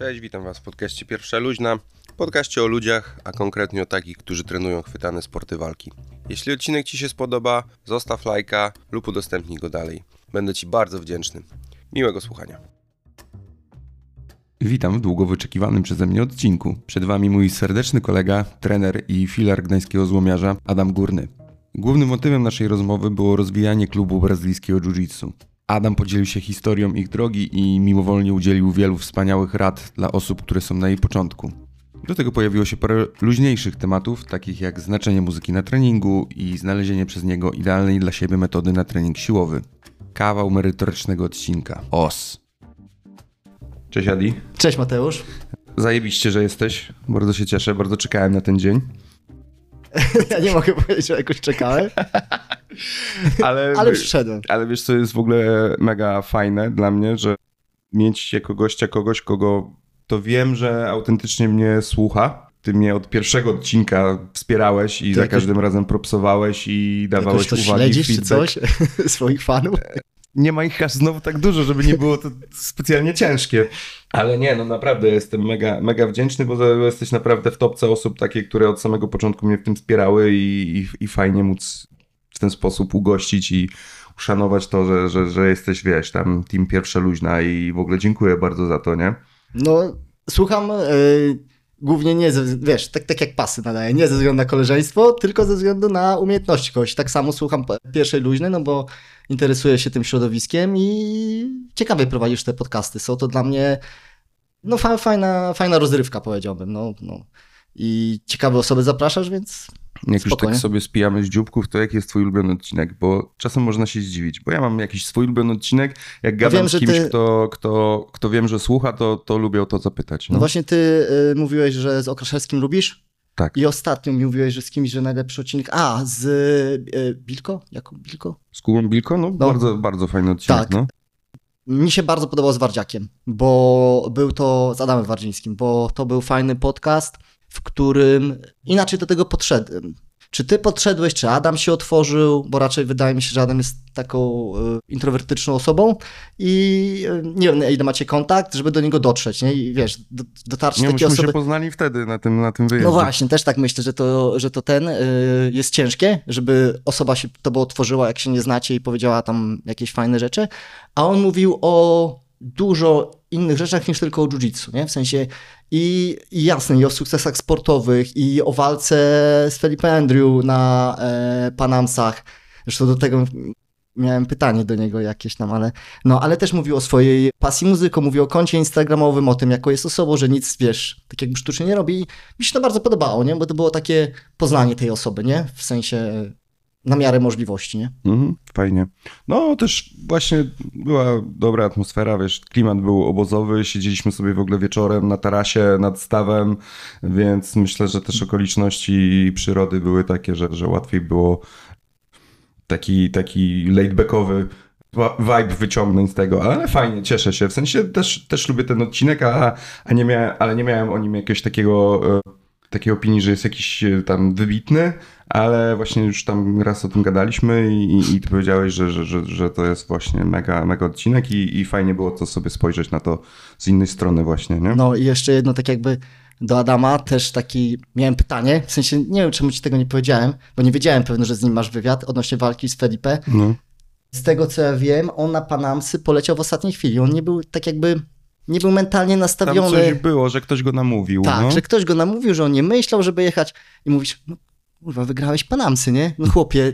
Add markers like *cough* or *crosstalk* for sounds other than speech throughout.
Cześć, witam Was w podcaście Pierwsza Luźna. Podcaście o ludziach, a konkretnie o takich, którzy trenują chwytane sporty walki. Jeśli odcinek Ci się spodoba, zostaw lajka lub udostępnij go dalej. Będę Ci bardzo wdzięczny. Miłego słuchania. Witam w długo wyczekiwanym przeze mnie odcinku. Przed Wami mój serdeczny kolega, trener i filar gdańskiego złomiarza Adam Górny. Głównym motywem naszej rozmowy było rozwijanie klubu brazylijskiego jiu-jitsu. Adam podzielił się historią ich drogi i mimowolnie udzielił wielu wspaniałych rad dla osób, które są na jej początku. Do tego pojawiło się parę luźniejszych tematów, takich jak znaczenie muzyki na treningu i znalezienie przez niego idealnej dla siebie metody na trening siłowy. Kawał merytorycznego odcinka. Os. Cześć Adi. Cześć Mateusz. Zajebiście, że jesteś. Bardzo się cieszę, bardzo czekałem na ten dzień. Ja nie mogę powiedzieć, że jakoś czekałem, *laughs* Ale, ale przyszedłem. ale wiesz, co jest w ogóle mega fajne dla mnie, że mieć jako gościa kogoś, kogo to wiem, że autentycznie mnie słucha. Ty mnie od pierwszego odcinka wspierałeś i Ty za jakoś- każdym razem propsowałeś i dawałeś to uwagi, śledzisz czy coś? *laughs* Swoich fanów? Nie ma ich aż znowu tak dużo, żeby nie było to specjalnie ciężkie. Ale nie, no naprawdę jestem mega, mega wdzięczny, bo jesteś naprawdę w topce osób takie, które od samego początku mnie w tym wspierały i, i, i fajnie móc w ten sposób ugościć i uszanować to, że, że, że jesteś, wiesz, tam team pierwsza luźna i w ogóle dziękuję bardzo za to, nie? No, słucham y, głównie nie ze, wiesz, tak, tak jak pasy nadaję, nie ze względu na koleżeństwo, tylko ze względu na umiejętności kogoś. Tak samo słucham pierwszej luźnej, no bo interesuję się tym środowiskiem i ciekawie prowadzisz te podcasty. Są to dla mnie no fa, fajna, fajna rozrywka powiedziałbym, no, no. I ciekawe osoby zapraszasz, więc Jak już Spokojnie. tak sobie spijamy z dzióbków, to jaki jest twój ulubiony odcinek? Bo czasem można się zdziwić, bo ja mam jakiś swój ulubiony odcinek, jak gadam wiem, z kimś, ty- kto, kto, kto wiem, że słucha, to, to lubię o to zapytać. No, No. właśnie ty y, mówiłeś, że z Okraszewskim lubisz? Tak. I ostatnio mówiłeś, że z kimś, że najlepszy odcinek. A, z y, Bilko? Jakub Bilko? Z Kubą Bilko? No, No. Bardzo, bardzo fajny odcinek, Tak. no. Mi się bardzo podobał z Wardziakiem, bo był to z Adamem Wardzińskim, bo to był fajny podcast, w którym inaczej do tego podszedłem. Czy ty podszedłeś, czy Adam się otworzył, bo raczej wydaje mi się, że Adam jest taką y, introwertyczną osobą i y, nie wiem, ile macie kontakt, żeby do niego dotrzeć, nie? I wiesz, do, dotarcie Nie, myśmy osoby... się poznali wtedy na tym, na tym wyjeździe. No właśnie, też tak myślę, że to, że to ten y, jest ciężkie, żeby osoba się tobą otworzyła, jak się nie znacie i powiedziała tam jakieś fajne rzeczy, a on mówił o dużo innych rzeczach niż tylko o jiu-jitsu, nie? W sensie i, i jasne, i o sukcesach sportowych, i o walce z Felipe Andrew na e, Panamsach. Zresztą do tego miałem pytanie do niego jakieś tam, ale no, ale też mówił o swojej pasji muzyką, mówił o koncie instagramowym, o tym, jaką jest osobą, że nic, wiesz, tak jakby sztucznie nie robi i mi się to bardzo podobało, nie? Bo to było takie poznanie tej osoby, nie? W sensie na miarę możliwości, nie? Mhm, fajnie. No też właśnie była dobra atmosfera, wiesz, klimat był obozowy, siedzieliśmy sobie w ogóle wieczorem na tarasie nad stawem, więc myślę, że też okoliczności przyrody były takie, że, że łatwiej było taki, taki laidbackowy vibe wyciągnąć z tego, ale fajnie, cieszę się. W sensie też, też lubię ten odcinek, a, a nie miałem, ale nie miałem o nim jakiegoś takiego, e, takiej opinii, że jest jakiś e, tam wybitny, ale właśnie już tam raz o tym gadaliśmy i, i, i ty powiedziałeś, że, że, że, że to jest właśnie mega, mega odcinek i, i fajnie było to sobie spojrzeć na to z innej strony właśnie, nie? No i jeszcze jedno tak jakby do Adama też taki, miałem pytanie, w sensie nie wiem czemu ci tego nie powiedziałem, bo nie wiedziałem pewno, że z nim masz wywiad odnośnie walki z Felipe. No. Z tego co ja wiem, on na Panamsy poleciał w ostatniej chwili, on nie był tak jakby, nie był mentalnie Tam nastawiony. coś było, że ktoś go namówił. Tak, no. że ktoś go namówił, że on nie myślał, żeby jechać i mówisz, no kurwa, wygrałeś Panamsy, nie? No chłopie,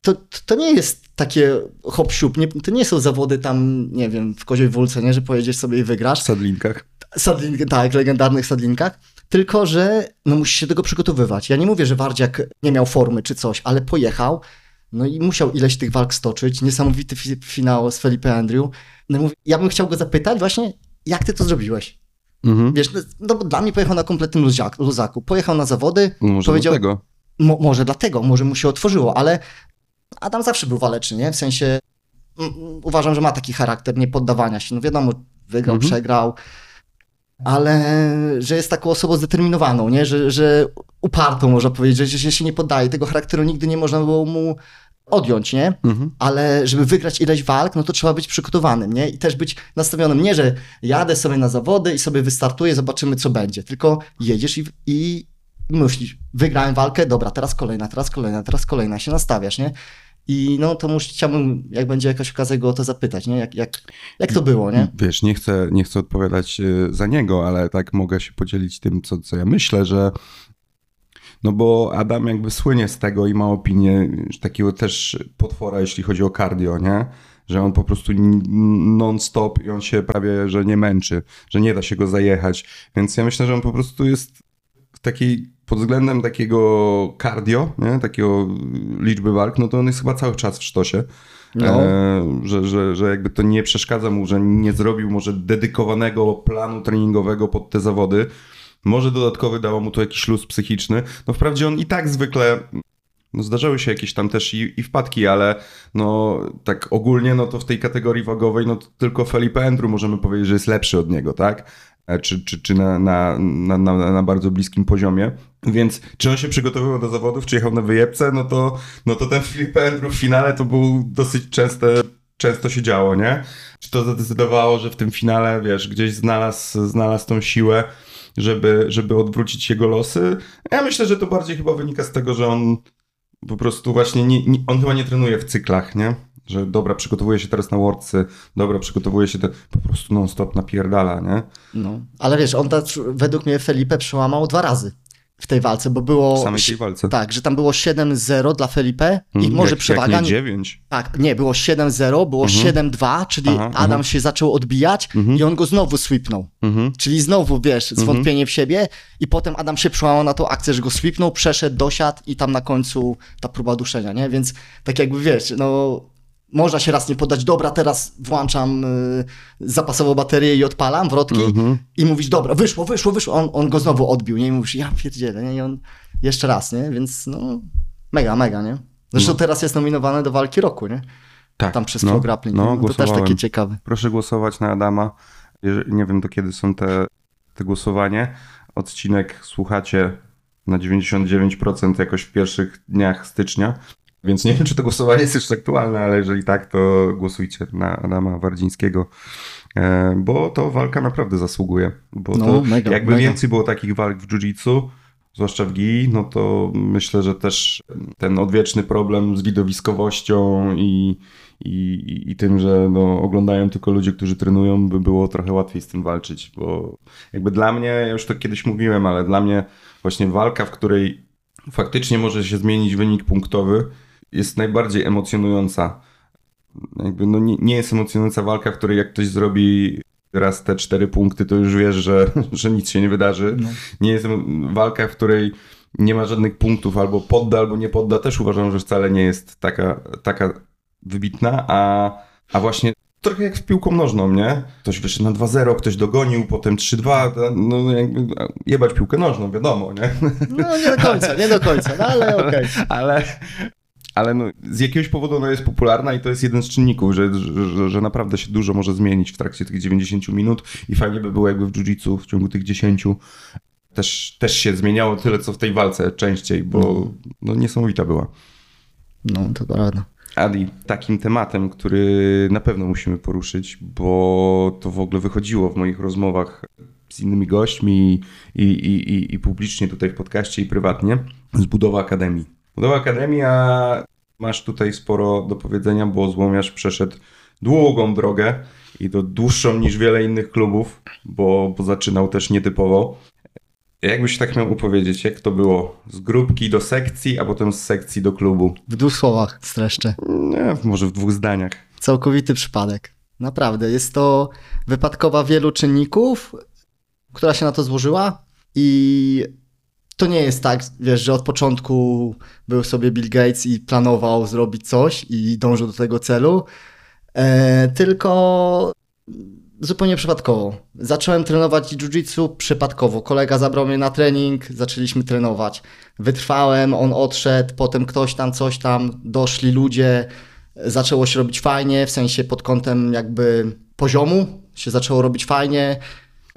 to, to nie jest takie hop siup, nie, to nie są zawody tam, nie wiem, w Koziej Wólce, nie? Że pojedziesz sobie i wygrasz. W sadlinkach. Sadlin, tak, legendarnych sadlinkach. Tylko, że no, musisz się do tego przygotowywać. Ja nie mówię, że Wardziak nie miał formy czy coś, ale pojechał, no i musiał ileś tych walk stoczyć. Niesamowity fi finał z Felipe Andrew. No, i mówię, ja bym chciał go zapytać właśnie, jak ty to zrobiłeś? Mhm. Wiesz, no, no bo dla mnie pojechał na kompletnym luzaku. Pojechał na zawody, może powiedział, do tego. Mo, może dlatego, może mu się otworzyło, ale Adam zawsze był waleczny, nie? W sensie uważam, że ma taki charakter niepoddawania się. No wiadomo, wygrał, Mhm. przegrał, ale że jest taką osobą zdeterminowaną, nie? Że, że upartą, można powiedzieć, że, że się nie poddaje. Tego charakteru nigdy nie można było mu odjąć, nie? Ale żeby wygrać ileś walk, no to trzeba być przygotowanym, nie? I też być nastawionym, nie, że jadę sobie na zawody i sobie wystartuję, zobaczymy co będzie, tylko jedziesz i, i myślisz, wygrałem walkę, dobra, teraz kolejna, teraz kolejna, teraz kolejna, się nastawiasz, nie? I no to muszę, chciałbym, jak będzie jakaś okazja go o to zapytać, nie? Jak, jak, jak to było, nie? Wiesz, nie chcę, nie chcę odpowiadać y, za niego, ale tak mogę się podzielić tym, co, co ja myślę, że no bo Adam jakby słynie z tego i ma opinię takiego też potwora, jeśli chodzi o cardio, nie? Że on po prostu non-stop i on się prawie, że nie męczy, że nie da się go zajechać. Więc ja myślę, że on po prostu jest w takiej, pod względem takiego cardio, nie? Takiego liczby walk, no to on jest chyba cały czas w sztosie. No. E, że, że, że jakby to nie przeszkadza mu, że nie zrobił może dedykowanego planu treningowego pod te zawody. Może dodatkowy dało mu to jakiś luz psychiczny. No wprawdzie on i tak zwykle. No zdarzały się jakieś tam też i, i wpadki, ale no tak ogólnie, no to w tej kategorii wagowej, no tylko Felipe Andrew możemy powiedzieć, że jest lepszy od niego, tak? E, Czy, czy, czy na, na, na, na, na bardzo bliskim poziomie. Więc czy on się przygotowywał do zawodów, czy jechał na wyjebce, no to, no to ten Felipe Andrew w finale to był dosyć częste, często się działo, nie? Czy to zadecydowało, że w tym finale, wiesz, gdzieś znalazł, znalazł tą siłę, żeby, żeby odwrócić jego losy? Ja myślę, że to bardziej chyba wynika z tego, że on po prostu właśnie, nie, nie, on chyba nie trenuje w cyklach, nie? Że dobra, przygotowuje się teraz na Worldsy, dobra, przygotowuje się te, po prostu non-stop napierdala, nie? No. Ale wiesz, on też, według mnie Felipe przełamał dwa razy w tej walce, bo było... W samej tej walce. Tak, że tam było 7-0 dla Felipe i Mm, może jak, przewaga... Jak nie 9. Tak, nie, było 7-0, było 7-2, czyli Aha, Adam aha. się zaczął odbijać i on go znowu sweepnął. Mhm. Czyli znowu, wiesz, zwątpienie w siebie i potem Adam się przełamał na tą akcję, że go sweepnął, przeszedł, dosiadł i tam na końcu ta próba duszenia, nie? Więc tak jakby, wiesz, no... Można się raz nie poddać, dobra, teraz włączam y, zapasową baterię i odpalam wrotki i mówisz, dobra, wyszło, wyszło, wyszło. On, on go znowu odbił, nie? I mówisz, ja pierdzielę, nie? I on jeszcze raz, nie? Więc no, mega, mega, nie? Zresztą teraz jest nominowany do walki roku, nie? Tak. Tam przez no, Grappling. No, nie? to też takie ciekawe. Proszę głosować na Adama. Nie wiem do kiedy są te, te głosowanie. Odcinek słuchacie na 99% jakoś w pierwszych dniach stycznia. Więc nie wiem, czy to głosowanie jest jeszcze aktualne, ale jeżeli tak, to głosujcie na Adama Wardzińskiego, e, bo to walka naprawdę zasługuje. Bo No, to mega, jakby mega. więcej było takich walk w jiu-jitsu, zwłaszcza w GI, no to myślę, że też ten odwieczny problem z widowiskowością i, i, i tym, że no, oglądają tylko ludzie, którzy trenują, by było trochę łatwiej z tym walczyć, bo jakby dla mnie, ja już to kiedyś mówiłem, ale dla mnie właśnie walka, w której faktycznie może się zmienić wynik punktowy, jest najbardziej emocjonująca. Jakby no nie, nie jest emocjonująca walka, w której jak ktoś zrobi raz te cztery punkty, to już wiesz, że, *laughs* że nic się nie wydarzy. Nie jest walka, w której nie ma żadnych punktów, albo podda, albo nie podda, też uważam, że wcale nie jest taka, taka wybitna, a, a właśnie trochę jak w piłką nożną, nie? Ktoś wyszedł na 2-0, ktoś dogonił, potem 3-2, no jakby jebać piłkę nożną, wiadomo, nie? No nie do końca, nie do końca, no ale okej. *laughs* ale, ale no, z jakiegoś powodu ona jest popularna i to jest jeden z czynników, że, że, że naprawdę się dużo może zmienić w trakcie tych 90 minut i fajnie by było jakby w jiu-jitsu w ciągu tych 10 też, też się zmieniało tyle, co w tej walce częściej, bo no, niesamowita była. No, to prawda. Adi, takim tematem, który na pewno musimy poruszyć, bo to w ogóle wychodziło w moich rozmowach z innymi gośćmi i, i, i, i publicznie tutaj w podcaście i prywatnie, jest budowa akademii. Budowa akademii, a masz tutaj sporo do powiedzenia, bo Złomiarz przeszedł długą drogę i to dłuższą niż wiele innych klubów, bo, bo zaczynał też nietypowo. Jakbyś tak miał opowiedzieć, jak to było? Z grupki do sekcji, a potem z sekcji do klubu? W dwóch słowach streszczę. Nie, może w dwóch zdaniach. Całkowity przypadek. Naprawdę. Jest to wypadkowa wielu czynników, która się na to złożyła i to nie jest tak, wiesz, że od początku był sobie Bill Gates i planował zrobić coś i dążył do tego celu, e, tylko zupełnie przypadkowo. Zacząłem trenować jiu-jitsu przypadkowo. Kolega zabrał mnie na trening, zaczęliśmy trenować. Wytrwałem, on odszedł, potem ktoś tam, coś tam, doszli ludzie, zaczęło się robić fajnie, w sensie pod kątem jakby poziomu się zaczęło robić fajnie.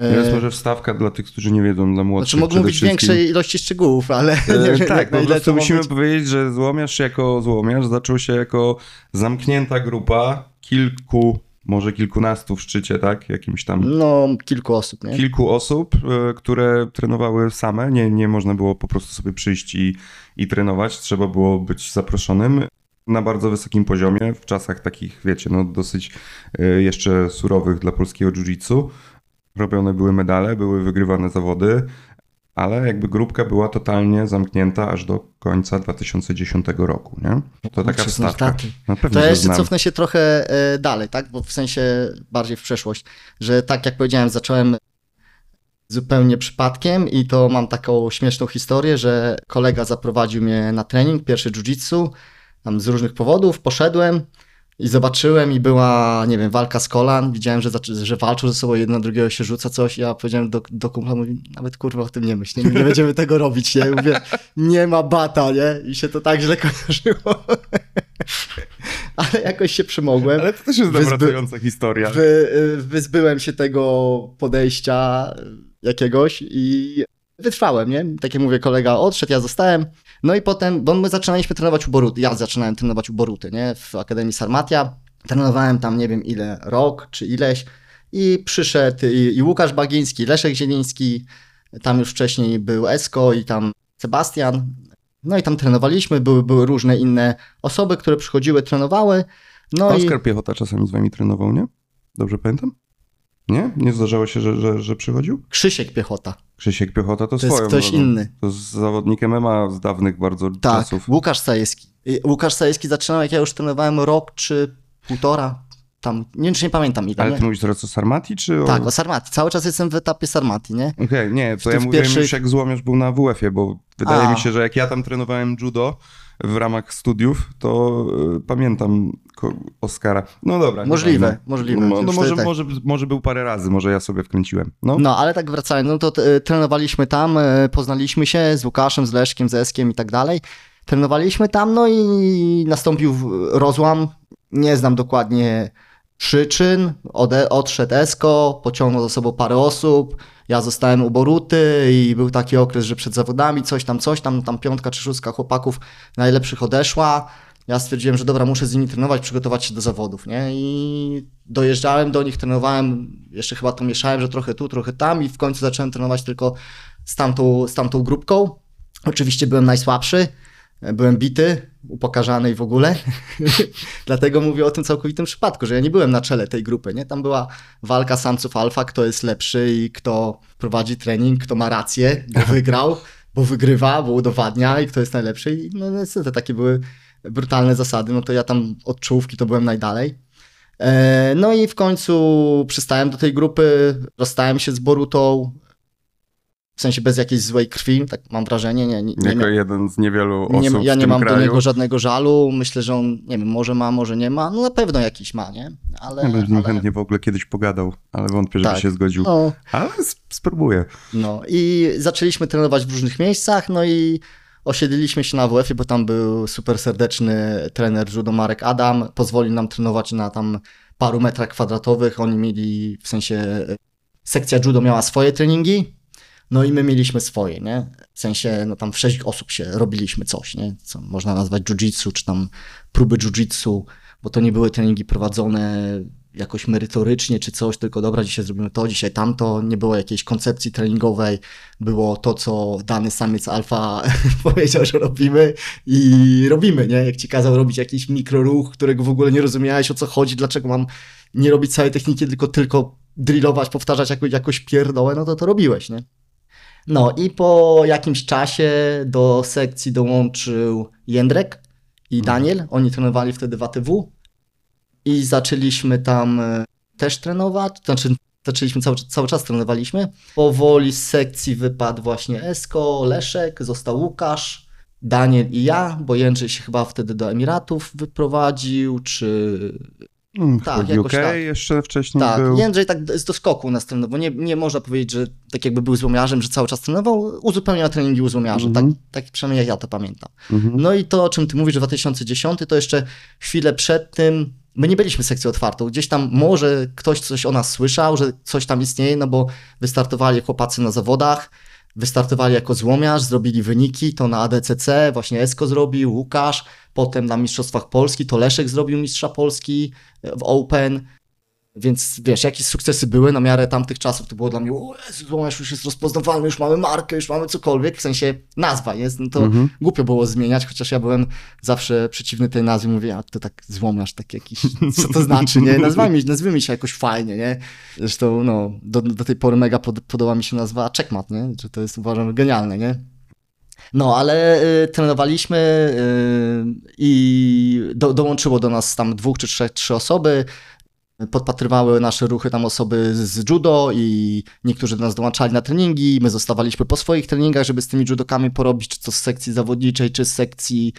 Jest może wstawka dla tych, którzy nie wiedzą, dla młodszych Znaczy mówić wszystkim. większej ilości szczegółów, ale E, *laughs* nie wiem, tak, jak na po prostu musimy być. powiedzieć, że złomiarz jako złomiarz zaczął się jako zamknięta grupa kilku, może kilkunastu w szczycie, tak? Jakimś tam No, kilku osób, nie? kilku osób, e, które trenowały same. Nie, nie można było po prostu sobie przyjść i, i trenować. Trzeba było być zaproszonym na bardzo wysokim poziomie, w czasach takich, wiecie, no dosyć e, jeszcze surowych dla polskiego jiu-jitsu. Robione były medale, były wygrywane zawody, ale jakby grupka była totalnie zamknięta aż do końca 2010 roku, nie? To taka wstawka. znaczy, Na pewno, To ja jeszcze cofnę się trochę e, dalej, tak? Bo w sensie bardziej w przeszłość, że tak jak powiedziałem, zacząłem zupełnie przypadkiem i to mam taką śmieszną historię, że kolega zaprowadził mnie na trening, pierwszy jiu-jitsu, tam z różnych powodów, poszedłem i zobaczyłem i była, nie wiem, walka z kolan, widziałem, że, że walczą ze sobą, jeden na drugiego się rzuca coś, ja powiedziałem do, do kumpla, mówi, nawet kurwa o tym nie myśl, nie, nie będziemy tego robić, nie, mówię, nie ma bata, nie, i się to tak źle kojarzyło. *laughs* Ale jakoś się przymogłem. Ale to też jest Wyzby- nawracająca historia. Wy, wyzbyłem się tego podejścia jakiegoś i wytrwałem, nie? Tak jak mówię, kolega odszedł, ja zostałem. No i potem, bo my zaczynaliśmy trenować u Boruty. Ja zaczynałem trenować u Boruty, nie? W Akademii Sarmatia. Trenowałem tam nie wiem ile, rok czy ileś. I przyszedł i, i Łukasz Bagiński, i Leszek Zieliński. Tam już wcześniej był Esko i tam Sebastian. No i tam trenowaliśmy, były, były różne inne osoby, które przychodziły, trenowały. No i... Oskar Piechota czasami z wami trenował, nie? Dobrze pamiętam? Nie? Nie zdarzało się, że, że, że przychodził? Krzysiek Piechota. Krzysiek Piechota to, To jest swoją ktoś drogą. inny. To z zawodnikiem MMA z dawnych bardzo Tak, czasów. Łukasz Sajewski. Y, Łukasz Sajewski zaczynał, jak ja już trenowałem rok czy półtora. Tam, nie nie pamiętam ile. Ale nie? ty mówisz teraz o Sarmati, czy o... Tak, o Sarmati. Cały czas jestem w etapie Sarmati, nie? Okej, nie, to W ja mówiłem pierwszych- już jak złomiarz był na WF-ie, bo wydaje A. mi się, że jak ja tam trenowałem judo w ramach studiów, to y, pamiętam Oskara. No dobra. Możliwe, nieważne. możliwe. No, no może, tak. może, może był parę razy, może ja sobie wkręciłem. No, No, ale tak wracając, no to e, trenowaliśmy tam, e, poznaliśmy się z Łukaszem, z Leszkiem, z Eskiem i tak dalej. Trenowaliśmy tam, no i nastąpił rozłam. Nie znam dokładnie przyczyn. Ode, odszedł Esko, pociągnął za sobą parę osób. Ja zostałem u Boruty i był taki okres, że przed zawodami coś tam, coś tam, tam piątka czy szóstka chłopaków najlepszych odeszła. Ja stwierdziłem, że dobra, muszę z nimi trenować, przygotować się do zawodów, nie? I dojeżdżałem do nich, trenowałem, jeszcze chyba to mieszałem, że trochę tu, trochę tam i w końcu zacząłem trenować tylko z tamtą, z tamtą grupką. Oczywiście byłem najsłabszy, byłem bity, upokarzany i w ogóle. *laughs* Dlatego mówię o tym całkowitym przypadku, że ja nie byłem na czele tej grupy, nie? Tam była walka samców alfa, kto jest lepszy i kto prowadzi trening, kto ma rację, bo wygrał, bo wygrywa, bo udowadnia i kto jest najlepszy. I no niestety takie były brutalne zasady, no to ja tam od czołówki to byłem najdalej. E, No i w końcu przystałem do tej grupy, rozstałem się z Borutą, w sensie bez jakiejś złej krwi, tak mam wrażenie, nie, nie, nie, jako jeden z niewielu osób nie, ja w nie mam kraju. do niego żadnego żalu. Myślę, że on, nie wiem, może ma, może nie ma. No na pewno jakiś ma, nie? Ale. Ja bym z nim ale chętnie w ogóle kiedyś pogadał, ale wątpię, żeby Tak. się zgodził. no, Ale sp- spróbuję. no i zaczęliśmy trenować w różnych miejscach, no i osiedliliśmy się na WF-ie, bo tam był super serdeczny trener judo Marek Adam. Pozwolił nam trenować na tam paru metrach kwadratowych. Oni mieli, w sensie, sekcja judo miała swoje treningi, no i my mieliśmy swoje, nie? W sensie, no tam w sześć osób się robiliśmy coś, nie? Co można nazwać jiu-jitsu, czy tam próby jiu-jitsu, bo to nie były treningi prowadzone jakoś merytorycznie czy coś, tylko dobra, dzisiaj zrobimy to, dzisiaj tamto, nie było jakiejś koncepcji treningowej, było to, co dany samiec alfa *laughs* powiedział, że robimy i robimy, nie? Jak ci kazał robić jakiś mikroruch, którego w ogóle nie rozumiałeś o co chodzi, dlaczego mam nie robić całej techniki, tylko tylko drillować, powtarzać jakoś, jakoś pierdołę, no to to robiłeś, nie? No i po jakimś czasie do sekcji dołączył Jędrek i Daniel. Oni trenowali wtedy w ATW i zaczęliśmy tam e, też trenować. Znaczy, zaczęliśmy cały, cały czas trenowaliśmy. Powoli z sekcji wypadł właśnie Esko, Leszek, został Łukasz, Daniel i ja, bo Jędrzej się chyba wtedy do Emiratów wyprowadził, czy Hmm, Tak, jakoś UK tak. jeszcze wcześniej tak, był. Jędrzej tak z doskoku nas trenował, bo nie, nie można powiedzieć, że tak jakby był złomiarzem, że cały czas trenował, uzupełniał treningi u złomiarzy, Mhm. tak, tak przynajmniej ja to pamiętam. Mhm. No i to, o czym ty mówisz, 2010, to jeszcze chwilę przed tym my nie byliśmy sekcją otwartą. Gdzieś tam może ktoś coś o nas słyszał, że coś tam istnieje, no bo wystartowali chłopacy na zawodach, wystartowali jako złomiarz, zrobili wyniki, to na ADCC, właśnie Esko zrobił, Łukasz, potem na Mistrzostwach Polski, to Leszek zrobił Mistrza Polski w Open, więc wiesz, jakieś sukcesy były na miarę tamtych czasów, to było dla mnie, o Jezu, już jest rozpoznawalny, już mamy markę, już mamy cokolwiek, w sensie nazwa jest, no to Mhm. głupio było zmieniać, chociaż ja byłem zawsze przeciwny tej nazwie, mówię, a to tak złomiarz, tak jakiś, co to znaczy, nie, nazwijmy, nazwijmy się jakoś fajnie, nie, zresztą, no, do, do tej pory mega pod, podoba mi się nazwa Checkmat, nie, że to jest, uważam, genialne, nie. No, ale y, trenowaliśmy y, i do, dołączyło do nas tam dwóch czy trzech, trzy osoby, podpatrywały nasze ruchy tam osoby z judo i niektórzy do nas dołączali na treningi, my zostawaliśmy po swoich treningach, żeby z tymi judokami porobić, czy to z sekcji zawodniczej, czy z sekcji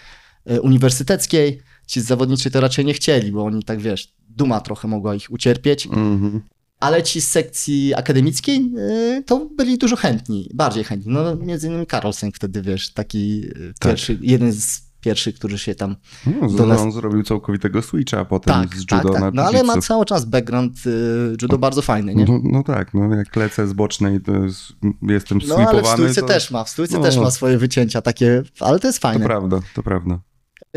e, uniwersyteckiej. Ci z zawodniczej to raczej nie chcieli, bo oni tak, wiesz, duma trochę mogła ich ucierpieć, Mhm. ale ci z sekcji akademickiej e, to byli dużo chętni, bardziej chętni. No między innymi Karolsen wtedy, wiesz, taki e, Tak. pierwszy, jeden z pierwszych, który się tam No, Do nas- On zrobił całkowitego switcha potem tak, z tak, judo na tak. No ale ma cały czas background y, judo bardzo fajny, nie? No, no tak, no jak lecę z bocznej, to jest, jestem No ale w stójce to, też ma, w stójce no. też ma swoje wycięcia takie, ale to jest to fajne. prawda, to prawda.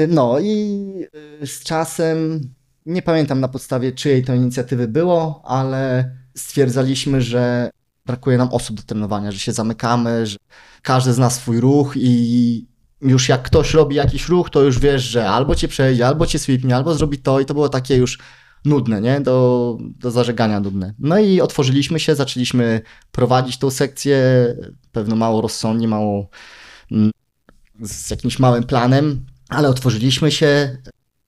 No i y, z czasem, nie pamiętam na podstawie czyjej to inicjatywy było, ale stwierdzaliśmy, że brakuje nam osób do trenowania, że się zamykamy, że każdy zna swój ruch i już jak ktoś robi jakiś ruch, to już wiesz, że albo cię przejdzie, albo cię sweepnie, albo zrobi to i to było takie już nudne, nie? Do, do zażegania nudne. No i otworzyliśmy się, zaczęliśmy prowadzić tą sekcję, pewno mało rozsądnie, mało mm, z jakimś małym planem, ale otworzyliśmy się,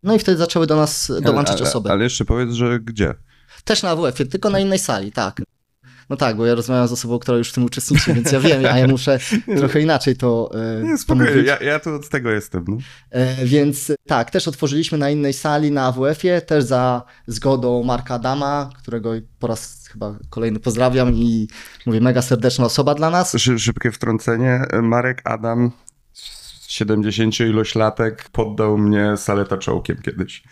no i wtedy zaczęły do nas dołączać ale, osoby. Ale jeszcze powiedz, że gdzie? Też na AWF-ie, tylko na innej sali, tak. No tak, bo ja rozmawiam z osobą, która już w tym uczestniczy, więc ja wiem, a ja muszę *laughs* trochę inaczej to e, Nie, spokojnie, ja, ja tu od tego jestem. No. E, Więc tak, też otworzyliśmy na innej sali na AWF-ie, też za zgodą Marka Adama, którego po raz chyba kolejny pozdrawiam i mówię, mega serdeczna osoba dla nas. Szy, szybkie wtrącenie. Marek Adam, 70 ilość latek, poddał mnie saleta czołkiem kiedyś.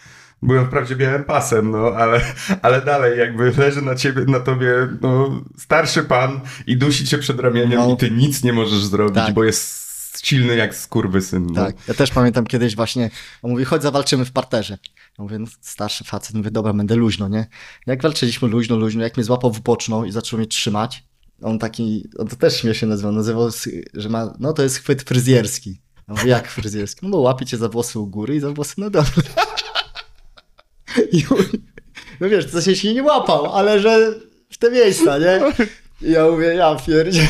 Byłem wprawdzie białym pasem, no, ale, ale dalej jakby leży na ciebie, na tobie, no, starszy pan i dusi cię przed ramieniem No. i ty nic nie możesz zrobić, Tak. bo jest silny jak skurwysyn. No. Tak, ja też pamiętam kiedyś właśnie, on mówi, chodź zawalczymy w parterze. Ja mówię, no starszy facet, mówię, dobra, będę luźno, nie? Jak walczyliśmy luźno, luźno, jak mnie złapał w boczną i zaczął mnie trzymać, on taki, on to też śmiesznie nazywał, nazywał, s- że ma, no to jest chwyt fryzjerski. Ja mówię, jak fryzjerski? No bo łapie cię za włosy u góry i za włosy na dole. *laughs* No wiesz, to się się nie łapał, ale że w te miejsca, nie? I ja mówię, ja pierdzielę.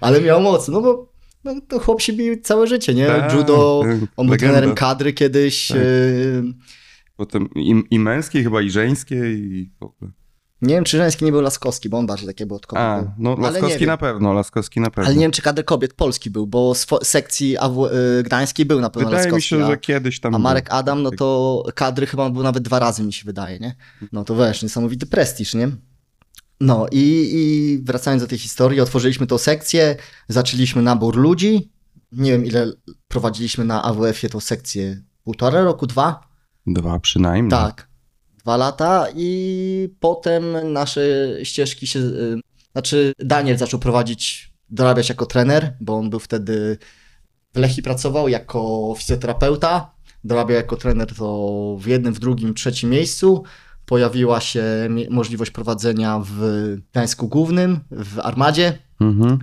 Ale miał moc, no bo no, to chłop się bił całe życie, nie? Tak, Judo, tak, on był trenerem kadry kiedyś. Tak. yy, Potem i, i męskie chyba, i żeńskie, i w ogóle. Nie wiem, czy żeński nie był Laskowski, bo on bardziej takie był od kobiet. A, był. no Laskowski na pewno, Laskowski na pewno. Ale nie wiem, czy kadry kobiet polski był, bo z sekcji AW, y, gdańskiej był na pewno Wydaje mi Laskowski. się, a, że kiedyś tam a był. Marek Adam, no to kadry chyba był nawet dwa razy, mi się wydaje, nie? No to wiesz, niesamowity prestiż, nie? No i, i wracając do tej historii, otworzyliśmy tą sekcję, zaczęliśmy nabór ludzi. Nie wiem, ile prowadziliśmy na AWF-ie tą sekcję. Półtora roku, dwa? Dwa przynajmniej. Tak, dwa lata i potem nasze ścieżki się. y, Znaczy, Daniel zaczął prowadzić, dorabiać jako trener, bo on był wtedy w Lechi pracował jako fizjoterapeuta. Dorabiał jako trener to w jednym, w drugim, trzecim miejscu. Pojawiła się możliwość prowadzenia w Gdańsku Głównym, w Armadzie. Mhm.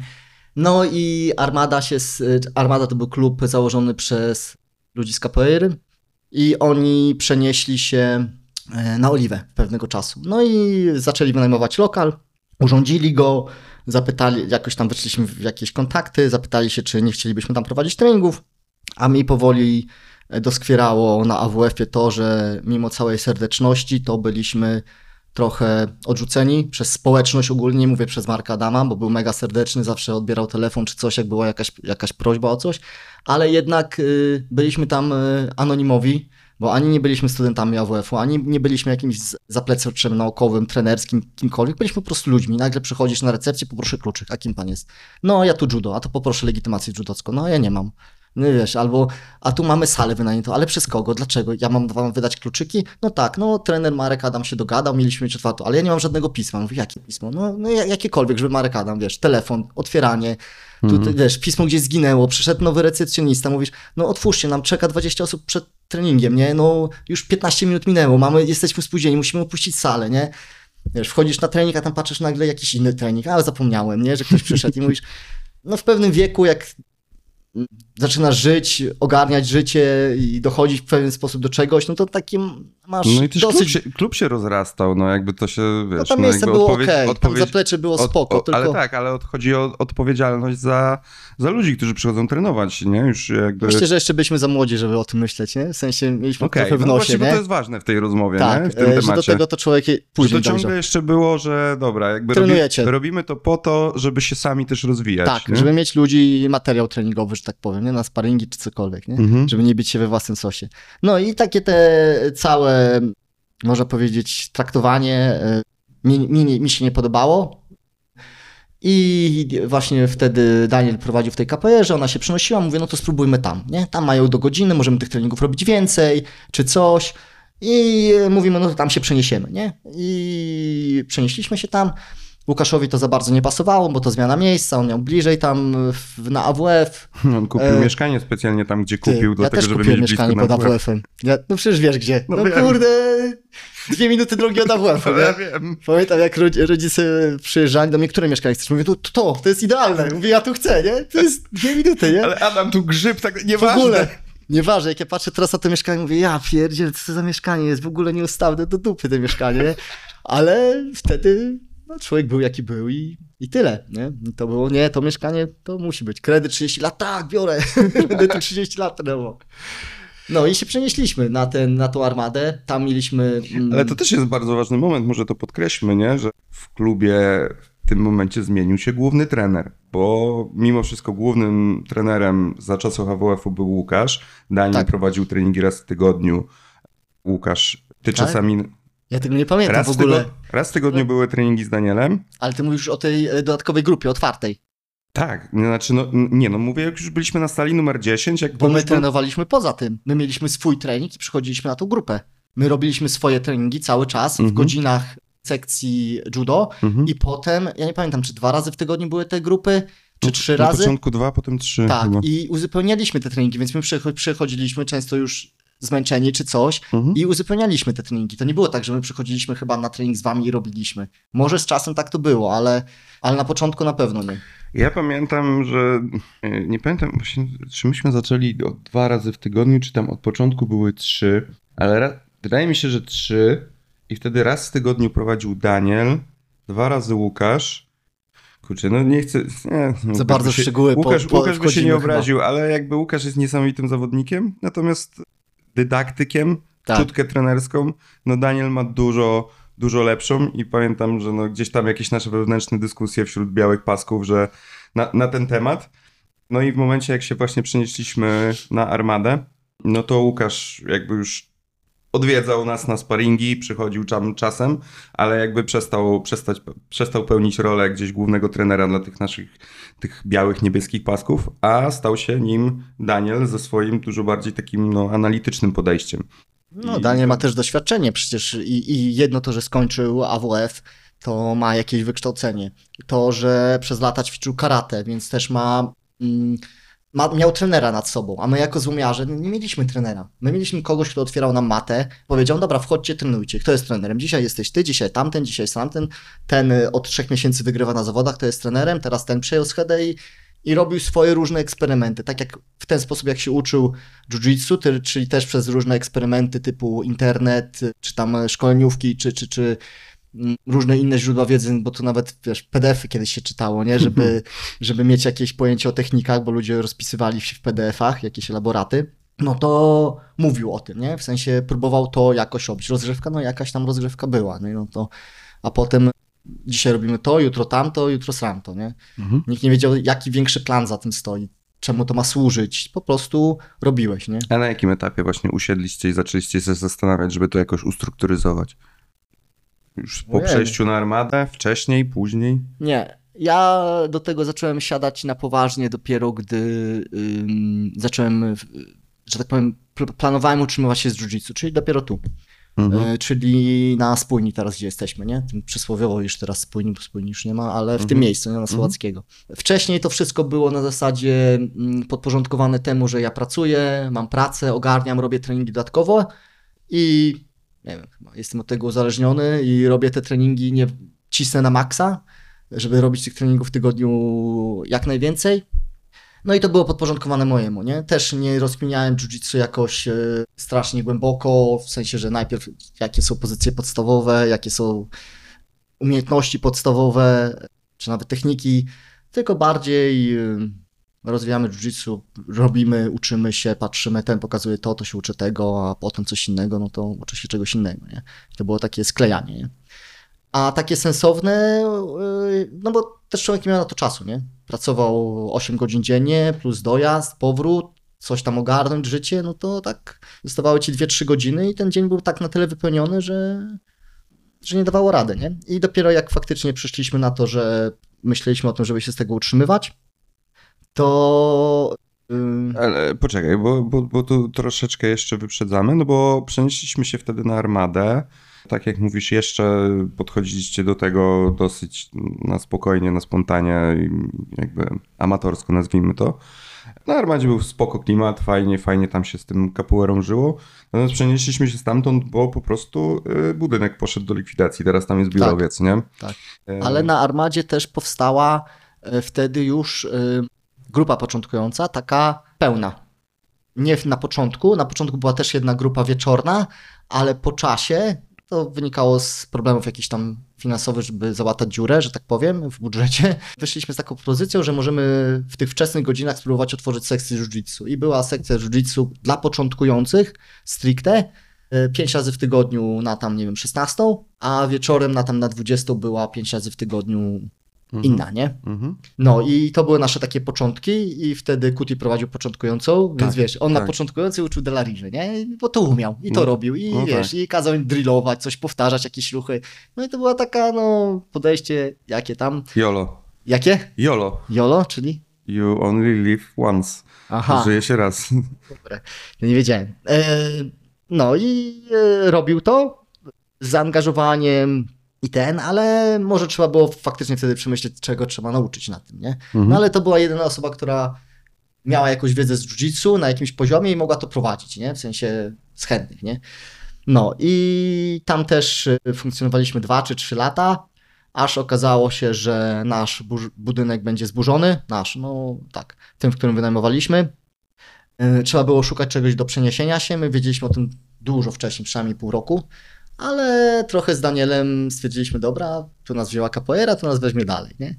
No i Armada się, s- Armada to był klub założony przez ludzi z capoeiry i oni przenieśli się na Oliwę pewnego czasu. No i zaczęli wynajmować lokal, urządzili go, zapytali, jakoś tam weszliśmy w jakieś kontakty, zapytali się, czy nie chcielibyśmy tam prowadzić treningów, a mi powoli e, doskwierało na AWF-ie to, że mimo całej serdeczności to byliśmy trochę odrzuceni przez społeczność ogólnie, nie mówię przez Marka Adama, bo był mega serdeczny, zawsze odbierał telefon czy coś, jak była jakaś, jakaś prośba o coś, ale jednak y, byliśmy tam y, anonimowi, bo ani nie byliśmy studentami AWF-u, ani nie byliśmy jakimś z- zapleczaczem naukowym, trenerskim, kimkolwiek, byliśmy po prostu ludźmi. Nagle przychodzisz na recepcję, poproszę kluczyk, a kim pan jest? No, ja tu judo, a to poproszę legitymację judocką. No, ja nie mam. No wiesz, albo, a tu mamy salę wynajętą, ale przez kogo? Dlaczego? Ja mam wam wydać kluczyki? No tak, no trener Marek Adam się dogadał, mieliśmy mieć otwarto, ale ja nie mam żadnego pisma. Mówię, jakie pismo? No, no ja- jakiekolwiek, żeby Marek Adam, wiesz, telefon, otwieranie, tu, ty, wiesz, pismo gdzieś zginęło, przyszedł nowy recepcjonista, mówisz, no otwórzcie, nam czeka 20 osób przed treningiem, nie? No już 15 minut minęło, mamy, jesteśmy spóźnieni, musimy opuścić salę, nie? Wiesz, wchodzisz na trening, a tam patrzysz nagle jakiś inny trening, ale zapomniałem, nie? Że ktoś przyszedł i *laughs* mówisz, no w pewnym wieku, jak zaczynasz żyć, ogarniać życie i dochodzić w pewien sposób do czegoś, no to takim masz No i też klub dosyć... się, klub się rozrastał, no jakby to się, wiesz... no tam miejsce jakby było odpowiedź- okej, tam odpowiedź- zaplecze było od- spoko, o- tylko... Ale tak, ale od- chodzi o odpowiedzialność za, za ludzi, którzy przychodzą trenować, nie? Już jakby... Myślę, że jeszcze byliśmy za młodzi, żeby o tym myśleć, nie? W sensie mieliśmy Okej, trochę w no nosie, właśnie, bo nie? to jest ważne w tej rozmowie, nie? tak, W tym e, że temacie. do tego to człowiek je- Że później to ciągle jeszcze było, że dobra, jakby robi, robimy to po to, żeby się sami też rozwijać. Tak, nie? żeby mieć ludzi i materiał treningowy, że tak powiem, nie? Na sparingi czy cokolwiek, nie? Mhm. Żeby nie być się we własnym sosie. No i takie te całe, można powiedzieć, traktowanie e, mi, mi, mi się nie podobało. I właśnie wtedy Daniel prowadził w tej KPR-ze, ona się przenosiła, mówię, no to spróbujmy tam, nie? Tam mają do godziny, możemy tych treningów robić więcej, czy coś. I mówimy, no to tam się przeniesiemy, nie? I przenieśliśmy się tam. Łukaszowi to za bardzo nie pasowało, bo to zmiana miejsca, on miał bliżej tam w, na AWF. *laughs* On kupił E, mieszkanie specjalnie tam, gdzie Ty, kupił, ja dlatego, też żeby mieć mieszkanie pod WF. AWF-em. Ja, no przecież wiesz gdzie. No No, kurde, dwie minuty drogi od AWF-u. Ja wiem. Pamiętam, jak rodzi- rodzice przyjeżdżali do mnie, które mieszkanie chcesz? Mówię, to, to, to, jest idealne. Mówię, ja tu chcę, nie? To jest dwie minuty, nie? Ale Adam, tu grzyb, tak w nieważne. ogóle. Nieważne, jak ja patrzę teraz na to mieszkanie, mówię, ja pierdziel, co to za mieszkanie jest, w ogóle nieustawne do dupy to mieszkanie, nie? Ale wtedy no, człowiek był jaki był i, i tyle, nie? I to było, nie, to mieszkanie to musi być. Kredyt 30 lat, tak, biorę, *laughs* będę tu 30 lat trenował. No i się przenieśliśmy na, ten, na tą armadę, tam mieliśmy... mm, Ale to też jest bardzo ważny moment, może to podkreślmy, nie? że w klubie w tym momencie zmienił się główny trener, bo mimo wszystko głównym trenerem za czasów AWF-u był Łukasz. Daniel Tak. prowadził treningi raz w tygodniu. Łukasz, ty Tak? czasami Ja tego nie pamiętam raz w ogóle, tygo... raz w tygodniu były treningi z Danielem. ale ty mówisz o tej e, dodatkowej grupie, otwartej, Tak, znaczy, no, nie no, mówię, jak już byliśmy na sali numer 10, jak bo my pomyśl- trenowaliśmy poza tym. My mieliśmy swój trening i przychodziliśmy na tą grupę. My robiliśmy swoje treningi cały czas w Mhm. godzinach sekcji judo Mhm. i potem, ja nie pamiętam, czy dwa razy w tygodniu były te grupy, czy No, trzy Na razy. początku dwa, potem trzy. Tak, chyba. i uzupełnialiśmy te treningi, więc my przycho- przychodziliśmy często już zmęczeni czy coś Mhm. i uzupełnialiśmy te treningi. To nie było tak, że my przychodziliśmy chyba na trening z wami i robiliśmy. Może z czasem tak to było, ale, ale na początku na pewno nie. Ja pamiętam, że e, nie pamiętam właśnie, czy myśmy zaczęli od dwa razy w tygodniu, czy tam od początku były trzy, ale ra, wydaje mi się, że trzy i wtedy raz w tygodniu prowadził Daniel, dwa razy Łukasz. Kurczę, no nie chcę... Nie, no, Łukasz bardzo w szczegóły po- Łukasz, po- Łukasz by się nie chyba. obraził, ale jakby Łukasz jest niesamowitym zawodnikiem, natomiast dydaktykiem, Tak. czutkę trenerską, no Daniel ma dużo, dużo lepszą i pamiętam, że no gdzieś tam jakieś nasze wewnętrzne dyskusje wśród białych pasków, że na, na ten temat. No i w momencie, jak się właśnie przenieśliśmy na armadę, no to Łukasz jakby już odwiedzał nas na sparingi, przychodził tam czasem, ale jakby przestał, przestać, przestał pełnić rolę gdzieś głównego trenera dla tych naszych, tych białych, niebieskich pasków, a stał się nim Daniel ze swoim dużo bardziej takim no, analitycznym podejściem. No, I- Daniel ma też doświadczenie przecież i, i jedno to, że skończył AWF, to ma jakieś wykształcenie. To, że przez lata ćwiczył karate, więc też ma, mm, ma miał trenera nad sobą, a my jako złomiarze nie mieliśmy trenera. My mieliśmy kogoś, kto otwierał nam matę, powiedział, dobra, wchodźcie, trenujcie. Kto jest trenerem? Dzisiaj jesteś ty, dzisiaj tamten, dzisiaj jest tamten. Ten y, od trzech miesięcy wygrywa na zawodach, to jest trenerem, teraz ten przejął schedę i, i robił swoje różne eksperymenty. Tak jak w ten sposób, jak się uczył jiu-jitsu, czyli też przez różne eksperymenty typu internet, czy tam szkoleniówki, czy, czy, czy różne inne źródła wiedzy, bo to nawet, wiesz, PDF-y kiedyś się czytało, nie? Żeby, *laughs* żeby mieć jakieś pojęcie o technikach, bo ludzie rozpisywali się w PDF-ach, jakieś elaboraty. No to mówił o tym, nie? W sensie próbował to jakoś robić. Rozgrzewka, no jakaś tam rozgrzewka była, nie? No to, a potem dzisiaj robimy to, jutro tamto, jutro sramto, nie? Mhm. Nikt nie wiedział, jaki większy plan za tym stoi, czemu to ma służyć. Po prostu robiłeś, nie? A na jakim etapie właśnie usiedliście i zaczęliście się zastanawiać, żeby to jakoś ustrukturyzować? Już po Ojej. przejściu na armadę, wcześniej, później? Nie. Ja do tego zacząłem siadać na poważnie dopiero, gdy ym, zacząłem, że tak powiem, pl- planowałem utrzymywać się z jiu-jitsu, czyli dopiero tu. Mhm. E, czyli na spójni teraz, gdzie jesteśmy, nie? Tym przysłowiowo już teraz spójni, bo spójni już nie ma, ale w tym Mhm. miejscu, nie? na Słowackiego. Wcześniej to wszystko było na zasadzie mm, podporządkowane temu, że ja pracuję, mam pracę, ogarniam, robię treningi dodatkowo i nie wiem, chyba jestem od tego uzależniony i robię te treningi, nie cisnę na maksa, żeby robić tych treningów w tygodniu jak najwięcej. No i to było podporządkowane mojemu, nie? Też nie rozkminiałem jiu-jitsu jakoś e, strasznie głęboko, w sensie, że najpierw jakie są pozycje podstawowe, jakie są umiejętności podstawowe, czy nawet techniki, tylko bardziej e, rozwijamy jiu-jitsu, robimy, uczymy się, patrzymy, ten pokazuje to, to się uczy tego, a potem coś innego, no to uczy się czegoś innego, nie? To było takie sklejanie, nie? A takie sensowne, yy, no bo też człowiek nie miał na to czasu, nie? Pracował 8 godzin dziennie, plus dojazd, powrót, coś tam ogarnąć, życie, no to tak zostawały ci 2-3 godziny i ten dzień był tak na tyle wypełniony, że, że nie dawało rady, nie? I dopiero jak faktycznie przyszliśmy na to, że myśleliśmy o tym, żeby się z tego utrzymywać, to... Ale poczekaj, bo, bo, bo tu troszeczkę jeszcze wyprzedzamy, no bo przenieśliśmy się wtedy na armadę. Tak jak mówisz, jeszcze podchodziliście do tego dosyć na spokojnie, na spontanie, jakby amatorsko nazwijmy to. Na armadzie był spoko klimat, fajnie, fajnie tam się z tym kapuerą żyło. Natomiast przenieśliśmy się stamtąd, bo po prostu y, budynek poszedł do likwidacji. Teraz tam jest biurowiec, nie? tak. Y, Ale na armadzie też powstała e, wtedy już grupa początkująca, taka pełna. Nie na początku, na początku była też jedna grupa wieczorna, ale po czasie to wynikało z problemów jakichś tam finansowych, żeby załatać dziurę, że tak powiem, w budżecie. *laughs* Wyszliśmy z taką propozycją, że możemy w tych wczesnych godzinach spróbować otworzyć sekcję jiu-jitsu. I była sekcja jiu-jitsu dla początkujących, stricte, e, pięć razy w tygodniu na tam, nie wiem, 16, a wieczorem na tam na 20 była pięć razy w tygodniu inna, nie? Mhm. No i to były nasze takie początki i wtedy Kuti prowadził początkującą, więc Tak, wiesz, on na tak. początkującej uczył Delariży, nie? Bo to umiał i to No, robił i no wiesz, tak. i kazał im drillować, coś powtarzać, jakieś ruchy. No i to była taka, no, podejście, jakie tam, YOLO. jakie? YOLO. YOLO, czyli? You only live once. Aha, Żyje się raz. *laughs* dobre, ja nie wiedziałem. E, no i e, robił to z zaangażowaniem i ten, ale może trzeba było faktycznie wtedy przemyśleć, czego trzeba nauczyć na tym, nie? Mhm. No ale to była jedyna osoba, która miała jakąś wiedzę z jiu-jitsu na jakimś poziomie i mogła to prowadzić, nie? W sensie z chętnych, nie? No i tam też y, funkcjonowaliśmy dwa czy trzy lata, aż okazało się, że nasz budynek będzie zburzony, nasz, no tak, tym, w którym wynajmowaliśmy. Y, Trzeba było szukać czegoś do przeniesienia się, my wiedzieliśmy o tym dużo wcześniej, przynajmniej pół roku, ale trochę z Danielem stwierdziliśmy, dobra, tu nas wzięła capoeira, to nas weźmie dalej, nie?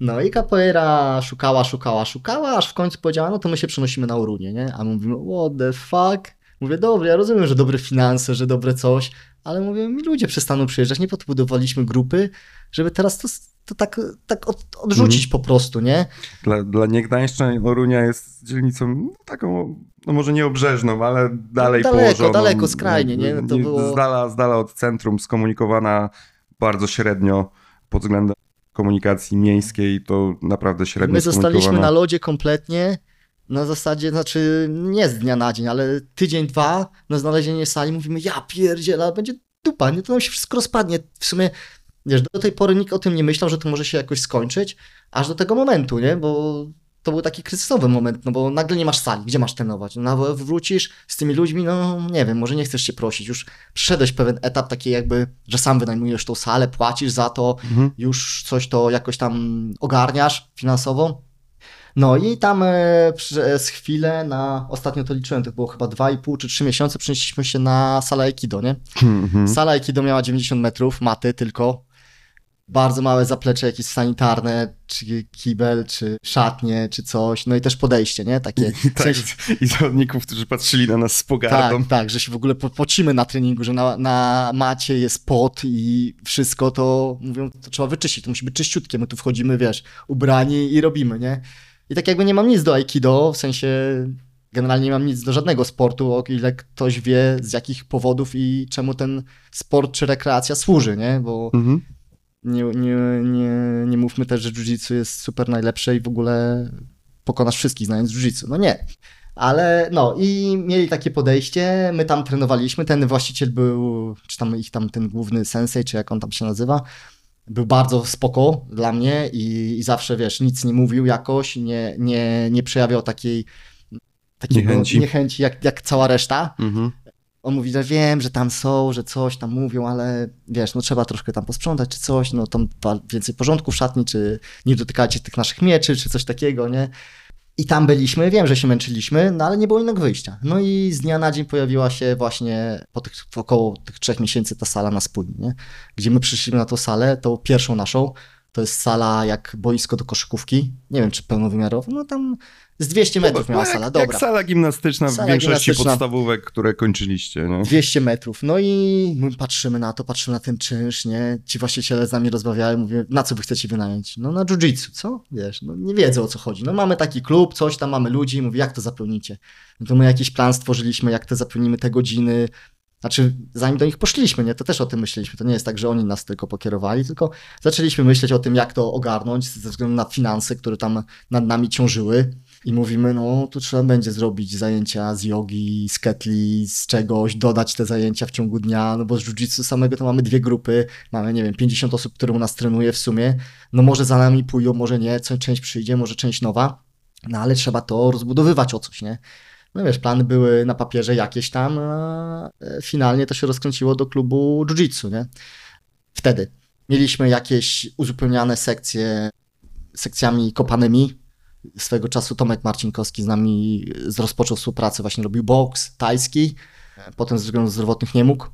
No i capoeira szukała, szukała, szukała, aż w końcu powiedziała, no to my się przenosimy na Orunię, nie? A my mówimy, what the fuck? Mówię, dobra, ja rozumiem, że dobre finanse, że dobre coś, ale mówię, mi ludzie przestaną przyjeżdżać, nie po to budowaliśmy grupy, żeby teraz to, to tak, tak od, odrzucić po prostu, nie? Dla, dla Niegdańszczan Orunia jest dzielnicą no, taką, no może nie obrzeżną, ale dalej Daleko, położoną. daleko, skrajnie, nie? No to Nie- było- Z, dala, z dala od centrum, skomunikowana bardzo średnio pod względem komunikacji miejskiej, to naprawdę średnio My zostaliśmy na lodzie kompletnie, na zasadzie, znaczy nie z dnia na dzień, ale tydzień, dwa na znalezienie sali mówimy, ja pierdziela, będzie dupa, nie, to nam się wszystko rozpadnie. W sumie, wiesz, do tej pory nikt o tym nie myślał, że to może się jakoś skończyć, aż do tego momentu, nie, bo to był taki kryzysowy moment, no bo nagle nie masz sali, gdzie masz trenować? No, wrócisz z tymi ludźmi, no nie wiem, może nie chcesz się prosić, już przeszedłeś pewien etap taki jakby, że sam wynajmujesz tą salę, płacisz za to, Mhm. już coś to jakoś tam ogarniasz finansowo. No i tam e, przez chwilę na, ostatnio to liczyłem, to było chyba 2,5 czy 3 miesiące, przenieśliśmy się na salę Aikido, nie? Mhm. Sala Aikido miała 90 metrów, maty tylko, bardzo małe zaplecze jakieś sanitarne, czy kibel, czy szatnie, czy coś, no i też podejście, nie? Takie, I, tak, sensie- I zawodników, którzy patrzyli na nas z pogardą. tak, tak, że się w ogóle po- pocimy na treningu, że na, na macie jest pot i wszystko, to mówią, to trzeba wyczyścić, to musi być czyściutkie, my tu wchodzimy, wiesz, ubrani i robimy, nie? I tak jakby nie mam nic do Aikido, w sensie generalnie nie mam nic do żadnego sportu, o ile ktoś wie z jakich powodów i czemu ten sport czy rekreacja służy, nie? Bo Mhm. Nie, nie, nie, nie mówmy też, że jiu-jitsu jest super najlepsze i w ogóle pokonasz wszystkich znając jiu-jitsu. No nie. Ale no i mieli takie podejście, my tam trenowaliśmy, ten właściciel był, czy tam ich tam ten główny sensei, czy jak on tam się nazywa, był bardzo spoko dla mnie i, i zawsze, wiesz, nic nie mówił jakoś, nie, nie, nie przejawiał takiej takiego Niechęci. niechęci jak, jak cała reszta. Mhm. On mówi, że wiem, że tam są, że coś tam mówią, ale wiesz, no trzeba troszkę tam posprzątać czy coś, no tam więcej porządku w szatni, czy nie dotykajcie tych naszych mieczy, czy coś takiego, nie? I tam byliśmy, wiem, że się męczyliśmy, no ale nie było innego wyjścia. No i z dnia na dzień pojawiła się właśnie po tych około tych trzech miesięcy ta sala na spódni, nie? Gdzie my przyszliśmy na tą salę, tą pierwszą naszą, to jest sala jak boisko do koszykówki, nie wiem czy pełnowymiarowe, no tam z 200 metrów miała jak, sala, jak dobra. sala gimnastyczna w Sala większości gimnastyczna. podstawówek, które kończyliście. Nie? 200 metrów. No i my patrzymy na to, patrzymy na ten czynsz, nie? Ci właściciele z nami rozmawiają, mówię, na co wy chcecie wynająć? No na jiu-jitsu, co? Wiesz, no nie wiedzą o co chodzi. No mamy taki klub, coś tam, mamy ludzi, mówię, jak to zapełnicie? No to my jakiś plan stworzyliśmy, jak to zapełnimy te godziny. Znaczy, zanim do nich poszliśmy, nie? To też o tym myśleliśmy. To nie jest tak, że oni nas tylko pokierowali, tylko zaczęliśmy myśleć o tym, jak to ogarnąć ze względu na finanse, które tam nad nami ciążyły. I mówimy, no tu trzeba będzie zrobić zajęcia z jogi, z ketli, z czegoś, dodać te zajęcia w ciągu dnia, no bo z jiu-jitsu samego to mamy dwie grupy, mamy, nie wiem, 50 osób, które u nas trenuje w sumie, no może za nami pójdą, może nie, co- część przyjdzie, może część nowa, no ale trzeba to rozbudowywać o coś, nie? No wiesz, plany były na papierze jakieś tam, a e, finalnie to się rozkręciło do klubu jiu-jitsu, nie? Wtedy mieliśmy jakieś uzupełniane sekcje sekcjami kopanymi, swego czasu Tomek Marcinkowski z nami rozpoczął współpracę, właśnie robił boks tajski, potem ze względów zdrowotnych nie mógł.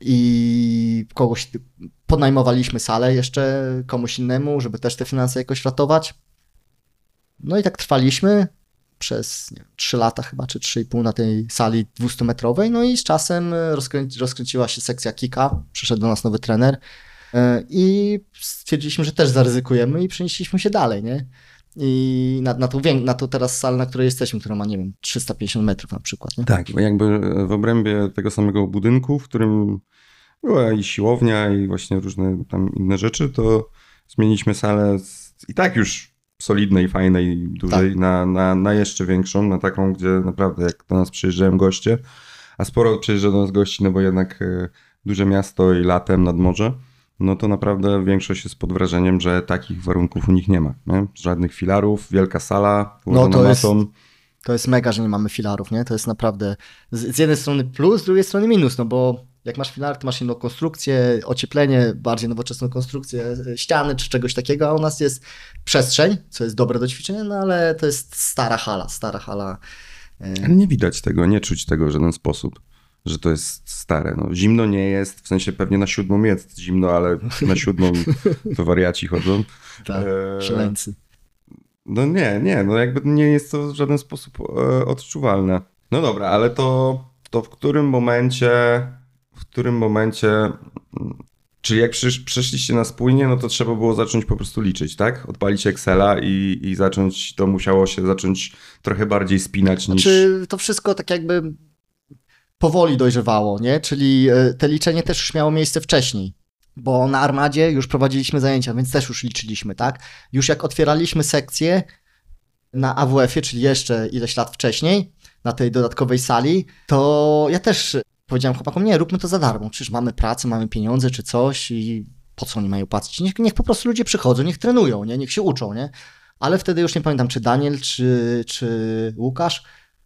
I kogoś podnajmowaliśmy salę jeszcze komuś innemu, żeby też te finanse jakoś ratować. No i tak trwaliśmy przez nie wiem, 3 lata chyba, czy 3,5 na tej sali 200-metrowej. No i z czasem rozkręci, rozkręciła się sekcja kika, przyszedł do nas nowy trener. E, I stwierdziliśmy, że też zaryzykujemy i przenieśliśmy się dalej, nie? I na, na, tą, na tą teraz salę, na której jesteśmy, która ma, nie wiem, 350 metrów na przykład, nie? Tak, bo jakby w obrębie tego samego budynku, w którym była i siłownia, i właśnie różne tam inne rzeczy, to zmieniliśmy salę z i tak już solidnej, fajnej, dużej, Tak. na, na, na jeszcze większą, na taką, gdzie naprawdę jak do nas przyjeżdżają goście, a sporo przyjeżdża do nas gości, no bo jednak e, duże miasto i latem nad morze, no to naprawdę większość jest pod wrażeniem, że takich warunków u nich nie ma. Nie? Żadnych filarów, wielka sala, No to jest-. To jest mega, że nie mamy filarów, nie? To jest naprawdę z, z jednej strony plus, z drugiej strony minus, no bo jak masz filar, to masz inną konstrukcję, ocieplenie, bardziej nowoczesną konstrukcję e, ściany czy czegoś takiego, a u nas jest przestrzeń, co jest dobre do ćwiczenia, no ale to jest stara hala, stara hala. e, Ale nie widać tego, nie czuć tego w żaden sposób, że to jest stare. No, zimno nie jest, w sensie pewnie na siódmą jest zimno, ale na siódmą *laughs* to wariaci chodzą. Tak, Eee, szaleńcy. No nie, nie, no jakby nie jest to w żaden sposób e, odczuwalne. No dobra, ale to, to w którym momencie, w którym momencie, mm, czyli jak przysz, przeszliście na spójnie, no to trzeba było zacząć po prostu liczyć, tak? Odpalić Excela i, i zacząć, to musiało się zacząć trochę bardziej spinać niż... Czy to wszystko tak jakby powoli dojrzewało, nie? Czyli e, te liczenie też już miało miejsce wcześniej. Bo na armadzie już prowadziliśmy zajęcia, więc też już liczyliśmy, tak? Już jak otwieraliśmy sekcję na AWF-ie, czyli jeszcze ileś lat wcześniej, na tej dodatkowej sali, to ja też powiedziałem chłopakom, nie, róbmy to za darmo. Przecież mamy pracę, mamy pieniądze czy coś i po co oni mają płacić? Niech, niech po prostu ludzie przychodzą, niech trenują, nie? Niech się uczą, nie? Ale wtedy już nie pamiętam, czy Daniel, czy, czy Łukasz,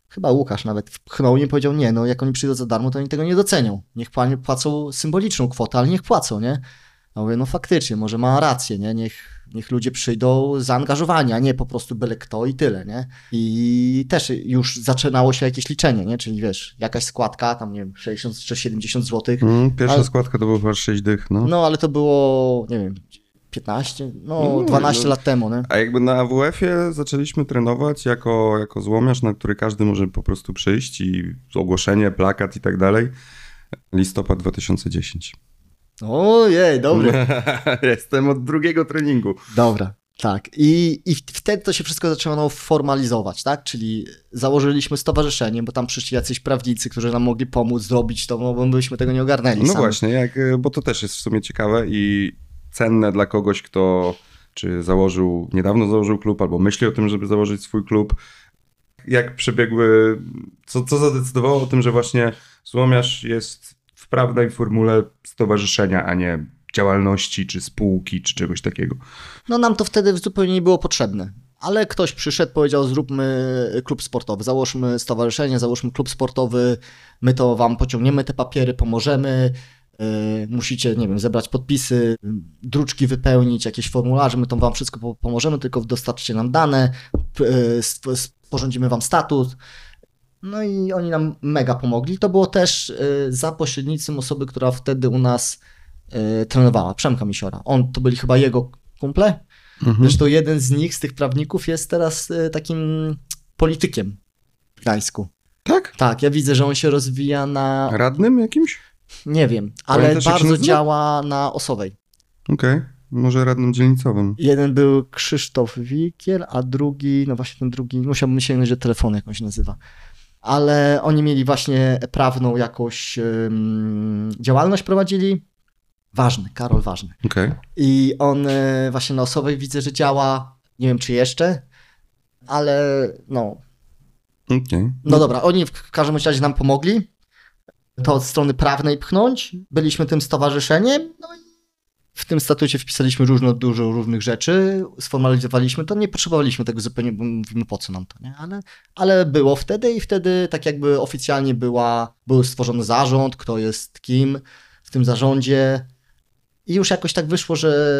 chyba Łukasz nawet pchnął i powiedział, nie, no jak oni przyjdą za darmo, to oni tego nie docenią. Niech pła- płacą symboliczną kwotę, ale niech płacą, nie? Ja mówię, no faktycznie, może ma rację, nie? Niech, niech ludzie przyjdą zaangażowani, a nie po prostu byle kto i tyle, nie? I też już zaczynało się jakieś liczenie, nie? Czyli wiesz, jakaś składka, tam nie wiem, 60 czy 70 zł, Mm, pierwsza Ale- składka to było chyba 6 dych, no. no ale to było, nie wiem, 15, no No, 12 no. lat temu, nie? A jakby na AWF-ie zaczęliśmy trenować jako, jako złomiarz, na który każdy może po prostu przyjść i ogłoszenie, plakat i tak dalej. Listopad 2010. Ojej, dobry. *laughs* Jestem od drugiego treningu. Dobra. Tak, i, i wtedy to się wszystko zaczęło formalizować, tak? Czyli założyliśmy stowarzyszenie, bo tam przyszli jacyś prawnicy, którzy nam mogli pomóc zrobić to, no bo byśmy tego nie ogarnęli. No sami. właśnie, jak, bo to też jest w sumie ciekawe i cenne dla kogoś, kto czy założył, niedawno założył klub, albo myśli o tym, żeby założyć swój klub. Jak przebiegły, co, co zadecydowało o tym, że właśnie Złomiarz jest w prawnej formule stowarzyszenia, a nie działalności, czy spółki, czy czegoś takiego. No nam to wtedy zupełnie nie było potrzebne. Ale ktoś przyszedł, powiedział, zróbmy klub sportowy, załóżmy stowarzyszenie, załóżmy klub sportowy, my to wam pociągniemy te papiery, pomożemy, musicie, nie wiem, zebrać podpisy, druczki wypełnić, jakieś formularze, my to wam wszystko po- pomożemy, tylko dostarczcie nam dane, stw- sporządzimy wam statut. No i oni nam mega pomogli. To było też yy, za pośrednictwem osoby, która wtedy u nas trenowała, Przemka Misiora. On, to byli chyba jego kumple, Zresztą jeden z nich, z tych prawników, jest teraz y, takim politykiem w Gdańsku. Tak? Tak, ja widzę, że on się rozwija na. Radnym jakimś? Nie wiem, ale Pamiętasz, bardzo działa na osowej. Okej, może radnym dzielnicowym. Jeden był Krzysztof Wikiel, a drugi, no właśnie ten drugi, musiałbym sięgnąć do telefonu, jak on się nazywa. Ale oni mieli właśnie prawną jakąś ym, działalność prowadzili. Ważny, Karol Ważny. Okej. I on e, właśnie na osowej widzę, że działa. Nie wiem, czy jeszcze, ale no, Okej. No dobra, oni w każdym razie nam pomogli to od strony prawnej pchnąć. Byliśmy tym stowarzyszeniem, no i w tym statucie wpisaliśmy różno, dużo różnych rzeczy, sformalizowaliśmy to, nie potrzebowaliśmy tego zupełnie, bo mówimy po co nam to, nie? Ale, ale było wtedy i wtedy tak jakby oficjalnie była, był stworzony zarząd, kto jest kim w tym zarządzie i już jakoś tak wyszło, że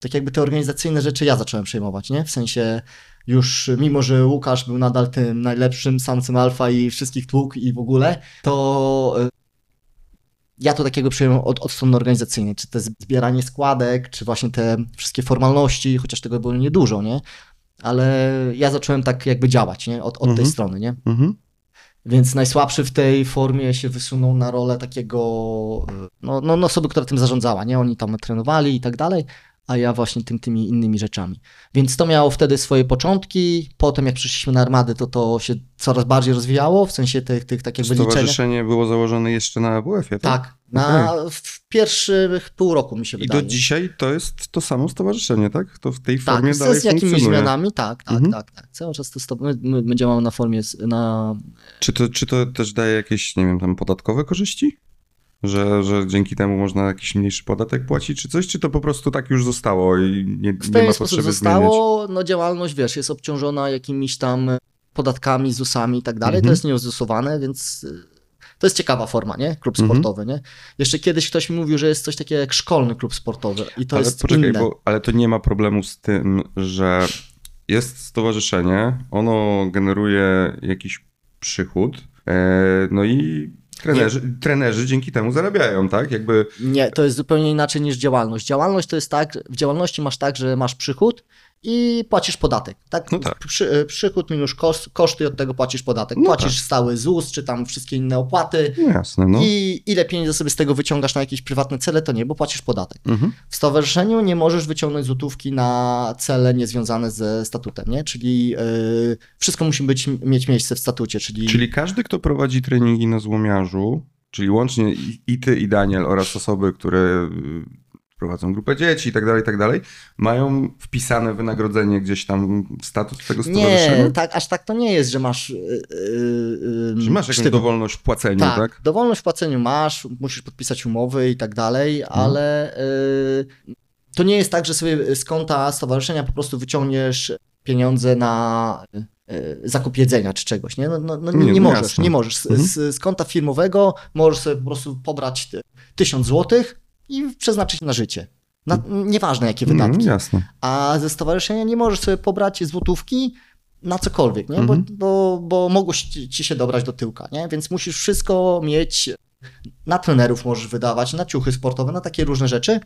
tak jakby te organizacyjne rzeczy ja zacząłem przejmować, nie? W sensie już mimo, że Łukasz był nadal tym najlepszym samcem alfa i wszystkich tłuk i w ogóle, to y, ja to takiego przyjąłem od, od strony organizacyjnej, czy to zbieranie składek, czy właśnie te wszystkie formalności, chociaż tego było niedużo, nie? Ale ja zacząłem tak jakby działać, nie? Od, od tej Mhm. strony, nie? Mhm. Więc najsłabszy w tej formie się wysunął na rolę takiego, y, no, no, no osoby, która tym zarządzała, nie? Oni tam trenowali i tak dalej, a ja właśnie tym, tymi innymi rzeczami. Więc to miało wtedy swoje początki, potem jak przyszliśmy na armady, to to się coraz bardziej rozwijało, w sensie tych, tych tak jakby liczenia. Stowarzyszenie było założone jeszcze na AWF-ie, tak? Tak, na, w pierwszych pół roku mi się I wydaje. do dzisiaj to jest to samo stowarzyszenie, tak? To w tej tak, formie dalej z jakimiś funkcjonuje. zmianami, tak, tak, Mhm. tak, tak. Cały czas to stop... my, my, my działamy na formie, na Czy to, czy to też daje jakieś, nie wiem, tam podatkowe korzyści? Że, że dzięki temu można jakiś mniejszy podatek płacić, czy coś? Czy to po prostu tak już zostało i nie, W nie ma potrzeby zmieniać? zostało, no działalność, wiesz, jest obciążona jakimiś tam podatkami, ZUS-ami i tak dalej, Mhm. to jest nieuzusowane, więc y, to jest ciekawa forma, nie? Klub Mhm. sportowy, nie? Jeszcze kiedyś ktoś mi mówił, że jest coś takiego jak szkolny klub sportowy i to ale jest poczekaj, inne. bo ale to nie ma problemu z tym, że jest stowarzyszenie, ono generuje jakiś przychód, e, no i trenerzy, trenerzy dzięki temu zarabiają, tak? Jakby Nie, to jest zupełnie inaczej niż działalność. Działalność to jest tak, w działalności masz tak, że masz przychód i płacisz podatek. Tak? No tak. Przy, przychód minus koszt, koszty od tego płacisz podatek. No płacisz stały ZUS, czy tam wszystkie inne opłaty. no jasne, no. I ile pieniędzy sobie z tego wyciągasz na jakieś prywatne cele, to nie, bo płacisz podatek. Mhm. W stowarzyszeniu nie możesz wyciągnąć złotówki na cele niezwiązane ze statutem, nie? Czyli yy, wszystko musi być, mieć miejsce w statucie, czyli, Czyli każdy, kto prowadzi treningi na złomiarzu, czyli łącznie i, ty, i Daniel oraz osoby, które prowadzą grupę dzieci i tak dalej, i tak dalej, mają wpisane wynagrodzenie gdzieś tam w statut tego stowarzyszenia? nie, tak, aż tak to nie jest, że masz yy, yy, masz jakąś sztywno. dowolność w płaceniu, tak, tak? dowolność w płaceniu masz, musisz podpisać umowy i tak dalej, Mhm. ale yy, to nie jest tak, że sobie z konta stowarzyszenia po prostu wyciągniesz pieniądze na yy, zakup jedzenia czy czegoś, nie? No, no, no nie, Nie, no możesz, jasne. nie możesz. Z, Mhm. z, konta firmowego możesz sobie po prostu pobrać ty- tysiąc złotych i przeznaczyć na życie. Na, nieważne jakie wydatki. Mhm, jasne. A ze stowarzyszenia nie możesz sobie pobrać złotówki na cokolwiek, nie? Mhm. Bo, bo, bo mogło ci ci się dobrać do tyłka, nie? Więc musisz wszystko mieć, na trenerów możesz wydawać, na ciuchy sportowe, na takie różne rzeczy,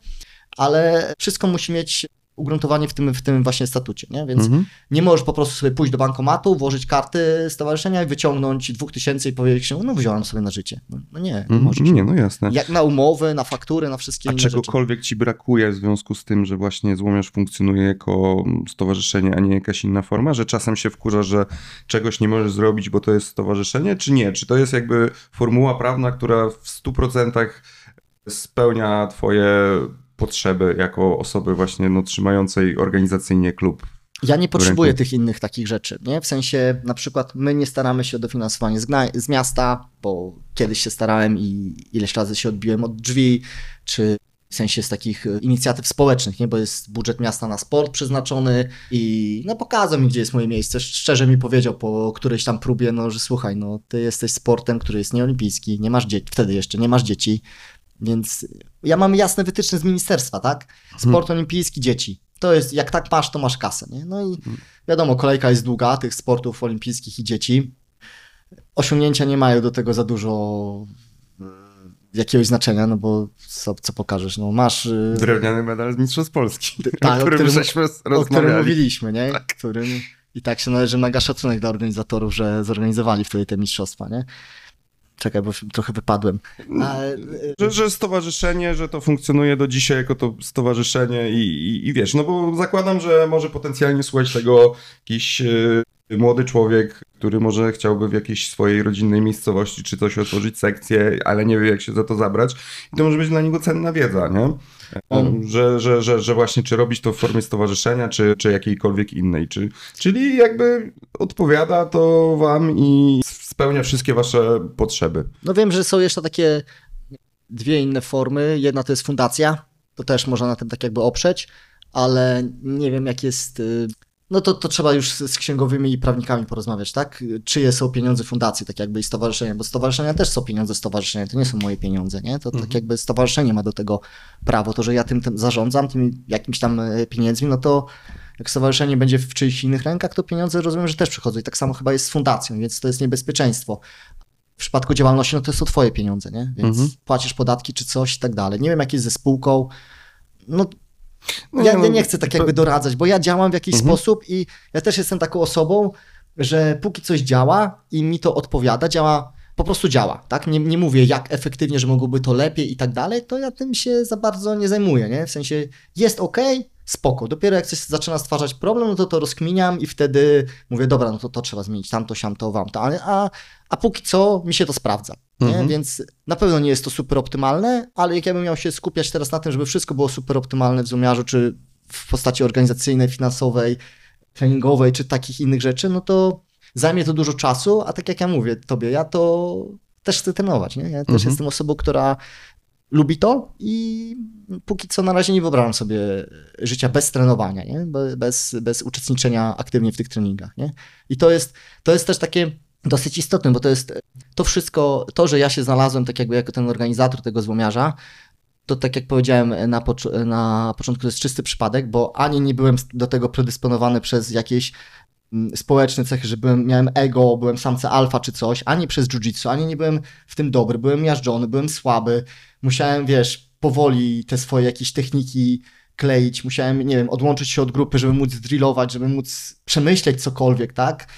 ale wszystko musi mieć ugruntowanie w tym, w tym właśnie statucie, nie? Więc Mhm. nie możesz po prostu sobie pójść do bankomatu, włożyć karty stowarzyszenia i wyciągnąć dwóch tysięcy i powiedzieć, no wziąłem sobie na życie. No, no nie, nie Mhm. możesz. Nie, no jasne. Jak na umowy, na faktury, na wszystkie A inne rzeczy. czegokolwiek ci brakuje w związku z tym, że właśnie Złomiarz funkcjonuje jako stowarzyszenie, a nie jakaś inna forma? Że czasem się wkurza, że czegoś nie możesz zrobić, bo to jest stowarzyszenie, czy nie? Czy to jest jakby formuła prawna, która w 100% spełnia twoje potrzeby jako osoby właśnie no, trzymającej organizacyjnie klub? Ja nie potrzebuję tych innych takich rzeczy, nie? W sensie, na przykład my nie staramy się o dofinansowanie z, z miasta, bo kiedyś się starałem i ileś razy się odbiłem od drzwi, czy w sensie z takich e, inicjatyw społecznych, nie? Bo jest budżet miasta na sport przeznaczony i no pokazał mi, gdzie jest moje miejsce. Szczerze mi powiedział po którejś tam próbie, no, że słuchaj, no ty jesteś sportem, który jest nieolimpijski, nie masz dzieci, wtedy jeszcze nie masz dzieci, więc ja mam jasne wytyczne z ministerstwa, tak? Sport olimpijski, dzieci. To jest, jak tak masz, to masz kasę, nie? No i wiadomo, kolejka jest długa tych sportów olimpijskich i dzieci. Osiągnięcia nie mają do tego za dużo mm, jakiegoś znaczenia, no bo co, co pokażesz, no masz... y, Drewniany medal z Mistrzostw Polski, *laughs* tak, o którym żeśmy o którym rozmawiali. mówiliśmy, nie? Którym... I tak się należy mega szacunek dla organizatorów, że zorganizowali wtedy te mistrzostwa, nie? Czekaj, bo trochę wypadłem. Ale, y, Że, że stowarzyszenie, że to funkcjonuje do dzisiaj jako to stowarzyszenie i, i, i wiesz, no bo zakładam, że może potencjalnie słuchać tego jakiś e, młody człowiek, który może chciałby w jakiejś swojej rodzinnej miejscowości czy coś otworzyć sekcję, ale nie wie jak się za to zabrać i to może być dla niego cenna wiedza, nie? E, Mm. Że, że, że, że właśnie czy robić to w formie stowarzyszenia, czy, czy jakiejkolwiek innej, czy, czyli jakby odpowiada to wam i spełnia wszystkie wasze potrzeby. No wiem, że są jeszcze takie dwie inne formy. Jedna to jest fundacja, to też można na tym tak jakby oprzeć, ale nie wiem jak jest... y, No to, to trzeba już z księgowymi i prawnikami porozmawiać, tak? Czyje są pieniądze fundacji, tak jakby i stowarzyszenia, bo stowarzyszenia też są pieniądze stowarzyszenia, to nie są moje pieniądze, nie? To tak jakby stowarzyszenie ma do tego prawo, to, że ja tym, tym zarządzam, tymi jakimiś tam e, pieniędzmi, no to jak stowarzyszenie będzie w czyichś innych rękach, to pieniądze rozumiem, że też przychodzą i tak samo chyba jest z fundacją, więc to jest niebezpieczeństwo. W przypadku działalności, no to są twoje pieniądze, nie? Więc Mhm. płacisz podatki czy coś i tak dalej. Nie wiem, jak jest ze spółką. No, No ja, nie, no, ja nie chcę tak jakby doradzać, bo ja działam w jakiś Mhm. sposób i ja też jestem taką osobą, że póki coś działa i mi to odpowiada, działa, po prostu działa, tak? Nie, nie mówię jak efektywnie, że mogłoby to lepiej i tak dalej, to ja tym się za bardzo nie zajmuję, nie? W sensie jest ok, spoko. Dopiero jak coś zaczyna stwarzać problem, no to to rozkminiam i wtedy mówię, dobra, no to to trzeba zmienić, tamto, siamto, wam to, ale a, a póki co mi się to sprawdza. Nie? Mhm. Więc na pewno nie jest to super optymalne, ale jak ja bym miał się skupiać teraz na tym, żeby wszystko było super optymalne w Zoomiarzu, czy w postaci organizacyjnej, finansowej, treningowej, czy takich innych rzeczy, no to zajmie to dużo czasu, a tak jak ja mówię tobie, ja to też chcę trenować, nie? Ja też Mhm. jestem osobą, która lubi to i póki co na razie nie wyobrażam sobie życia bez trenowania, nie? Be- Bez, bez uczestniczenia aktywnie w tych treningach, nie? I to jest, to jest też takie dosyć istotne, bo to jest to wszystko, to, że ja się znalazłem tak jakby jako ten organizator tego złomiarza, to tak jak powiedziałem na, na początku, to jest czysty przypadek, bo ani nie byłem do tego predysponowany przez jakieś społeczne cechy, że byłem, miałem ego, byłem samca alfa czy coś, ani przez jiu-jitsu, ani nie byłem w tym dobry, byłem miażdżony, byłem słaby, musiałem, wiesz, powoli te swoje jakieś techniki kleić, musiałem, nie wiem, odłączyć się od grupy, żeby móc drillować, żeby móc przemyśleć cokolwiek, tak?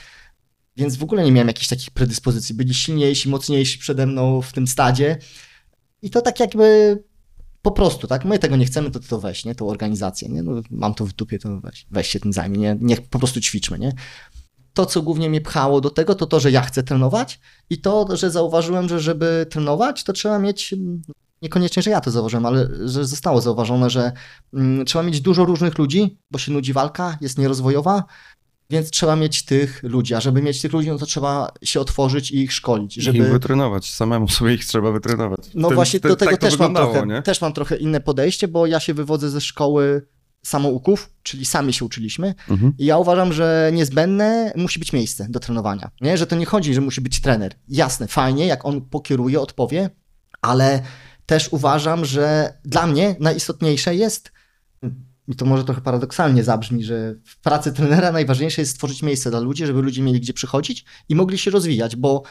Więc w ogóle nie miałem jakichś takich predyspozycji. Byli silniejsi, mocniejsi przede mną w tym stadzie. I to tak jakby po prostu, tak? My tego nie chcemy, to ty to weź, nie? Tą organizację, nie? No, mam to w dupie, to weź, weź się tym zajmie, nie? Niech po prostu ćwiczmy, nie? To, co głównie mnie pchało do tego, to to, że ja chcę trenować i to, że zauważyłem, że żeby trenować, to trzeba mieć, mm, niekoniecznie, że ja to zauważyłem, ale że zostało zauważone, że mm, trzeba mieć dużo różnych ludzi, bo się nudzi walka, jest nierozwojowa, więc trzeba mieć tych ludzi, a żeby mieć tych ludzi, no to trzeba się otworzyć i ich szkolić, Żeby... żeby... Ich wytrenować, samemu sobie ich trzeba wytrenować. No właśnie do tego tak też, mam trochę, nie? też mam trochę inne podejście, bo ja się wywodzę ze szkoły samouków, czyli sami się uczyliśmy Mhm. i ja uważam, że niezbędne musi być miejsce do trenowania. Nie? Że to nie chodzi, że musi być trener. Jasne, fajnie, jak on pokieruje, odpowie, ale też uważam, że dla mnie najistotniejsze jest, i to może trochę paradoksalnie zabrzmi, że w pracy trenera najważniejsze jest stworzyć miejsce dla ludzi, żeby ludzie mieli gdzie przychodzić i mogli się rozwijać, bo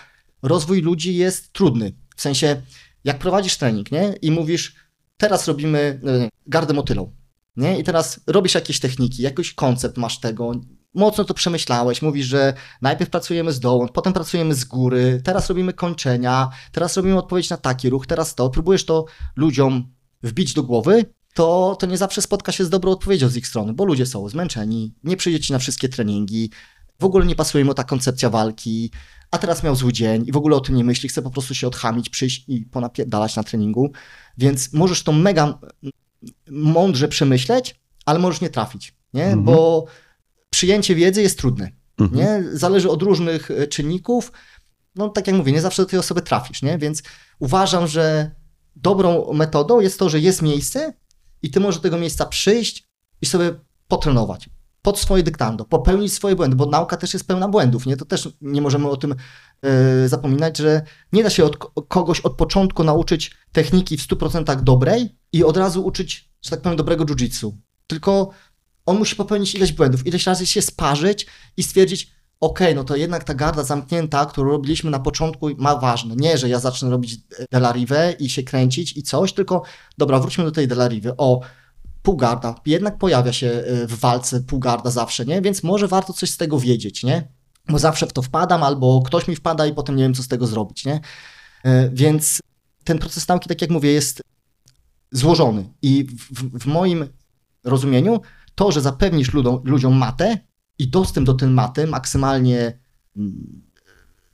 rozwój ludzi jest trudny. W sensie, jak prowadzisz trening, nie? I mówisz, teraz robimy e, gardę motylą. nie? I teraz robisz jakieś techniki, jakiś koncept masz tego, mocno to przemyślałeś, mówisz, że najpierw pracujemy z dołu, potem pracujemy z góry, teraz robimy kończenia, teraz robimy odpowiedź na taki ruch, teraz to, próbujesz to ludziom wbić do głowy, to, to nie zawsze spotka się z dobrą odpowiedzią z ich strony, bo ludzie są zmęczeni, nie przyjdzie ci na wszystkie treningi, w ogóle nie pasuje mu ta koncepcja walki, a teraz miał zły dzień i w ogóle o tym nie myśli, chce po prostu się odchamić, przyjść i ponapierdalać na treningu, więc możesz to mega mądrze przemyśleć, ale możesz nie trafić, nie? Mhm. Bo przyjęcie wiedzy jest trudne, Mhm. nie? Zależy od różnych e, czynników, no tak jak mówię, nie zawsze do tej osoby trafisz, nie? Więc uważam, że dobrą metodą jest to, że jest miejsce i ty możesz do tego miejsca przyjść i sobie potrenować pod swoje dyktando, popełnić swoje błędy, bo nauka też jest pełna błędów, nie? To też nie możemy o tym e, zapominać, że nie da się od ko- kogoś od początku nauczyć techniki w 100% dobrej i od razu uczyć, że tak powiem, dobrego jiu-jitsu. Tylko on musi popełnić ileś błędów, ileś razy się sparzyć i stwierdzić, okej, no to jednak ta garda zamknięta, którą robiliśmy na początku, ma ważne. Nie, że ja zacznę robić delarivę i się kręcić i coś, tylko dobra, wróćmy do tej delariwy. O, półgarda. Jednak pojawia się y, w walce półgarda zawsze, nie? Więc może warto coś z tego wiedzieć, nie? Bo zawsze w to wpadam, albo ktoś mi wpada i potem nie wiem, co z tego zrobić, nie? Y, Więc ten proces nauki, tak jak mówię, jest złożony. I w, w, w moim rozumieniu to, że zapewnisz ludziom, ludziom matę i dostęp do tej maty maksymalnie, mm,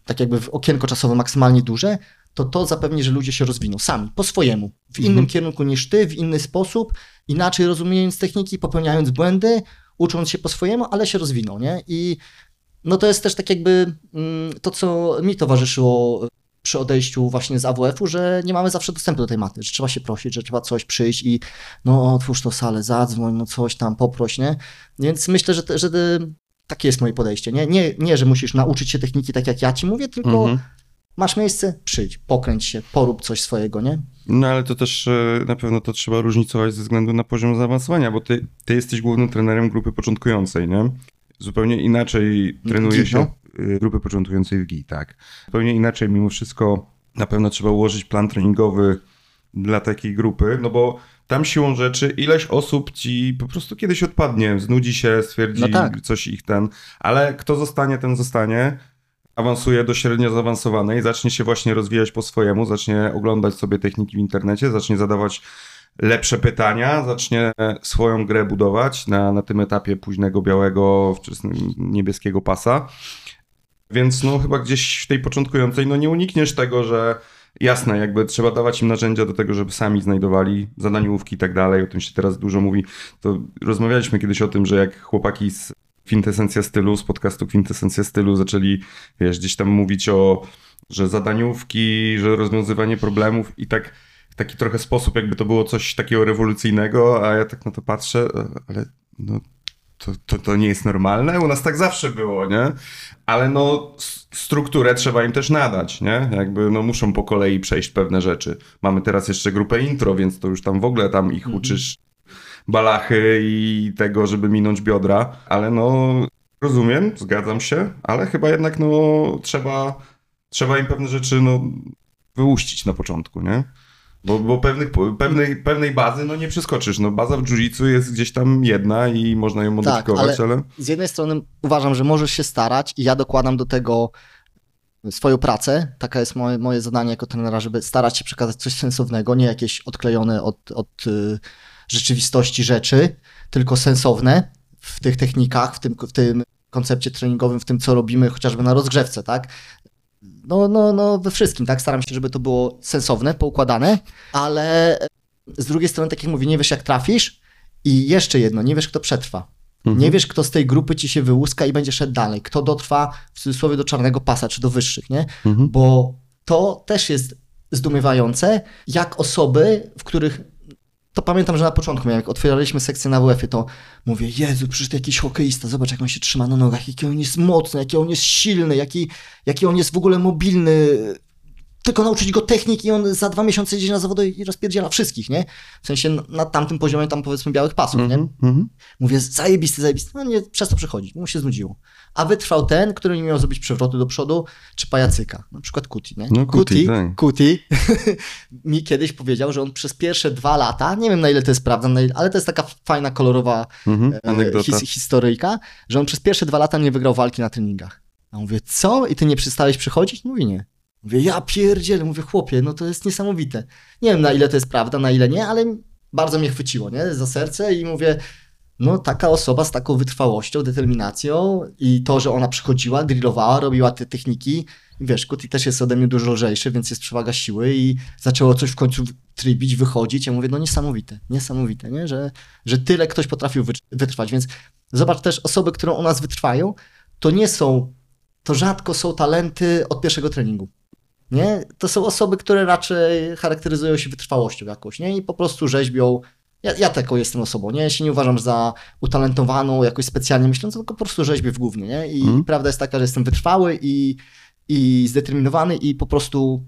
tak jakby w okienko czasowe maksymalnie duże, to to zapewni, że ludzie się rozwiną sami, po swojemu, w innym Mhm. kierunku niż ty, w inny sposób, inaczej rozumiejąc techniki, popełniając błędy, ucząc się po swojemu, ale się rozwiną, nie? I no to jest też tak jakby mm, to, co mi towarzyszyło przy odejściu właśnie z AWF-u, że nie mamy zawsze dostępu do tej maty, że trzeba się prosić, że trzeba coś przyjść i no otwórz to salę, zadzwoń, no coś tam, poproś, nie? Więc myślę, że, te, że te, takie jest moje podejście, nie? nie? Nie, że musisz nauczyć się techniki tak jak ja ci mówię, tylko Mhm. masz miejsce, przyjdź, pokręć się, porób coś swojego, nie? No ale to też e, na pewno to trzeba różnicować ze względu na poziom zaawansowania, bo ty, ty jesteś głównym trenerem grupy początkującej, nie? Zupełnie inaczej trenuje się no. Y, grupy początkującej w GI, tak. Zupełnie inaczej mimo wszystko na pewno trzeba ułożyć plan treningowy dla takiej grupy, no bo tam siłą rzeczy ileś osób ci po prostu kiedyś odpadnie, znudzi się, stwierdzi No tak. coś ich ten, ale kto zostanie, ten zostanie awansuje do średnio zaawansowanej, zacznie się właśnie rozwijać po swojemu, zacznie oglądać sobie techniki w internecie, zacznie zadawać lepsze pytania, zacznie swoją grę budować na, na tym etapie późnego białego, wczesnego niebieskiego pasa. Więc no chyba gdzieś w tej początkującej no nie unikniesz tego, że jasne, jakby trzeba dawać im narzędzia do tego, żeby sami znajdowali zadaniówki i tak dalej, o tym się teraz dużo mówi. To rozmawialiśmy kiedyś o tym, że jak chłopaki z Kwintesencja Stylu, z podcastu Kwintesencja Stylu zaczęli, wiesz, gdzieś tam mówić o, że zadaniówki, że rozwiązywanie problemów i tak w taki trochę sposób, jakby to było coś takiego rewolucyjnego, a ja tak na to patrzę, e, ale no to, to, to nie jest normalne, u nas tak zawsze było, nie? Ale no strukturę trzeba im też nadać, nie? Jakby no muszą po kolei przejść pewne rzeczy. Mamy teraz jeszcze grupę intro, więc to już tam w ogóle tam ich uczysz balachy i tego, żeby minąć biodra, ale no rozumiem, zgadzam się, ale chyba jednak no trzeba, trzeba im pewne rzeczy no wyłuścić na początku, nie? Bo, bo pewnych, pewnej, pewnej bazy no nie przeskoczysz. No baza w jiu jest gdzieś tam jedna i można ją modyfikować, ale- ale... z jednej strony uważam, że możesz się starać i ja dokładam do tego swoją pracę. Taka jest moje, moje zadanie jako trenera, żeby starać się przekazać coś sensownego, nie jakieś odklejone od, od y, rzeczywistości rzeczy, tylko sensowne w tych technikach, w tym, w tym koncepcie treningowym, w tym, co robimy chociażby na rozgrzewce, tak? No, no, no, we wszystkim, tak? Staram się, żeby to było sensowne, poukładane, ale z drugiej strony, tak jak mówię, nie wiesz, jak trafisz i jeszcze jedno, nie wiesz, kto przetrwa. Mhm. Nie wiesz, kto z tej grupy ci się wyłuska i będzie szedł dalej. Kto dotrwa w cudzysłowie do czarnego pasa, czy do wyższych, nie? Mhm. Bo to też jest zdumiewające, jak osoby, w których. To pamiętam, że na początku, jak otwieraliśmy sekcję na WF-ie, to mówię, Jezu, przecież jakiś hokeista, zobacz jak on się trzyma na nogach, jaki on jest mocny, jaki on jest silny, jaki, jaki on jest w ogóle mobilny. Tylko nauczyć go techniki i on za dwa miesiące jedzie na zawody i rozpierdziela wszystkich, nie? W sensie na- tamtym poziomie tam powiedzmy białych pasów, nie? Mhm, mhm. Mówię, zajebisty, zajebisty. No nie, przez to przechodzić, bo mu się znudziło. A wytrwał ten, który nie miał zrobić przewrotu do przodu, czy pajacyka. Na przykład Kuti, nie? No, Kuti, tak. Kuti *laughs* mi kiedyś powiedział, że on przez pierwsze dwa lata, nie wiem na ile to jest prawda, ile, ale to jest taka fajna, kolorowa Mhm. e, Anegdota. his, historyjka, że on przez pierwsze dwa lata nie wygrał walki na treningach. A mówię, co? I ty nie przestałeś przychodzić? Mówi nie. Mówię, ja pierdzielę, mówię, chłopie, no to jest niesamowite. Nie wiem na ile to jest prawda, na ile nie, ale bardzo mnie chwyciło, nie, za serce i mówię, no taka osoba z taką wytrwałością, determinacją i to, że ona przychodziła, drillowała, robiła te techniki, wiesz, Kuti też jest ode mnie dużo lżejszy, więc jest przewaga siły i zaczęło coś w końcu trybić, wychodzić. Ja mówię, no niesamowite, niesamowite, nie? Że, że tyle ktoś potrafił wytr- wytrwać, więc zobacz też osoby, które u nas wytrwają, to nie są, to rzadko są talenty od pierwszego treningu. Nie? To są osoby, które raczej charakteryzują się wytrwałością jakąś, nie? I po prostu rzeźbią. Ja, ja taką jestem osobą, nie? Ja się nie uważam za utalentowaną, jakoś specjalnie myślącą, tylko po prostu rzeźbię w głównie, nie? I Mhm. prawda jest taka, że jestem wytrwały i, i zdeterminowany i po prostu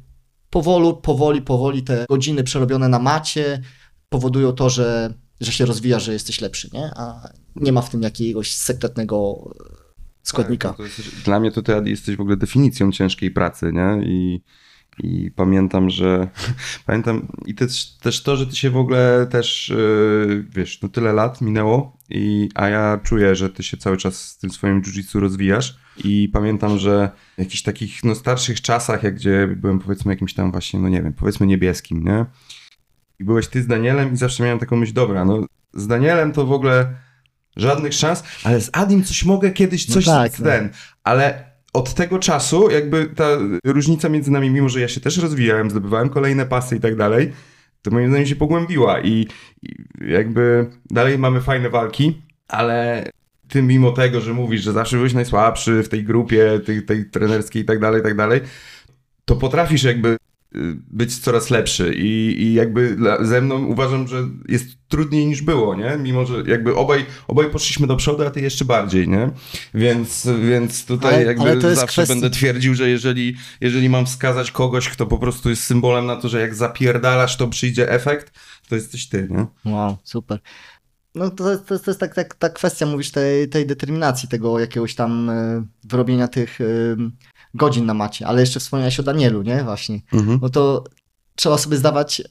powolu, powoli, powoli te godziny przerobione na macie powodują to, że, że się rozwija, że jesteś lepszy, nie? A nie ma w tym jakiegoś sekretnego składnika. Tak, to jest, dla mnie to ty jesteś w ogóle definicją ciężkiej pracy, nie? I, i pamiętam, że *laughs* pamiętam i też, też to, że ty się w ogóle też, yy, wiesz, no tyle lat minęło, i, a ja czuję, że ty się cały czas z tym swoim jiu-jitsu rozwijasz i pamiętam, że w jakichś takich no, starszych czasach, jak gdzie byłem powiedzmy jakimś tam właśnie, no nie wiem, powiedzmy niebieskim, nie? I byłeś ty z Danielem i zawsze miałem taką myśl, dobra, no z Danielem to w ogóle żadnych szans, ale z Adim coś mogę kiedyś No coś tak, no. ten, ale od tego czasu jakby ta różnica między nami, mimo że ja się też rozwijałem, zdobywałem kolejne pasy i tak dalej, to moim zdaniem się pogłębiła i, i jakby dalej mamy fajne walki, ale ty mimo tego, że mówisz, że zawsze byłeś najsłabszy w tej grupie tej, tej trenerskiej i tak dalej, i tak dalej, to potrafisz jakby być coraz lepszy i, i jakby dla, ze mną uważam, że jest trudniej niż było, nie? Mimo, że jakby obaj, obaj poszliśmy do przodu, a ty jeszcze bardziej, nie? Więc, więc tutaj Ale- jakby ale zawsze kwestia- będę twierdził, że jeżeli, jeżeli mam wskazać kogoś, kto po prostu jest symbolem na to, że jak zapierdalasz, to przyjdzie efekt, to jesteś ty, nie? Wow, super. No to, to, to jest tak, tak, ta kwestia, mówisz, tej, tej determinacji, tego jakiegoś tam e, wyrobienia tych e, godzin na macie, ale jeszcze wspomniałeś o Danielu, nie? Właśnie. Mhm. No to trzeba sobie zdawać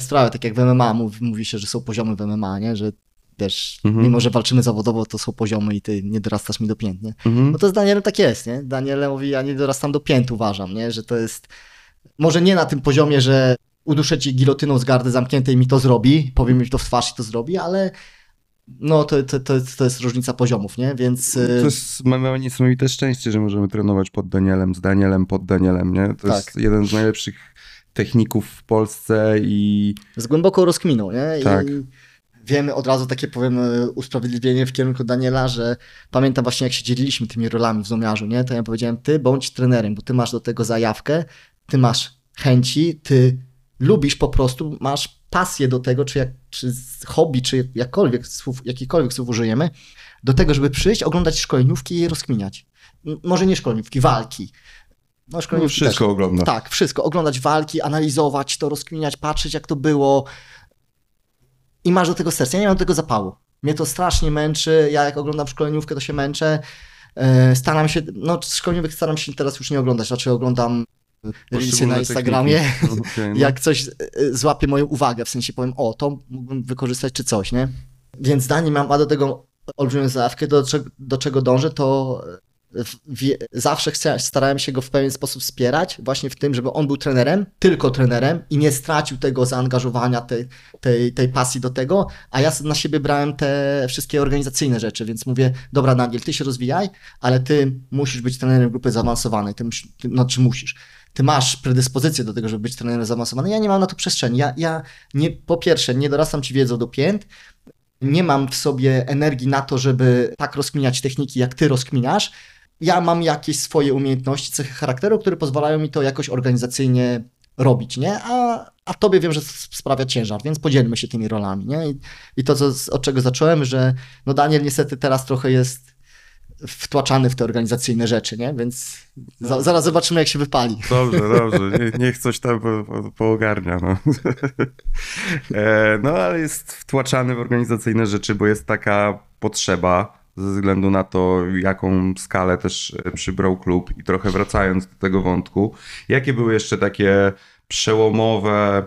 sprawę, tak jak w MMA mówi, mówi się, że są poziomy w MMA, nie? Że też, Mhm. mimo że walczymy zawodowo, to są poziomy i ty nie dorastasz mi do pięt, nie? Mhm. No to z Danielem tak jest, nie? Daniel mówi, ja nie dorastam do pięt, uważam, nie? Że to jest, może nie na tym poziomie, że uduszę ci gilotyną z gardy zamkniętej i mi to zrobi, powiem mi to w twarz i to zrobi, ale no to, to, to, jest, to jest różnica poziomów, nie? Więc To y, jest, mamy niesamowite szczęście, że możemy trenować pod Danielem, z Danielem, pod Danielem, nie? To Tak. jest jeden z najlepszych techników w Polsce i z głęboką rozkminą, nie? Tak. I wiemy od razu takie, powiem, y, usprawiedliwienie w kierunku Daniela, że pamiętam właśnie jak się dzieliliśmy tymi rolami w zomiarzu, nie? To ja powiedziałem, ty bądź trenerem, bo ty masz do tego zajawkę, ty masz chęci, ty lubisz po prostu, masz pasję do tego, czy, jak, czy hobby, czy jakkolwiek słów, jakikolwiek słów użyjemy, do tego, żeby przyjść, oglądać szkoleniówki i je rozkminiać. Może nie szkoleniówki, walki. No, no, szkoleniówki wszystko też. ogląda. Tak, wszystko. Oglądać walki, analizować to, rozkminiać, patrzeć jak to było. I masz do tego serca. Ja nie mam do tego zapału. Mnie to strasznie męczy. Ja jak oglądam szkoleniówkę, to się męczę. E, Staram się, no szkoleniówek staram się teraz już nie oglądać, raczej oglądam reelsy na Instagramie. techniki. Okej, *laughs* no. Jak coś e, złapie moją uwagę, w sensie powiem, o, to mógłbym wykorzystać czy coś, nie? Więc Dani ma, ma do tego olbrzymią zajawkę, do, czego- do czego dążę, to e, wie, zawsze chcia, starałem się go w pewien sposób wspierać, właśnie w tym, żeby on był trenerem, tylko trenerem i nie stracił tego zaangażowania, tej, tej, tej pasji do tego, a ja na siebie brałem te wszystkie organizacyjne rzeczy, więc mówię, dobra Daniel, ty się rozwijaj, ale ty musisz być trenerem grupy zaawansowanej, ty, ty, no czy musisz. Ty masz predyspozycję do tego, żeby być trenerem zaawansowanym. Ja nie mam na to przestrzeni. Ja, ja nie, po pierwsze, nie dorastam ci wiedzą do pięt, nie mam w sobie energii na to, żeby tak rozkminiać techniki, jak ty rozkminiasz. Ja mam jakieś swoje umiejętności, cechy charakteru, które pozwalają mi to jakoś organizacyjnie robić, nie? A, a tobie wiem, że sprawia ciężar, więc podzielmy się tymi rolami, nie? I, i to, co, od czego zacząłem, że no Daniel niestety teraz trochę jest wtłaczany w te organizacyjne rzeczy, nie? Więc za, zaraz zobaczymy, jak się wypali. Dobrze, *laughs* dobrze. Nie, niech coś tam po, po, poogarnia. No. *laughs* E, no, ale jest wtłaczany w organizacyjne rzeczy, bo jest taka potrzeba ze względu na to, jaką skalę też przybrał klub. I trochę wracając do tego wątku, jakie były jeszcze takie przełomowe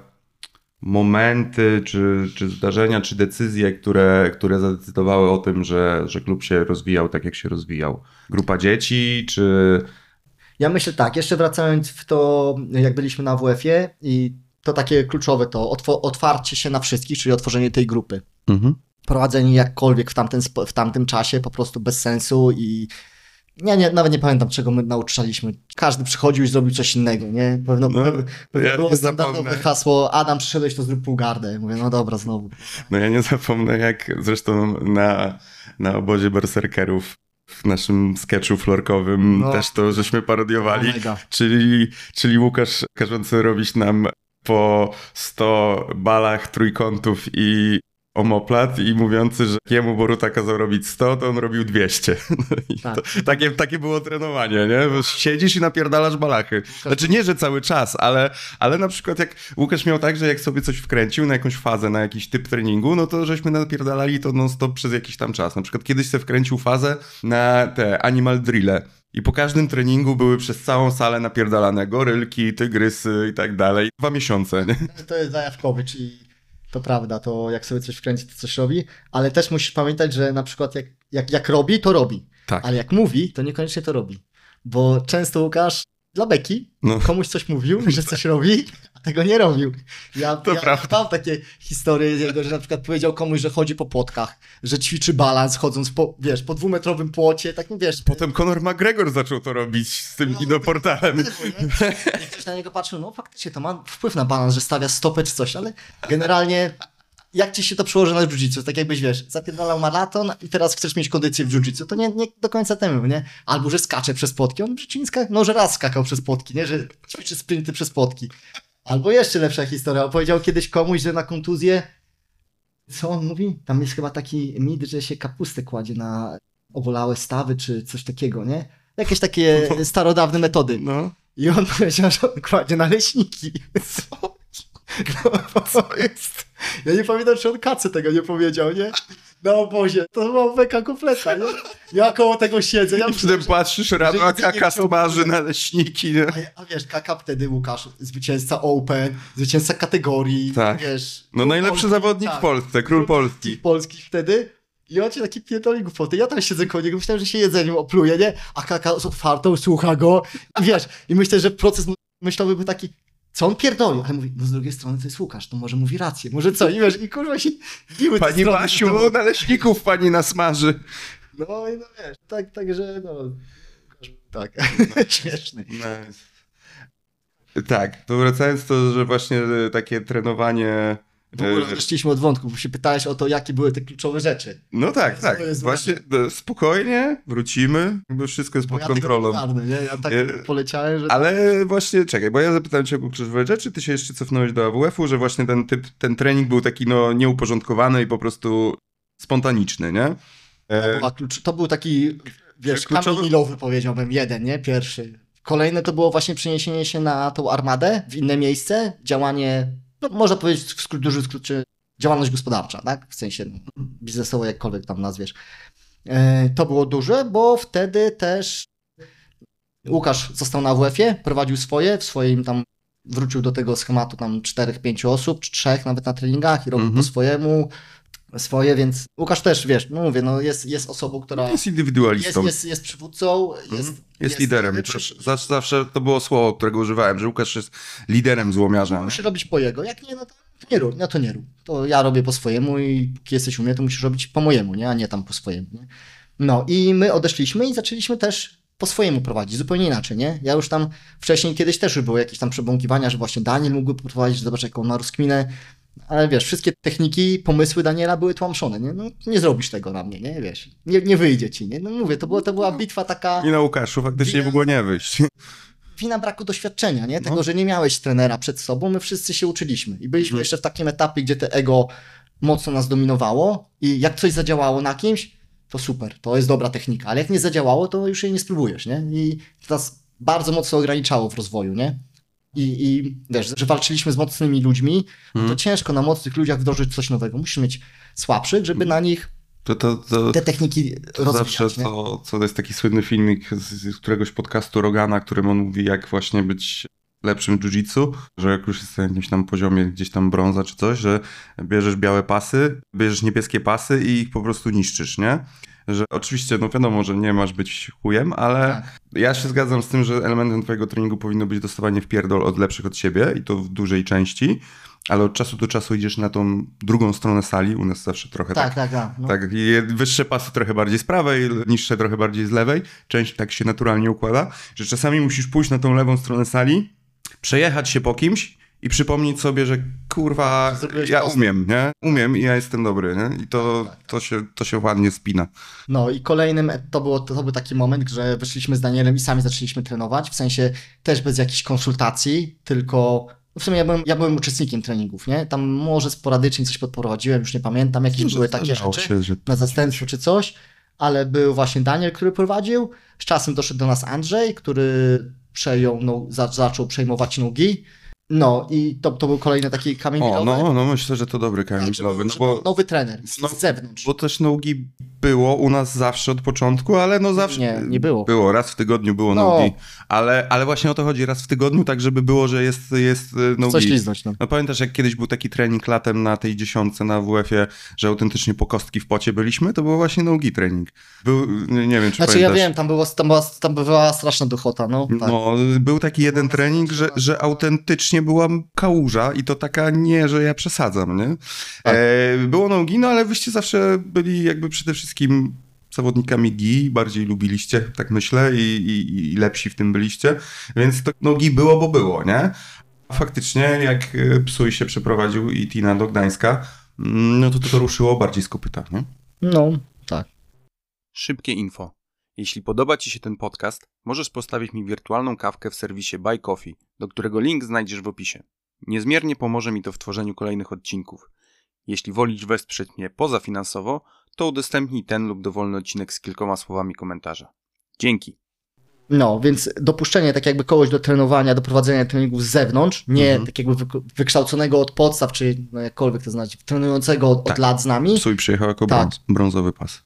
momenty, czy, czy zdarzenia, czy decyzje, które, które zadecydowały o tym, że, że klub się rozwijał tak, jak się rozwijał? Grupa dzieci, czy Ja myślę tak, jeszcze wracając w to, jak byliśmy na WF-ie i to takie kluczowe to otwarcie się na wszystkich, czyli otworzenie tej grupy. Mhm. Prowadzenie jakkolwiek w tamtym, spo- w tamtym czasie po prostu bez sensu i nie, nie, nawet nie pamiętam, czego my nauczaliśmy. Każdy przychodził i zrobił coś innego, nie? Pewno, No, pewno, ja było standardowe hasło Adam, przyszedłeś, to zrób pół gardę. Mówię, no dobra, znowu. No ja nie zapomnę, jak zresztą na, na obozie berserkerów w naszym sketchu florkowym No. też to żeśmy parodiowali, Mega. czyli, czyli Łukasz każący robić nam po 100 balach trójkątów i omoplat i mówiący, że jemu Boruta kazał robić 100, to on robił 200. *laughs* No i Tak. to, takie, takie było trenowanie, nie? Bo Siedzisz i napierdalasz balachy. Znaczy nie, że cały czas, ale, ale na przykład jak Łukasz miał tak, że jak sobie coś wkręcił na jakąś fazę, na jakiś typ treningu, no to żeśmy napierdalali to non-stop przez jakiś tam czas. Na przykład kiedyś sobie wkręcił fazę na te animal drille. I po każdym treningu były przez całą salę napierdalane gorylki, tygrysy i tak dalej. Dwa miesiące, nie? To jest zajawkowy, czyli to prawda, to jak sobie coś wkręci, to coś robi, ale też musisz pamiętać, że na przykład jak, jak, jak robi, to robi, Tak. ale jak mówi, to niekoniecznie to robi. Bo często Łukasz dla beki No. komuś coś mówił, że coś robi, *laughs* tego nie robił. Ja, To ja prawda. mam takie historie jego, że na przykład powiedział komuś, że chodzi po płotkach, że ćwiczy balans chodząc po, wiesz, po dwumetrowym płocie, tak wiesz. Potem Conor McGregor zaczął to robić z tym inoportalem. Jak ktoś na niego patrzył, no faktycznie to ma wpływ na balans, że stawia stopę czy coś, ale generalnie jak ci się to przełoży na jiu-jitsu? Tak jakbyś, wiesz, zapierdalał maraton i teraz chcesz mieć kondycję w jiu-jitsu, to nie, nie do końca temu, nie? Albo, że skacze przez płotki. On w życiu nie no, że raz skakał przez płotki, nie? Że ćwiczy sprinty przez płotki. Albo jeszcze lepsza historia. Opowiedział kiedyś komuś, że na kontuzję co on mówi? Tam jest chyba taki mit, że się kapustę kładzie na obolałe stawy, czy coś takiego, nie? Jakieś takie starodawne metody. No. I on *laughs* powiedział, że on kładzie naleśniki. Co? *laughs* No, co jest? Ja nie pamiętam, czy on kacy tego nie powiedział, nie? Na obozie. To była beka kompletna, nie? Ja koło tego siedzę. Ja Potem że... patrzysz rano, a kaka smaży naleśniki, nie? A, a wiesz, kaka wtedy Łukasz, zwycięzca Open, zwycięzca kategorii, Tak. wiesz. No najlepszy Polski, zawodnik tak. w Polsce, król Polski. Polskich wtedy. I on się taki pierdoli głupoty. Ja tam siedzę koło niego, myślałem, że się jedzeniem opluje, nie? A kaka z otwartą słucha go. I wiesz, i myślę, że proces myślowy był taki, co on pierdoli? Ale mówi, no z drugiej strony to jest Łukasz, to może mówi rację, może co? I wiesz, i kurwa się biły Pani. Basiu, naleśników pani nasmaży. No i no wiesz, tak, także no... Tak, *laughs* śmieszny. Tak, to wracając to, że właśnie takie trenowanie... W ogóle e, odeszliśmy od wątku, bo się pytałeś o to, jakie były te kluczowe rzeczy. No tak, tak. To Właśnie e, spokojnie, wrócimy, jakby wszystko jest Bo pod ja kontrolą. ogarnę, nie? Ja tak E, poleciałem, że... Ale właśnie, czekaj, bo ja zapytałem cię o kluczowe rzeczy, ty się jeszcze cofnąłeś do AWF-u, że właśnie ten typ, ten trening był taki no nieuporządkowany i po prostu spontaniczny, nie? E, A klucz, to był taki, wiesz, Kluczowy- kamień milowy powiedziałbym, jeden, nie? Pierwszy. Kolejne to było właśnie przeniesienie się na tą armadę w inne miejsce, działanie, no, można powiedzieć w skrót, duży skrócie, działalność gospodarcza, tak? W sensie biznesowo, jakkolwiek tam nazwiesz. E, to było duże, bo wtedy też Łukasz został na WF-ie, prowadził swoje, w swoim tam wrócił do tego schematu tam czterech, pięciu osób, czy trzech nawet na treningach i robił Mhm. po swojemu swoje, więc Łukasz też, wiesz, no mówię, no jest, jest osobą, która jest jest, indywidualistą. jest, jest przywódcą, jest, Mhm. Jest, liderem. lepszy. Też Zawsze, zawsze to było słowo, którego używałem, że Łukasz jest liderem złomiarza. Musisz robić po jego, jak nie, no to nie rób, no to nie rób. To ja robię po swojemu i póki jesteś u mnie, to musisz robić po mojemu, nie? a nie tam po swojemu. Nie? No i my odeszliśmy i zaczęliśmy też po swojemu prowadzić, zupełnie inaczej, nie? Ja już tam wcześniej kiedyś też już były jakieś tam przebąkiwania, że właśnie Daniel mógłby prowadzić, że zobacz jaką ma rozkminę, ale wiesz, wszystkie techniki, pomysły Daniela były tłamszone, nie? No nie zrobisz tego na mnie, nie? Wiesz, nie, nie wyjdzie ci, nie? No mówię, to, było, to była bitwa taka I na Łukaszu faktycznie Widać- mogło nie wyjść. wina braku doświadczenia, nie? Tego, No. że nie miałeś trenera przed sobą, my wszyscy się uczyliśmy. I byliśmy Mhm. jeszcze w takim etapie, gdzie te ego mocno nas dominowało i jak coś zadziałało na kimś, to super, to jest dobra technika, ale jak nie zadziałało, to już jej nie spróbujesz, nie? I to nas bardzo mocno ograniczało w rozwoju, nie? I, i wiesz, że walczyliśmy z mocnymi ludźmi, no to Mhm. ciężko na mocnych ludziach wdrożyć coś nowego. Musisz mieć słabszych, żeby na nich To, to, to, te techniki to rozwijać, zawsze nie? to, co to jest taki słynny filmik z, z któregoś podcastu Rogana, którym on mówi, jak właśnie być lepszym jiu-jitsu, że jak już jest na jakimś tam poziomie gdzieś tam brąza czy coś, że bierzesz białe pasy, bierzesz niebieskie pasy i ich po prostu niszczysz, nie? Że oczywiście, no wiadomo, że nie masz być chujem, ale Tak. ja się zgadzam z tym, że elementem twojego treningu powinno być dostawanie w pierdol od lepszych od siebie i to w dużej części, ale od czasu do czasu idziesz na tą drugą stronę sali, u nas zawsze trochę Tak, tak, tak. No. tak, wyższe pasy trochę bardziej z prawej, niższe trochę bardziej z lewej. Część tak się naturalnie układa, że czasami musisz pójść na tą lewą stronę sali, przejechać się po kimś i przypomnieć sobie, że kurwa, ja umiem, nie? Umiem i ja jestem dobry, nie? I to, to, się, to się ładnie spina. No i kolejnym to, było, to był taki moment, że wyszliśmy z Danielem i sami zaczęliśmy trenować, w sensie też bez jakichś konsultacji, tylko w sumie ja byłem, ja byłem uczestnikiem treningów, nie? Tam może sporadycznie coś podprowadziłem, już nie pamiętam, jakieś były takie rzeczy się, że na zastępstwo czy coś, ale był właśnie Daniel, który prowadził, z czasem doszedł do nas Andrzej, który przejął, no, za, zaczął przejmować nogi, no i to, to był kolejny taki kamień O, milowy. no, no myślę, że to dobry kamień że milowy, no bo, nowy trener z, no, z zewnątrz. bo też nogi było u nas zawsze od początku, ale no zawsze... Nie, nie było. Było, raz w tygodniu było No. nogi, ale, ale właśnie o to chodzi, raz w tygodniu, tak żeby było, że jest, jest y, nogi. Coś liznąć, no. No pamiętasz, jak kiedyś był taki trening latem na tej dziesiątce na WF-ie, że autentycznie po kostki w pocie byliśmy? To był właśnie nogi trening. Był, nie wiem, czy Znaczy pamiętasz. ja wiem, tam, było, tam, była, tam była straszna duchota, no. Tak. No, był taki jeden trening, że, że autentycznie była kałuża i to taka nie, że ja przesadzam, nie? Tak. E, było nogi, no ale wyście zawsze byli jakby przede wszystkim zawodnikami gi, bardziej lubiliście, tak myślę, i, i, i lepsi w tym byliście, więc to nogi było, bo było, nie? A faktycznie, jak e, Psuj się przeprowadził i Tina do Gdańska, mm, no to to, to ruszyło bardziej z kopyta, nie? No, tak. Szybkie info. Jeśli podoba Ci się ten podcast, możesz postawić mi wirtualną kawkę w serwisie Buy Coffee, do którego link znajdziesz w opisie. Niezmiernie pomoże mi to w tworzeniu kolejnych odcinków. Jeśli wolisz wesprzeć mnie pozafinansowo, to udostępnij ten lub dowolny odcinek z kilkoma słowami komentarza. Dzięki. No, więc dopuszczenie tak jakby kogoś do trenowania, do prowadzenia treningów z zewnątrz, nie Mhm. tak jakby wyk- wykształconego od podstaw, czy no jakkolwiek to znaczy, trenującego od, Tak. od lat z nami, Psuj przyjechał jako Tak. brąz, brązowy pas.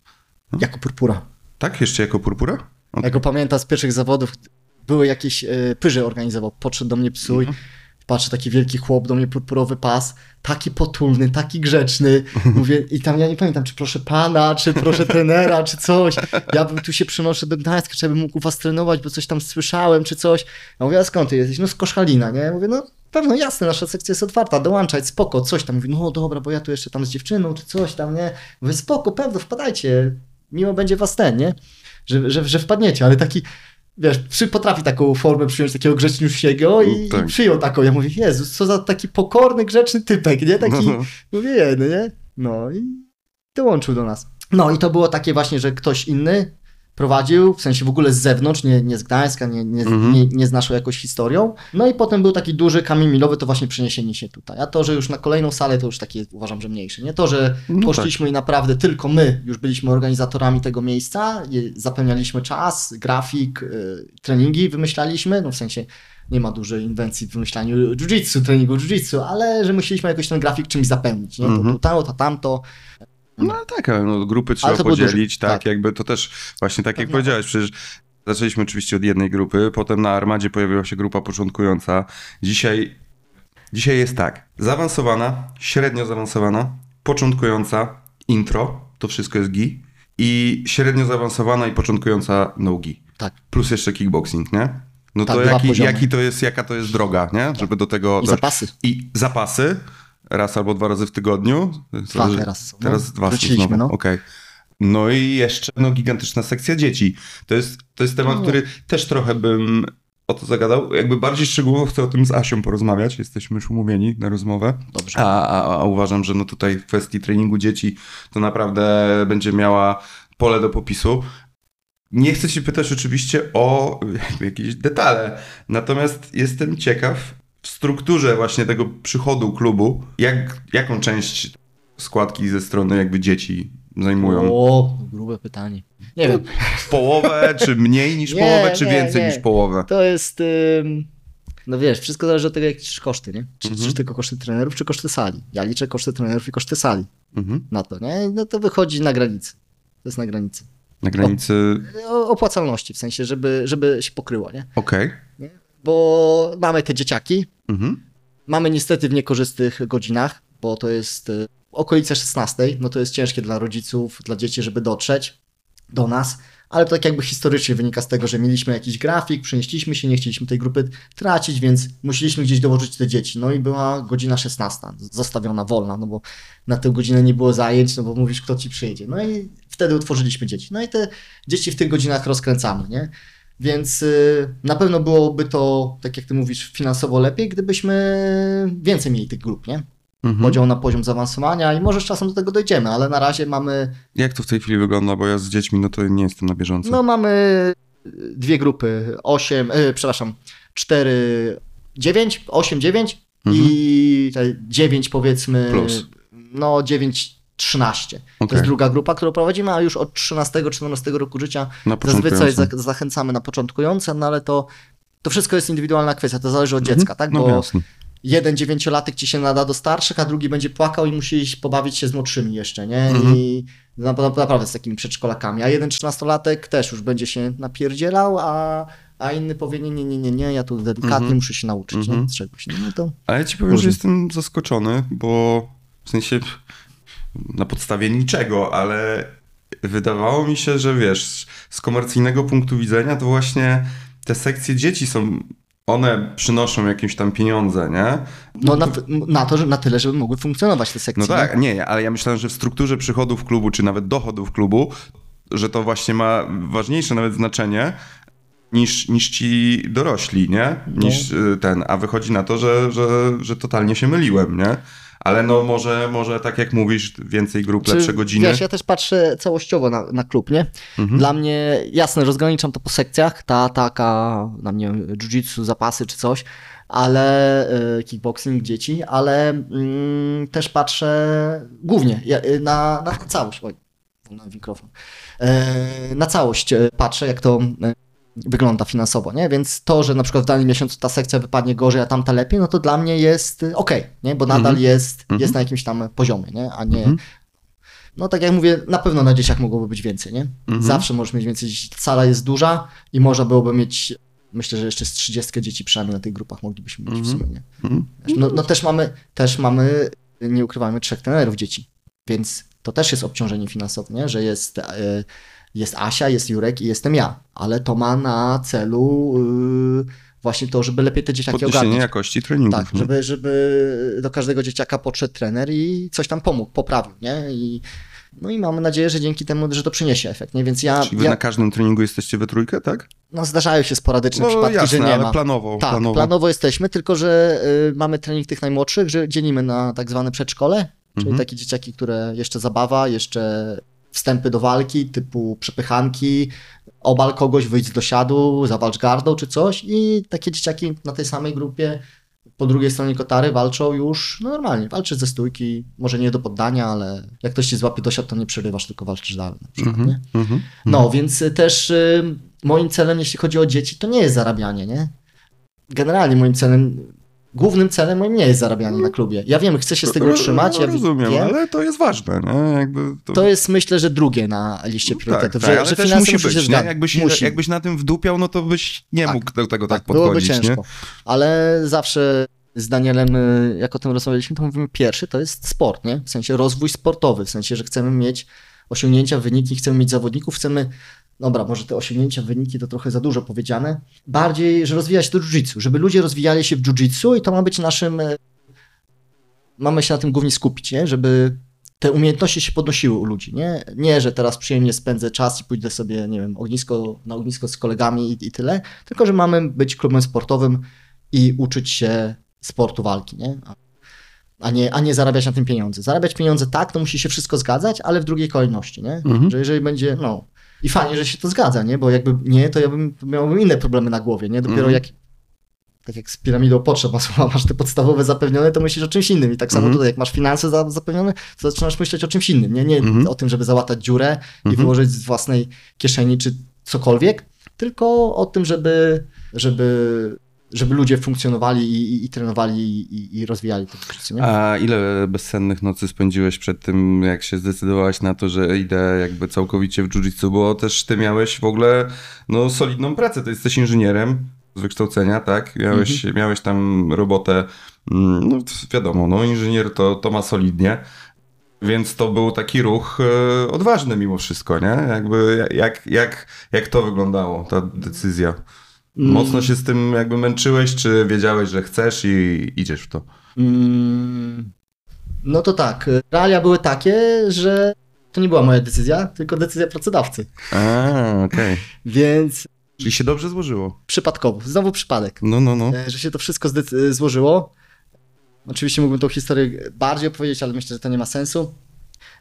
jako purpura. Tak? Jeszcze jako purpura? O, Ja go pamiętam z pierwszych zawodów, były jakieś e, pyże organizował, podszedł do mnie psuj, Mhm. Patrzę, taki wielki chłop, do mnie purpurowy pas, taki potulny, taki grzeczny, mówię, *laughs* i tam ja nie pamiętam, czy proszę pana, czy proszę trenera, czy coś, ja bym tu się przynoszę do Gdańska, czy ja bym mógł was trenować, bo coś tam słyszałem, czy coś, ja mówię, a skąd ty jesteś? No z Koszalina, nie? Ja mówię, no pewno jasne, nasza sekcja jest otwarta, dołączać, spoko, coś tam, mówi, no dobra, bo ja tu jeszcze tam z dziewczyną, czy coś tam, nie? Mówię, spoko, pewno, wpadajcie, miło będzie was ten, nie? Że, że, że wpadniecie, ale taki, wiesz, przy, potrafi taką formę przyjąć takiego grzeczniusiego i, Tak. i przyjął taką. Ja mówię, Jezus, co za taki pokorny, grzeczny typek, nie? Taki, No. mówię, jedny, nie? No i dołączył do nas. No i to było takie właśnie, że ktoś inny prowadził, w sensie w ogóle z zewnątrz, nie, nie z Gdańska, nie, nie, Mhm. nie, nie z naszą jakąś historią. No i potem był taki duży kamień milowy, to właśnie przeniesienie się tutaj. A to, że już na kolejną salę, to już takie uważam, że mniejsze. Nie to, że No poszliśmy i naprawdę tylko my już byliśmy organizatorami tego miejsca, zapełnialiśmy czas, grafik, y, treningi wymyślaliśmy, no w sensie nie ma dużej inwencji w wymyślaniu jiu-jitsu, treningu jiu-jitsu, ale że musieliśmy jakoś ten grafik czymś zapełnić, nie? To, Mhm. to, to, to tamto. No ale tak, ale no, grupy trzeba podzielić, tak, tak. jakby to też właśnie tak jak powiedziałeś, przecież zaczęliśmy oczywiście od jednej grupy, potem na Armadzie pojawiła się grupa początkująca. Dzisiaj, dzisiaj jest tak, zaawansowana, średnio zaawansowana, początkująca, intro, to wszystko jest gi i średnio zaawansowana i początkująca no-gi. Tak. Plus jeszcze kickboxing, nie? No Tak, to jaki, jaki to jest, jaka to jest droga, nie? Żeby do tego... I zapasy. I zapasy, raz albo dwa razy w tygodniu. Dwa teraz są, no. Teraz dwa Wróciliśmy, znowu, no. okej. No i jeszcze no, gigantyczna sekcja dzieci. To jest, to jest temat, No. który też trochę bym o to zagadał. Jakby bardziej szczegółowo chcę o tym z Asią porozmawiać. Jesteśmy już umówieni na rozmowę. Dobrze. A, a, a uważam, że no tutaj w kwestii treningu dzieci to naprawdę będzie miała pole do popisu. Nie chcę się pytać oczywiście o jakieś detale, natomiast jestem ciekaw strukturze właśnie tego przychodu klubu, jak, jaką część składki ze strony jakby dzieci zajmują? O, grube pytanie. Nie wiem. Połowę, czy mniej niż *laughs* Nie, połowę, czy nie, więcej nie. niż połowę? To jest. ym, No wiesz, wszystko zależy od tego, jakie liczysz koszty, nie? Czy Mhm. liczysz tylko koszty trenerów, czy koszty sali? Ja liczę koszty trenerów i koszty sali Mhm. na to, nie? No to wychodzi na granicy. To jest na granicy. Na granicy, O, opłacalności, w sensie, żeby, żeby się pokryło, nie? okej. Bo mamy te dzieciaki, Mhm. mamy niestety w niekorzystnych godzinach, bo to jest y, okolice 16, no to jest ciężkie dla rodziców, dla dzieci, żeby dotrzeć do nas, ale to tak jakby historycznie wynika z tego, że mieliśmy jakiś grafik, przenieśliśmy się, nie chcieliśmy tej grupy tracić, więc musieliśmy gdzieś dołożyć te dzieci. No i była godzina 16, zostawiona wolna, no bo na tę godzinę nie było zajęć, no bo mówisz, kto ci przyjedzie. No i wtedy utworzyliśmy dzieci. No i te dzieci w tych godzinach rozkręcamy, nie? Więc y, na pewno byłoby to, tak jak ty mówisz, finansowo lepiej, gdybyśmy więcej mieli tych grup, nie? Mhm. Podział na poziom zaawansowania i może z czasem do tego dojdziemy, ale na razie mamy, Jak to w tej chwili wygląda? Bo ja z dziećmi, no to nie jestem na bieżąco. no mamy y, dwie grupy, 8, y, przepraszam, 4, 9, 8, 9 i te 9 powiedzmy, Mhm. Plus. no 9, 13. To Okej. jest druga grupa, którą prowadzimy, a już od 13-14 roku życia Zazwyczaj zachęcamy na początkujące, no ale to, to wszystko jest indywidualna kwestia, to zależy od dziecka, tak? No Bo jasne. jeden dziewięciolatek ci się nada do starszych, a drugi będzie płakał i musi iść pobawić się z młodszymi jeszcze, nie? Mhm. I na, na, naprawdę z takimi przedszkolakami. A jeden trzynastolatek też już będzie się napierdzielał, a, a inny powie, nie, nie, nie, nie, nie, ja tu delikatnie Mhm. muszę się nauczyć, Mhm. nie? Czegoś. No to Ale ja ci powiem, że jestem zaskoczony, bo w sensie na podstawie niczego, ale wydawało mi się, że wiesz, z komercyjnego punktu widzenia to właśnie te sekcje dzieci są, one przynoszą jakieś tam pieniądze, nie? no na, na to, że na tyle, żeby mogły funkcjonować te sekcje. No tak, nie, nie, ale ja myślałem, że w strukturze przychodów klubu, czy nawet dochodów klubu, że to właśnie ma ważniejsze nawet znaczenie niż, niż ci dorośli, nie? Niż y, ten, a wychodzi na to, że, że, że totalnie się myliłem, nie? Ale no może, może tak jak mówisz, więcej grup, Czy, lepsze godziny. Wiesz, ja też patrzę całościowo na, na klub, nie? Mhm. Dla mnie, jasne, rozgraniczam to po sekcjach, ta taka, na mnie jiu-jitsu, zapasy czy coś, ale y, kickboxing, dzieci, ale mm, też patrzę głównie y, na, na całość. Oj, na mikrofon. E, na całość e, patrzę, jak to wygląda finansowo, nie? Więc to, że na przykład w danym miesiącu ta sekcja wypadnie gorzej, a tamta lepiej, no to dla mnie jest okej, nie? Bo nadal Mhm. jest, Mhm. jest na jakimś tam poziomie, nie? A nie, Mhm. no tak jak mówię, na pewno na dzieciach mogłoby być więcej, nie? Mhm. Zawsze możesz mieć więcej dzieci. Sala jest duża i można byłoby mieć, myślę, że jeszcze z 30 dzieci przynajmniej na tych grupach moglibyśmy mieć w Mhm. sumie, nie? Mhm. No, no też mamy, też mamy, nie ukrywajmy, trzech trenerów dzieci, więc to też jest obciążenie finansowe, nie? Że jest, e, jest Asia, jest Jurek i jestem ja, ale to ma na celu y, właśnie to, żeby lepiej te dzieciaki Podniesienie ogarnąć. jakości treningów. Tak, nie? żeby, żeby do każdego dzieciaka podszedł trener i coś tam pomógł, poprawił, nie? I, no i mamy nadzieję, że dzięki temu, że to przyniesie efekt, nie? Więc ja, Czyli wy ja na każdym treningu jesteście we trójkę, tak? no zdarzają się sporadyczne No przypadki, jasne, że nie ale ma. planowo. Tak, planowo. planowo. jesteśmy, tylko że y, mamy trening tych najmłodszych, że dzielimy na tak zwane przedszkole, czyli Mhm. takie dzieciaki, które jeszcze zabawa, jeszcze wstępy do walki, typu przepychanki, obal kogoś, wyjdź do siadu, zawalcz gardą czy coś i takie dzieciaki na tej samej grupie po drugiej stronie kotary walczą już no normalnie, walczysz ze stójki, może nie do poddania, ale jak ktoś ci złapie do siadu, to nie przerywasz, tylko walczysz dalej na przykład, nie? Mhm. Mhm. No, więc y, też y, moim celem, jeśli chodzi o dzieci, to nie jest zarabianie, nie? Generalnie moim celem, głównym celem moim nie jest zarabianie na klubie. Ja wiem, chcę się z tego utrzymać, ja wi- Rozumiem, wiem. ale to jest ważne, nie? To... To jest myślę, że drugie na liście priorytetów, tak, że, ale że też musi muszą się być, nie? Jakbyś, Musi. jakbyś na tym wdupiał, no to byś nie Tak. mógł do tego tak, byłoby podchodzić, nie? ciężko. Ale zawsze z Danielem, y, jak o tym rozmawialiśmy, to mówimy pierwszy to jest sport, nie? W sensie rozwój sportowy, w sensie, że chcemy mieć osiągnięcia, wyniki, chcemy mieć zawodników, chcemy, dobra, może te osiągnięcia, wyniki to trochę za dużo powiedziane, bardziej, że rozwija się to jiu-jitsu, żeby ludzie rozwijali się w jiu-jitsu i to ma być naszym, y, mamy się na tym głównie skupić, nie? Żeby te umiejętności się podnosiły u ludzi, nie? Nie, że teraz przyjemnie spędzę czas i pójdę sobie, nie wiem, ognisko, na ognisko z kolegami i, i tyle, tylko że mamy być klubem sportowym i uczyć się sportu walki, nie? A- A nie, a nie zarabiać na tym pieniądze. Zarabiać pieniądze tak, to musi się wszystko zgadzać, ale w drugiej kolejności, nie? Mhm. Że jeżeli będzie, no... I fajnie, że się to zgadza, nie? Bo jakby nie, to ja bym miałbym inne problemy na głowie, nie? Dopiero Mhm. jak tak jak z piramidą potrzeb, masz, masz te podstawowe zapewnione, to myślisz o czymś innym. I tak samo Mhm. tutaj, jak masz finanse za, zapewnione, to zaczynasz myśleć o czymś innym. Nie, nie Mhm. o tym, żeby załatać dziurę i Mhm. wyłożyć z własnej kieszeni czy cokolwiek, tylko o tym, żeby, żeby, żeby ludzie funkcjonowali i, i, i trenowali i, i rozwijali to życie. Nie? A ile bezsennych nocy spędziłeś przed tym, jak się zdecydowałaś na to, że idę jakby całkowicie w jiu-jitsu, bo też ty miałeś w ogóle no, solidną pracę, ty jesteś inżynierem z wykształcenia, tak? Miałeś, miałeś tam robotę, mm, no wiadomo, no inżynier to, to ma solidnie, więc to był taki ruch e, odważny mimo wszystko, nie? Jakby jak, jak, jak to wyglądało, ta decyzja? Mocno się z tym jakby męczyłeś, czy wiedziałeś, że chcesz i idziesz w to? Mm, No to tak, realia były takie, że to nie była moja decyzja, tylko decyzja pracodawcy. A, okej. *laughs* Więc Czyli się dobrze złożyło. przypadkowo, znowu przypadek, No, no, no. e, że się to wszystko zdecy- złożyło. Oczywiście mógłbym tą historię bardziej opowiedzieć, ale myślę, że to nie ma sensu.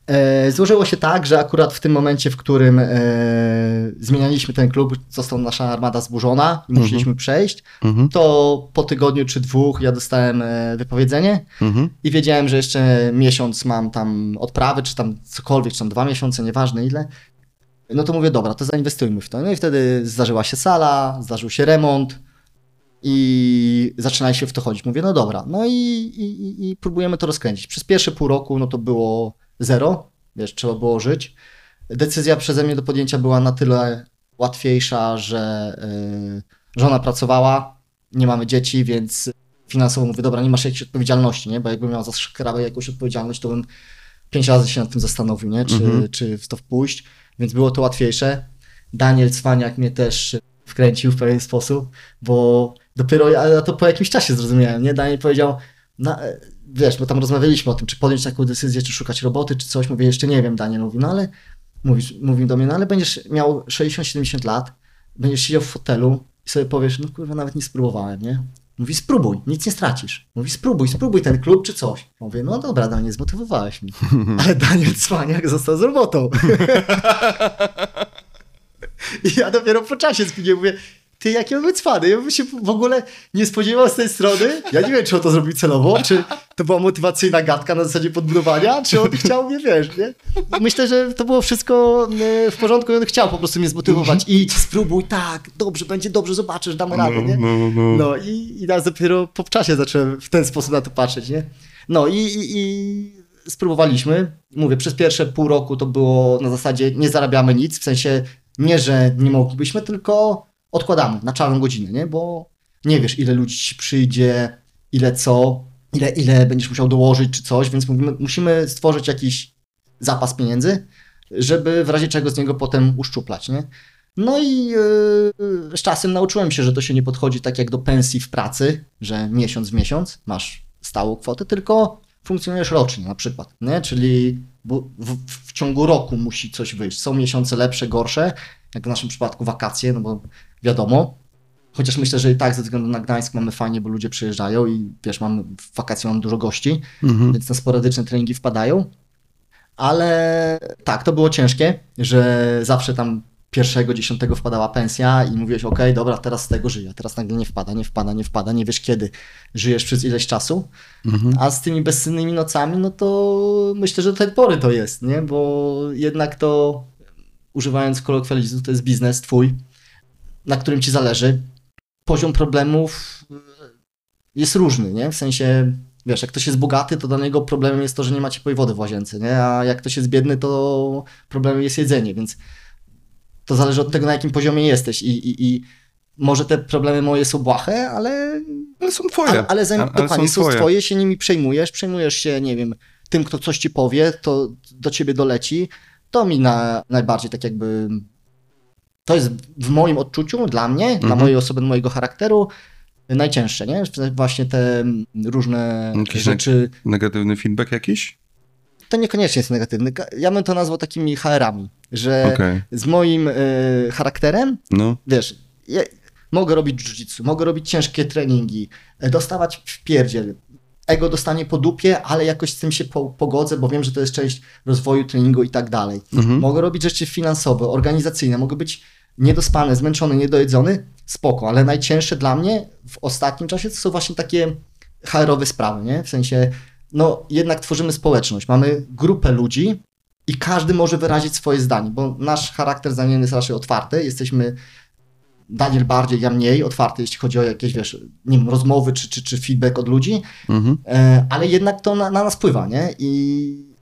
E, Złożyło się tak, że akurat w tym momencie, w którym e, zmienialiśmy ten klub, została nasza armada zburzona i musieliśmy przejść, Mhm, to po tygodniu czy dwóch ja dostałem e, wypowiedzenie mhm, i wiedziałem, że jeszcze miesiąc mam tam odprawy, czy tam cokolwiek, czy tam dwa miesiące, nieważne ile. No to mówię, dobra, to zainwestujmy w to. No i wtedy zdarzyła się sala, zdarzył się remont i zaczynali się w to chodzić. Mówię, no dobra, no i, i, i- i próbujemy to rozkręcić. Przez pierwsze pół roku, no to było zero, wiesz, trzeba było żyć. Decyzja przeze mnie do podjęcia była na tyle łatwiejsza, że yy, żona pracowała, nie mamy dzieci, więc finansowo mówię, dobra, nie masz jakiejś odpowiedzialności, nie? Bo jakbym miał za szkrabę jakąś odpowiedzialność, to bym pięć razy się nad tym zastanowił, nie? Czy, Mhm. czy w to wpuść, więc było to łatwiejsze. Daniel Cwaniak mnie też wkręcił w pewien sposób, bo dopiero ja to po jakimś czasie zrozumiałem, nie? Daniel powiedział, na, wiesz, bo tam rozmawialiśmy o tym, czy podjąć taką decyzję, czy szukać roboty, czy coś. Mówię, jeszcze nie wiem, Daniel mówi, no ale mówisz, mówi do mnie, no ale będziesz miał 60-70 lat, będziesz siedział w fotelu i sobie powiesz, no kurwa, nawet nie spróbowałem, nie? Mówi, spróbuj, nic nie stracisz. Mówi, spróbuj, spróbuj ten klub czy coś. Mówię, no dobra, Daniel, zmotywowałeś mnie. *laughs* Ale Daniel Cwaniak został z robotą. *laughs* *laughs* I ja dopiero po czasie spiliłem, mówię, ty jakie mamy cwany, ja bym się w ogóle nie spodziewał z tej strony. Ja nie wiem, czy on to zrobił celowo, czy to była motywacyjna gadka na zasadzie podbudowania, czy on chciał mnie, wiesz, nie? Myślę, że to było wszystko e, w porządku i on chciał po prostu mnie zmotywować. Idź, spróbuj, tak, dobrze, będzie dobrze, zobaczysz, damy radę, nie? no, no. No i, i nas dopiero po czasie zacząłem w ten sposób na to patrzeć, nie? No i, i, i spróbowaliśmy. Mówię, przez pierwsze pół roku to było na zasadzie nie zarabiamy nic, w sensie nie, że nie moglibyśmy, tylko odkładamy na czarną godzinę, nie? Bo nie wiesz, ile ludzi ci przyjdzie, ile co, ile, ile będziesz musiał dołożyć czy coś, więc mówimy, musimy stworzyć jakiś zapas pieniędzy, żeby w razie czego z niego potem uszczuplać, nie? No i yy, z czasem nauczyłem się, że to się nie podchodzi tak jak do pensji w pracy, że miesiąc w miesiąc masz stałą kwotę, tylko funkcjonujesz rocznie na przykład, nie? Czyli bu- w, w ciągu roku musi coś wyjść. Są miesiące lepsze, gorsze, jak w naszym przypadku wakacje, no bo wiadomo. Chociaż myślę, że i tak ze względu na Gdańsk mamy fajnie, bo ludzie przyjeżdżają i wiesz, mamy, w wakacje mamy dużo gości, Mhm. więc na sporadyczne treningi wpadają. Ale tak, to było ciężkie, że zawsze tam pierwszego, dziesiątego wpadała pensja i mówiłeś, ok, dobra, teraz z tego żyję. Teraz nagle nie wpada, nie wpada, nie wpada, nie wiesz kiedy. Żyjesz przez ileś czasu. Mhm. A z tymi bezsennymi nocami, no to myślę, że do tej pory to jest, nie? Bo jednak to, używając kolokwializmu, to jest biznes twój, na którym ci zależy. Poziom problemów y, jest różny, nie? W sensie, wiesz, jak ktoś jest bogaty, to dla niego problemem jest to, że nie ma ciepłej wody w łazience, nie? A jak ktoś jest biedny, to problemem jest jedzenie, więc to zależy od tego, na jakim poziomie jesteś i, i, i może te problemy moje są błahe, ale Ale są twoje. ale, ale, zanim, ale dokładnie, są twoje. twoje, się nimi przejmujesz, przejmujesz się, nie wiem, tym, kto coś ci powie, to do ciebie doleci. To mi na, najbardziej tak jakby. To jest w moim odczuciu, dla mnie, dla Mhm. mojej osoby, mojego charakteru, najcięższe, nie? Właśnie te różne Jakieś rzeczy. Negatywny feedback jakiś? To niekoniecznie jest negatywny. Ja bym to nazwał takimi HR-ami, że Okej. z moim y, charakterem No. wiesz, ja mogę robić jiu-jitsu, mogę robić ciężkie treningi, e, dostawać w pierdziel, ego dostanie po dupie, ale jakoś z tym się po, pogodzę, bo wiem, że to jest część rozwoju treningu i tak dalej. Mhm. Mogę robić rzeczy finansowe, organizacyjne, mogę być niedospany, zmęczony, niedojedzony, spoko, ale najcięższe dla mnie w ostatnim czasie to są właśnie takie HR-owe sprawy, nie? W sensie, no jednak tworzymy społeczność, mamy grupę ludzi i każdy może wyrazić swoje zdanie, bo nasz charakter zdaniem jest raczej otwarty, jesteśmy Daniel bardziej, ja mniej otwarty, jeśli chodzi o jakieś, wiesz, nie wiem, rozmowy czy, czy, czy feedback od ludzi, Mhm. e, ale jednak to na, na nas wpływa, nie? I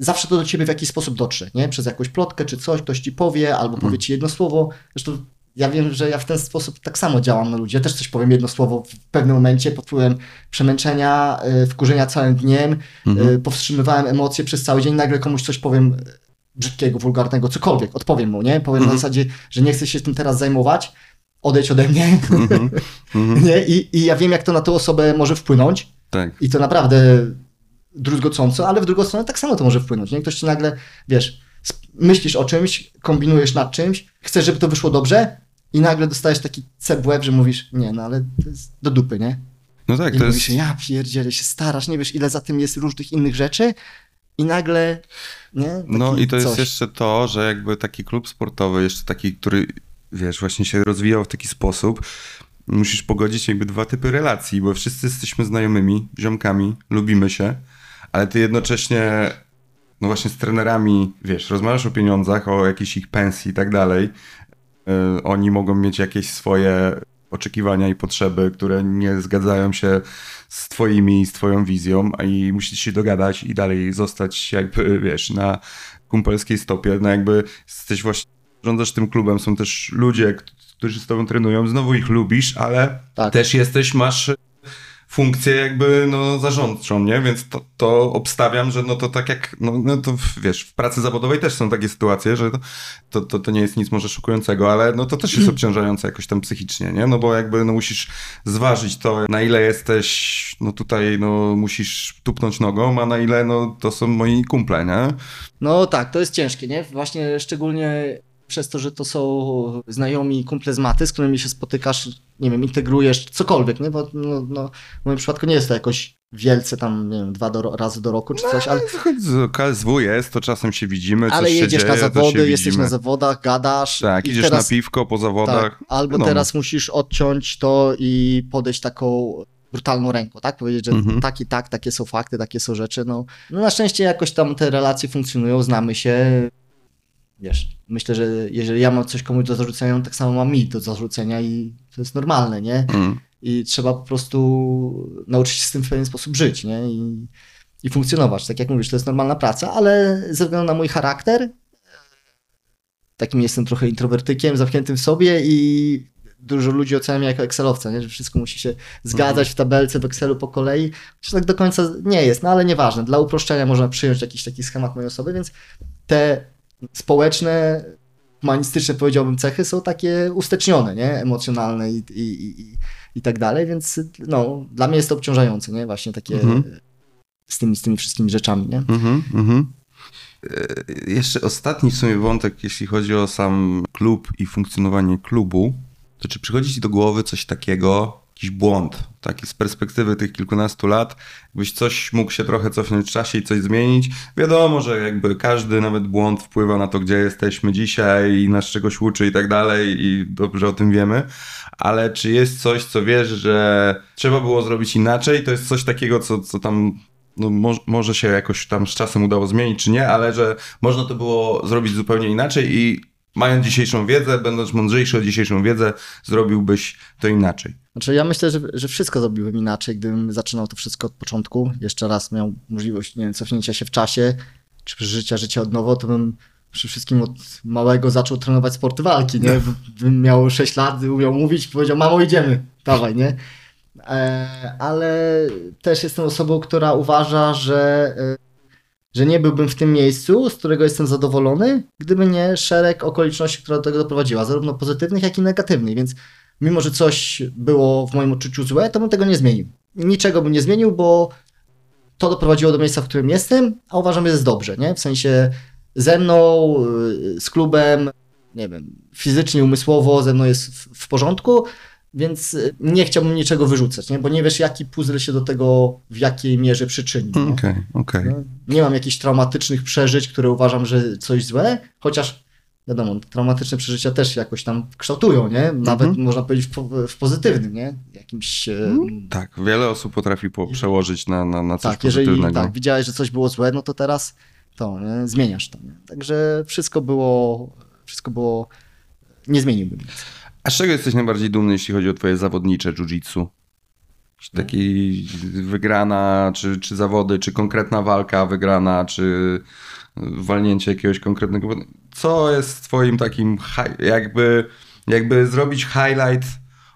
zawsze to do ciebie w jakiś sposób dotrze, nie? Przez jakąś plotkę czy coś, ktoś ci powie, albo powie ci jedno słowo. Zresztą ja wiem, że ja w ten sposób tak samo działam na ludzi. Ja też coś powiem jedno słowo w pewnym momencie pod wpływem przemęczenia, y, wkurzenia całym dniem, y, powstrzymywałem emocje przez cały dzień, nagle komuś coś powiem brzydkiego, wulgarnego, cokolwiek, odpowiem mu, nie? Powiem na zasadzie, że nie chcę się tym teraz zajmować, odejdź ode mnie, *laughs* nie? I, I ja wiem, jak to na tę osobę może wpłynąć, Tak. i to naprawdę druzgocąco, ale w drugą stronę tak samo to może wpłynąć. Nie? Ktoś ci nagle, wiesz, myślisz o czymś, kombinujesz nad czymś, chcesz, żeby to wyszło dobrze i nagle dostajesz taki cep w łeb, że mówisz, nie, no ale to jest do dupy, nie? No tak, I to mówisz, jest... ja pierdzielę, się starasz, nie wiesz, ile za tym jest różnych innych rzeczy i nagle, nie? No i to jest coś. jeszcze to, że jakby taki klub sportowy, jeszcze taki, który wiesz, właśnie się rozwijał w taki sposób, musisz pogodzić jakby dwa typy relacji, bo wszyscy jesteśmy znajomymi, ziomkami, lubimy się, ale ty jednocześnie, no właśnie z trenerami, wiesz, rozmawiasz o pieniądzach, o jakiejś ich pensji i tak dalej. Yy, oni mogą mieć jakieś swoje oczekiwania i potrzeby, które nie zgadzają się z twoimi, z twoją wizją, a i musicie się dogadać i dalej zostać jakby, wiesz, na kumpelskiej stopie, no jakby jesteś właśnie, rządzasz tym klubem, są też ludzie, którzy z tobą trenują, znowu ich lubisz, ale Tak. też jesteś, masz funkcję jakby no zarządczą, nie? Więc to, to obstawiam, że no to tak jak, no, no to wiesz, w pracy zawodowej też są takie sytuacje, że to, to, to, to nie jest nic może szokującego, ale no to też jest obciążające jakoś tam psychicznie, nie? No bo jakby no musisz zważyć to, na ile jesteś, no tutaj no musisz tupnąć nogą, a na ile no to są moi kumple, nie? No tak, to jest ciężkie, nie? Właśnie szczególnie przez to, że to są znajomi kumple z maty, z którymi się spotykasz, nie wiem, integrujesz cokolwiek, nie? Bo no, no, w moim przypadku nie jest to jakoś wielce tam, nie wiem, dwa do, razy do roku czy coś, ale, z KSW jest, to czasem się widzimy, ale jedziesz dzieje, na zawody, jesteś widzimy. na zawodach, gadasz. Tak, idziesz teraz, na piwko po zawodach. tak, Albo Wiadomo. teraz musisz odciąć to i podejść taką brutalną ręką, tak? Powiedzieć, że Mhm. tak i tak, takie są fakty, takie są rzeczy. No, no na szczęście jakoś tam te relacje funkcjonują, znamy się. Wiesz, myślę, że jeżeli ja mam coś komuś do zarzucenia, on tak samo ma mi do zarzucenia i to jest normalne, nie? Mm. I trzeba po prostu nauczyć się z tym w pewien sposób żyć, nie? I, i funkcjonować. Tak jak mówisz, to jest normalna praca, ale ze względu na mój charakter, takim jestem trochę introwertykiem, zamkniętym w sobie i dużo ludzi ocenia mnie jako Excelowca, nie? że wszystko musi się zgadzać w tabelce w Excelu po kolei, chociaż tak do końca nie jest, no ale nieważne. Dla uproszczenia można przyjąć jakiś taki schemat mojej osoby, więc te społeczne, humanistyczne powiedziałbym cechy są takie ustecznione, nie? Emocjonalne i, i, i, i, tak dalej, więc no, dla mnie jest to obciążające, nie? Właśnie takie Mhm. z, tymi, z tymi wszystkimi rzeczami, nie? Mhm, mhm. E, Jeszcze ostatni w sumie wątek, jeśli chodzi o sam klub i funkcjonowanie klubu, to czy przychodzi ci do głowy coś takiego, jakiś błąd, taki z perspektywy tych kilkunastu lat, jakbyś coś mógł się trochę cofnąć w czasie i coś zmienić? Wiadomo, że jakby każdy nawet błąd wpływa na to, gdzie jesteśmy dzisiaj i nas czegoś uczy i tak dalej i dobrze o tym wiemy, ale czy jest coś, co wiesz, że trzeba było zrobić inaczej, to jest coś takiego, co, co tam no, mo- może się jakoś tam z czasem udało zmienić, czy nie, ale że można to było zrobić zupełnie inaczej i mając dzisiejszą wiedzę, będąc mądrzejszy o dzisiejszą wiedzę, zrobiłbyś to inaczej. Znaczy ja myślę, że, że wszystko zrobiłbym inaczej, gdybym zaczynał to wszystko od początku. Jeszcze raz miał możliwość, nie wiem, cofnięcia się w czasie, czy przeżycia życia od nowa, to bym przy wszystkim od małego zaczął trenować sporty walki, nie? Bym miał 6 lat, umiał mówić, powiedział, mamo idziemy, dawaj, nie? E, ale też jestem osobą, która uważa, że, e, że nie byłbym w tym miejscu, z którego jestem zadowolony, gdyby nie szereg okoliczności, która do tego doprowadziła, zarówno pozytywnych, jak i negatywnych, więc mimo, że coś było w moim odczuciu złe, to bym tego nie zmienił. Niczego bym nie zmienił, bo to doprowadziło do miejsca, w którym jestem, a uważam, że jest dobrze, nie? W sensie ze mną, y, z klubem, nie wiem, fizycznie, umysłowo ze mną jest w, w porządku, więc y, nie chciałbym niczego wyrzucać, nie? Bo nie wiesz, jaki puzzle się do tego w jakiej mierze przyczyni. nie? Okej, okej. No, Nie mam jakichś traumatycznych przeżyć, które uważam, że coś złe, chociaż wiadomo, traumatyczne przeżycia też jakoś tam kształtują, nie? Nawet Mhm. można powiedzieć w, po- w pozytywnym, nie? Jakimś... e, Tak, wiele osób potrafi po, przełożyć na, na, na coś tak, jeżeli pozytywnego. tak, widziałeś, że coś było złe, no to teraz to, nie? zmieniasz to. Nie? Także wszystko było, wszystko było, nie zmieniłbym nic. A z czego jesteś najbardziej dumny, jeśli chodzi o twoje zawodnicze jiu-jitsu? Czy Taki wygrana, czy, czy zawody, czy konkretna walka wygrana, czy walnięcie jakiegoś konkretnego... Co jest twoim takim, jakby, jakby zrobić highlight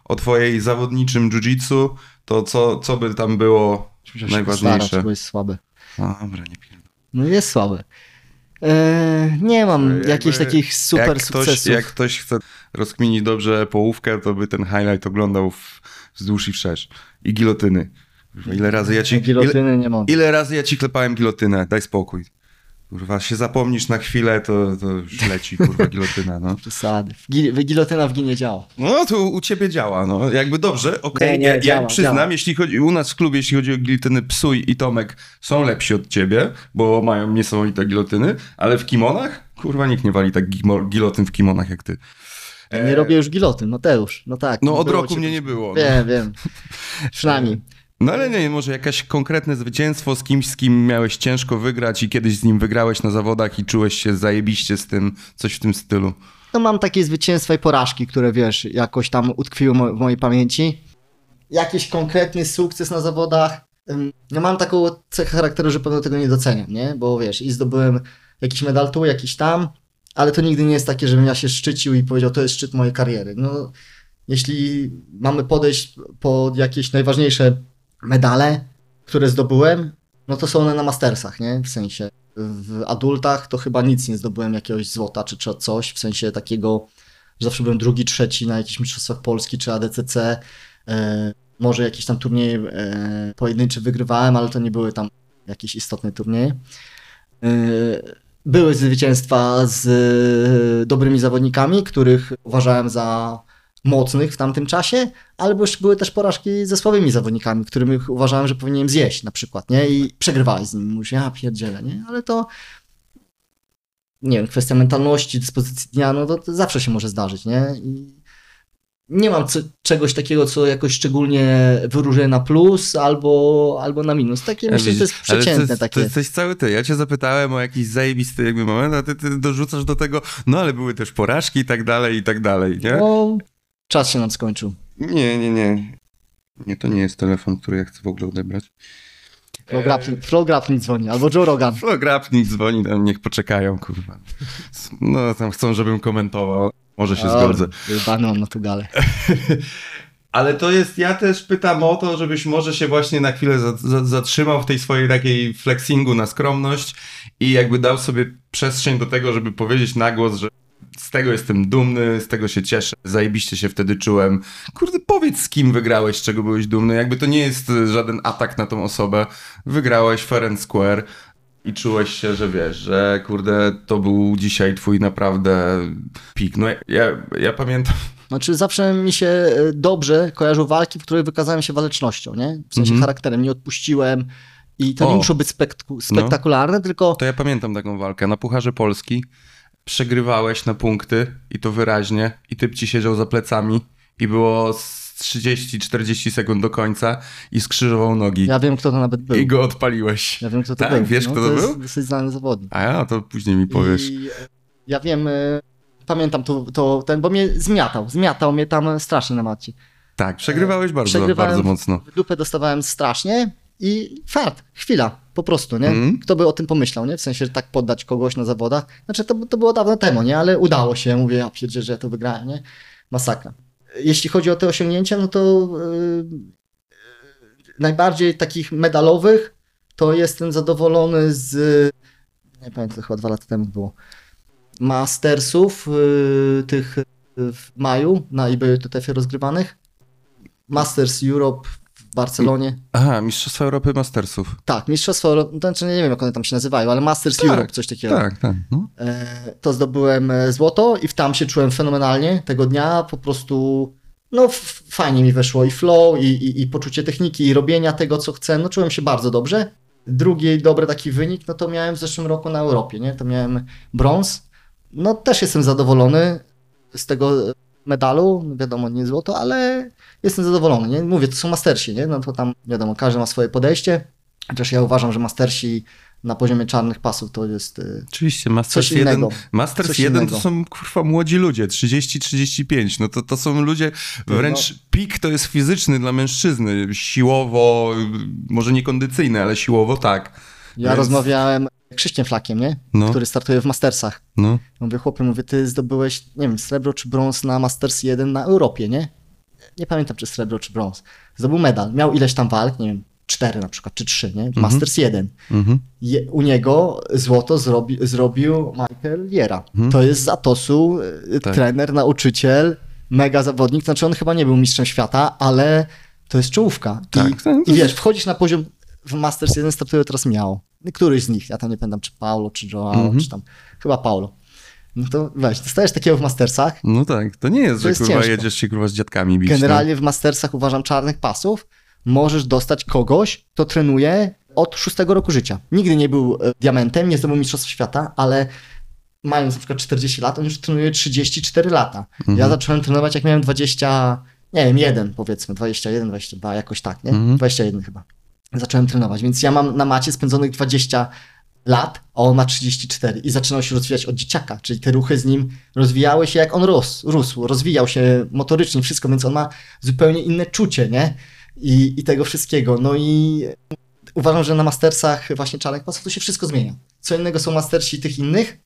o twojej zawodniczym jiu-jitsu, to co, co by tam było Starać, najważniejsze? bo jest słabe. A, dobra, nie pierdolę. No jest słabe. E, nie mam Jakby- jakichś takich super jak ktoś, sukcesów. jak ktoś chce rozkminić dobrze połówkę, to by ten highlight oglądał w, wzdłuż i wszerz. I gilotyny. Ile razy ja ci... Ile, Gilotyny nie mam. ile razy ja ci klepałem gilotynę? Daj spokój. Kurwa, się zapomnisz na chwilę, to, to już leci, kurwa, gilotyna, no. *laughs* Przesady. W gi- w- gilotyna w ginie działa. No, to u ciebie działa, no. Jakby dobrze, okej. Nie, nie, ja, ja działa, przyznam, działa. jeśli chodzi, u nas w klubie, jeśli chodzi o gilotyny, Psuj i Tomek są lepsi od ciebie, bo mają niesamowite gilotyny, ale w kimonach, kurwa, nikt nie wali tak gilotyn w kimonach jak ty. Nie robię już gilotyn, Mateusz. No tak. No od roku mnie nie było. No. Wiem, wiem. Przynajmniej. *laughs* no ale nie, może jakieś konkretne zwycięstwo z kimś, z kim miałeś ciężko wygrać i kiedyś z nim wygrałeś na zawodach i czułeś się zajebiście z tym, coś w tym stylu. No mam takie zwycięstwa i porażki, które wiesz, jakoś tam utkwiły w mojej pamięci. Jakiś konkretny sukces na zawodach. No mam taką cechę charakteru, że pewno tego nie doceniam, nie? Bo wiesz, i zdobyłem jakiś medal tu, jakiś tam, ale to nigdy nie jest takie, żebym ja się szczycił i powiedział, to jest szczyt mojej kariery. No, jeśli mamy podejść pod jakieś najważniejsze medale, które zdobyłem, no to są one na mastersach, nie? W sensie w adultach to chyba nic nie zdobyłem jakiegoś złota czy, coś, w sensie takiego, że zawsze byłem drugi, trzeci na jakichś mistrzostwach Polski czy ADCC. E, może jakiś tam turniej e, pojedynczy wygrywałem, ale to nie były tam jakieś istotne turnieje. E, były zwycięstwa z e, dobrymi zawodnikami, których uważałem za mocnych w tamtym czasie, ale były- były też porażki ze słabymi zawodnikami, których uważałem, że powinienem zjeść na przykład, nie? I przegrywałeś z nimi. Mówisz, ja pierdzielę, nie? Ale to nie wiem, kwestia mentalności, dyspozycji dnia, no to, to zawsze się może zdarzyć, nie? I nie mam co, czegoś takiego, co jakoś szczególnie wyróżnia na plus albo, albo na minus. Takie myślę, że to jest przeciętne to jest, takie. To jesteś cały ty. Ja cię zapytałem o jakiś zajebisty jakby moment, a ty, ty dorzucasz do tego, no ale były też porażki i tak dalej, i tak dalej, nie? No, czas się nam skończył. Nie, nie, nie. Nie, to nie jest telefon, który ja chcę w ogóle odebrać. Flo Grappling- Flo Grappling dzwoni, albo Joe Rogan. Flograpnik dzwoni, tam niech poczekają, kurwa. No, tam chcą, żebym komentował. Może się zgodzę. Jebany mam na tu galę. *laughs* Ale to jest, ja też pytam o to, żebyś może się właśnie na chwilę za, za, zatrzymał w tej swojej takiej flexingu na skromność i jakby dał sobie przestrzeń do tego, żeby powiedzieć na głos, że z tego jestem dumny, z tego się cieszę, zajebiście się wtedy czułem. Kurde, powiedz z kim wygrałeś, z czego byłeś dumny. Jakby to nie jest y, żaden atak na tą osobę. Wygrałeś fair and square i czułeś się, że wiesz, że kurde, to był dzisiaj twój naprawdę pik. No ja, ja pamiętam, Znaczy zawsze mi się e, dobrze kojarzą walki, w których wykazałem się walecznością, nie? W sensie Mhm. charakterem, nie odpuściłem i to O. No. nie muszą być spektu- spektakularne, tylko To ja pamiętam taką walkę. Na Pucharze Polski przegrywałeś na punkty i to wyraźnie i typ ci siedział za plecami i było z 30-40 sekund do końca i skrzyżował nogi ja wiem, kto to nawet był. i go odpaliłeś. Ja wiem, kto to Tak? był. Wiesz, kto to jest był? dosyć znany zawodnik. A ja, to później mi powiesz. I e, ja wiem, e, pamiętam to, to ten, bo mnie zmiatał, zmiatał mnie tam strasznie na maci. Tak, przegrywałeś bardzo, przegrywałem bardzo mocno. W dupę dostawałem strasznie i fart, chwila, po prostu, nie? Mhm. Kto by o tym pomyślał, nie? W sensie, że tak poddać kogoś na zawodach. Znaczy, to, to było dawno temu, nie? Ale udało się, mówię, ja pierdzie, że ja to wygrałem, nie? Masakra. Jeśli chodzi o te osiągnięcia, no to yy, najbardziej takich medalowych to jestem zadowolony z, nie pamiętam, to chyba dwa lata temu było, Mastersów, yy, tych w maju na IBJTF rozgrywanych. Masters Europe w Barcelonie. Aha, Mistrzostwa Europy Mastersów. Tak, Mistrzostwo Europy, znaczy nie wiem jak one tam się nazywają, ale Masters Tak, Europe, coś takiego. Tak, tak. No. E, to zdobyłem e, złoto i tam się czułem fenomenalnie tego dnia, po prostu no fajnie mi weszło i flow, i, i, i poczucie techniki, i robienia tego, co chcę, no czułem się bardzo dobrze. Drugi dobry taki wynik, no to miałem w zeszłym roku na Europie, nie, to miałem brąz no też jestem zadowolony z tego medalu, wiadomo, nie złoto, ale jestem zadowolony, nie? Mówię, to są mastersi, nie? No to tam, wiadomo, każdy ma swoje podejście, chociaż ja uważam, że mastersi na poziomie czarnych pasów to jest y, Oczywiście, Masters Coś 1, innego. Masters Coś 1 to są kurwa młodzi ludzie, 30-35, no to, to są ludzie, wręcz No. pik to jest fizyczny dla mężczyzny, siłowo, może nie kondycyjny, ale siłowo tak. Ja Więc- rozmawiałem z Krzyśkiem Flakiem, nie? No. Który startuje w Mastersach. No, Mówię, chłopie, mówię, ty zdobyłeś, nie wiem, srebro czy brąz na Masters 1 na Europie, nie? Nie pamiętam, czy srebro, czy brąz. Zdobył medal. Miał ileś tam walk, nie wiem, cztery na przykład, czy trzy, nie? Masters 1. mhm. Je, u niego złoto zrobi, zrobił Michael Jera. To jest z Atosu, y, Tak. trener, nauczyciel, mega zawodnik. Znaczy on chyba nie był mistrzem świata, ale to jest czołówka. I, Tak, tak. I wiesz, wchodzisz na poziom w Masters 1 startuje teraz miał. Któryś z nich, ja tam nie pamiętam, czy Paulo, czy Joao, Mhm. czy tam, chyba Paulo. No to weź, dostajesz takiego w Mastersach. no tak, to nie jest, To że jest kurwa ciężko. jedziesz się kurwa z dziadkami bić. no. Generalnie w Mastersach uważam czarnych pasów możesz dostać kogoś, kto trenuje od szóstego roku życia. Nigdy nie był e, diamentem, nie zdobył mistrzostw świata, ale mając na przykład 40 lat, on już trenuje 34 lata. Mhm. Ja zacząłem trenować jak miałem 20, nie wiem, 1 powiedzmy, 21, 22, jakoś tak, nie? Mhm. 21 chyba. Zacząłem trenować, więc ja mam na macie spędzonych 20 lat, a on ma 34 i zaczynał się rozwijać od dzieciaka, czyli te ruchy z nim rozwijały się jak on rósł, rósł rozwijał się motorycznie, wszystko, więc on ma zupełnie inne czucie, nie? I, i tego wszystkiego. No i uważam, że na mastersach właśnie czarnych pasów to się wszystko zmienia. Co innego są mastersi tych innych